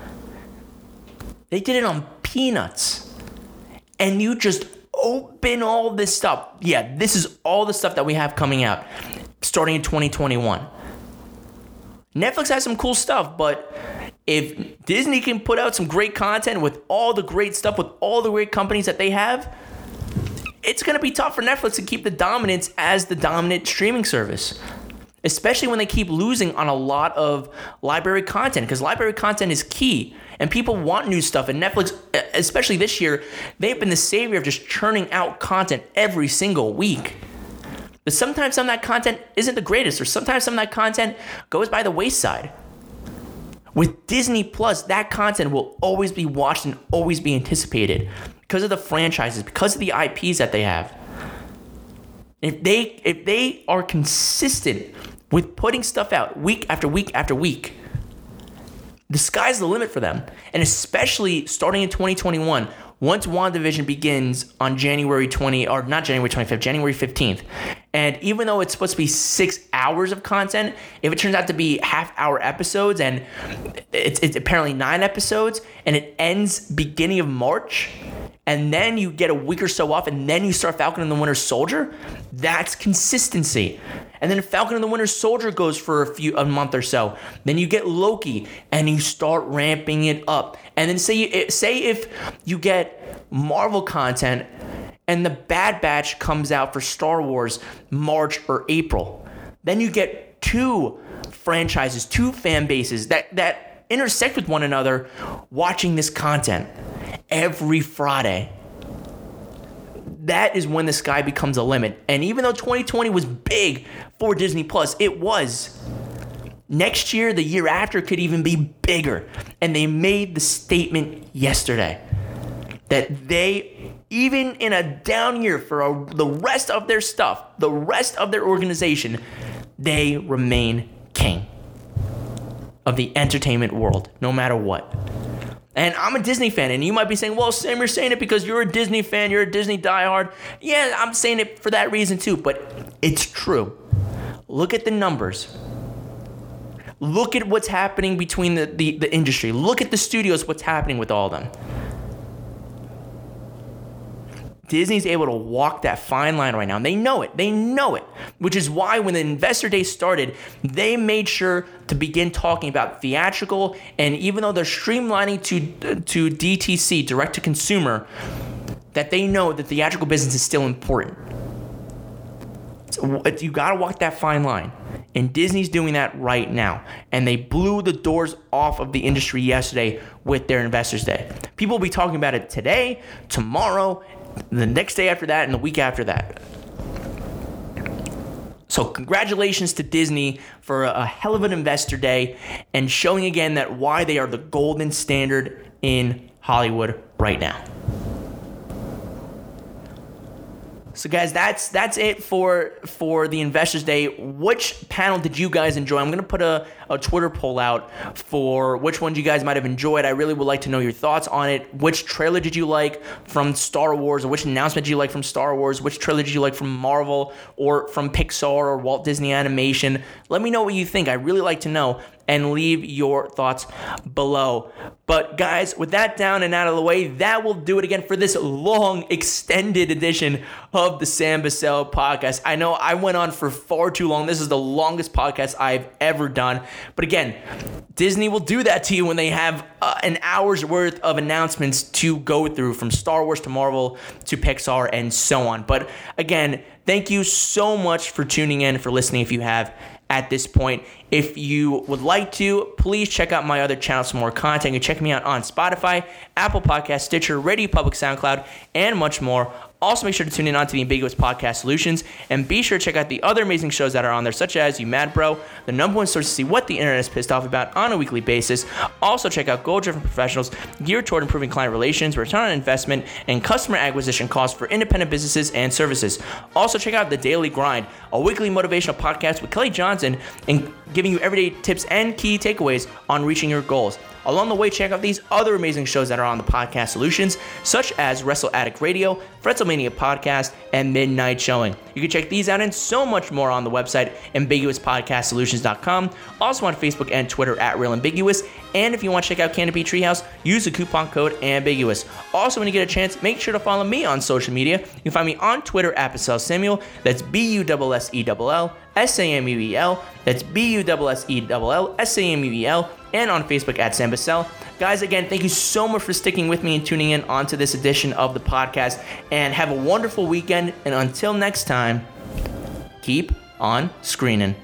They did it on peanuts. And you just open all this stuff. Yeah, this is all the stuff that we have coming out starting in 2021. Netflix has some cool stuff, but if Disney can put out some great content with all the great stuff, with all the great companies that they have, it's going to be tough for Netflix to keep the dominance as the dominant streaming service. Especially when they keep losing on a lot of library content, because library content is key and people want new stuff. And Netflix, especially this year, they've been the savior of just churning out content every single week. Sometimes some of that content isn't the greatest, or sometimes some of that content goes by the wayside. With Disney Plus, that content will always be watched and always be anticipated because of the franchises, because of the IPs that they have. If they if they are consistent with putting stuff out week after week after week, the sky's the limit for them. And especially starting in 2021, once WandaVision begins on January 20, or not January 25th, January 15th. And even though it's supposed to be six hours of content, if it turns out to be half hour episodes and it's, it's apparently nine episodes and it ends beginning of March, and then you get a week or so off, and then you start Falcon and the Winter Soldier, that's consistency. And then Falcon and the Winter Soldier goes for a few a month or so. Then you get Loki, and you start ramping it up. And then say say if you get Marvel content, and the Bad Batch comes out for Star Wars March or April, then you get two franchises, two fan bases that that intersect with one another watching this content every Friday. That is when the sky becomes a limit. And even though 2020 was big for Disney Plus, it was. Next year, the year after, could even be bigger. And they made the statement yesterday that they, even in a down year for a, the rest of their stuff, the rest of their organization, they remain king of the entertainment world, no matter what. And I'm a Disney fan, and you might be saying, well, Sam, you're saying it because you're a Disney fan, you're a Disney diehard. Yeah, I'm saying it for that reason too, but it's true. Look at the numbers. Look at what's happening between the, the, the industry. Look at the studios, what's happening with all of them. Disney's able to walk that fine line right now. And they know it. They know it. Which is why when the investor day started, they made sure to begin talking about theatrical. And even though they're streamlining to, to DTC, direct to consumer, that they know that theatrical business is still important. So you got to walk that fine line. And Disney's doing that right now. And they blew the doors off of the industry yesterday with their Investors Day. People will be talking about it today, tomorrow, the next day after that, and the week after that. So, congratulations to Disney for a hell of an investor day and showing again that why they are the golden standard in Hollywood right now. So guys, that's that's it for for the Investors Day. Which panel did you guys enjoy? I'm gonna put a, a Twitter poll out for which ones you guys might have enjoyed. I really would like to know your thoughts on it. Which trailer did you like from Star Wars, or which announcement did you like from Star Wars? Which trailer did you like from Marvel or from Pixar or Walt Disney Animation? Let me know what you think. I really like to know and leave your thoughts below. But guys, with that down and out of the way, that will do it again for this long, extended edition of the Sam Bussell podcast. I know I went on for far too long. This is the longest podcast I've ever done. But again, Disney will do that to you when they have uh, an hour's worth of announcements to go through from Star Wars to Marvel to Pixar and so on. But again, thank you so much for tuning in, for listening if you have at this point. If you would like to, please check out my other channels for more content. You can check me out on Spotify, Apple Podcast, Stitcher, Radio Public, SoundCloud, and much more. Also, make sure to tune in on to the Ambiguous Podcast Solutions and be sure to check out the other amazing shows that are on there, such as You Mad Bro, the number one source to see what the internet is pissed off about on a weekly basis. Also, check out Goal Driven Professionals, geared toward improving client relations, return on investment, and customer acquisition costs for independent businesses and services. Also, check out The Daily Grind, a weekly motivational podcast with Kelly Johnson, and giving you everyday tips and key takeaways on reaching your goals. Along the way, check out these other amazing shows that are on the podcast solutions, such as Wrestle Addict Radio, Fretzelmania Podcast, and Midnight Showing. You can check these out and so much more on the website, ambiguouspodcastsolutions.com. Also on Facebook and Twitter at Real Ambiguous. And if you want to check out Canopy Treehouse, use the coupon code Ambiguous. Also, when you get a chance, make sure to follow me on social media. You can find me on Twitter at Bussell Samuel. That's B U S S E L L S A M U E L. That's B U S S E L L S A M U E L. And on Facebook at Sam Bussell. Guys, again, thank you so much for sticking with me and tuning in onto this edition of the podcast. And have a wonderful weekend. And until next time, keep on screening.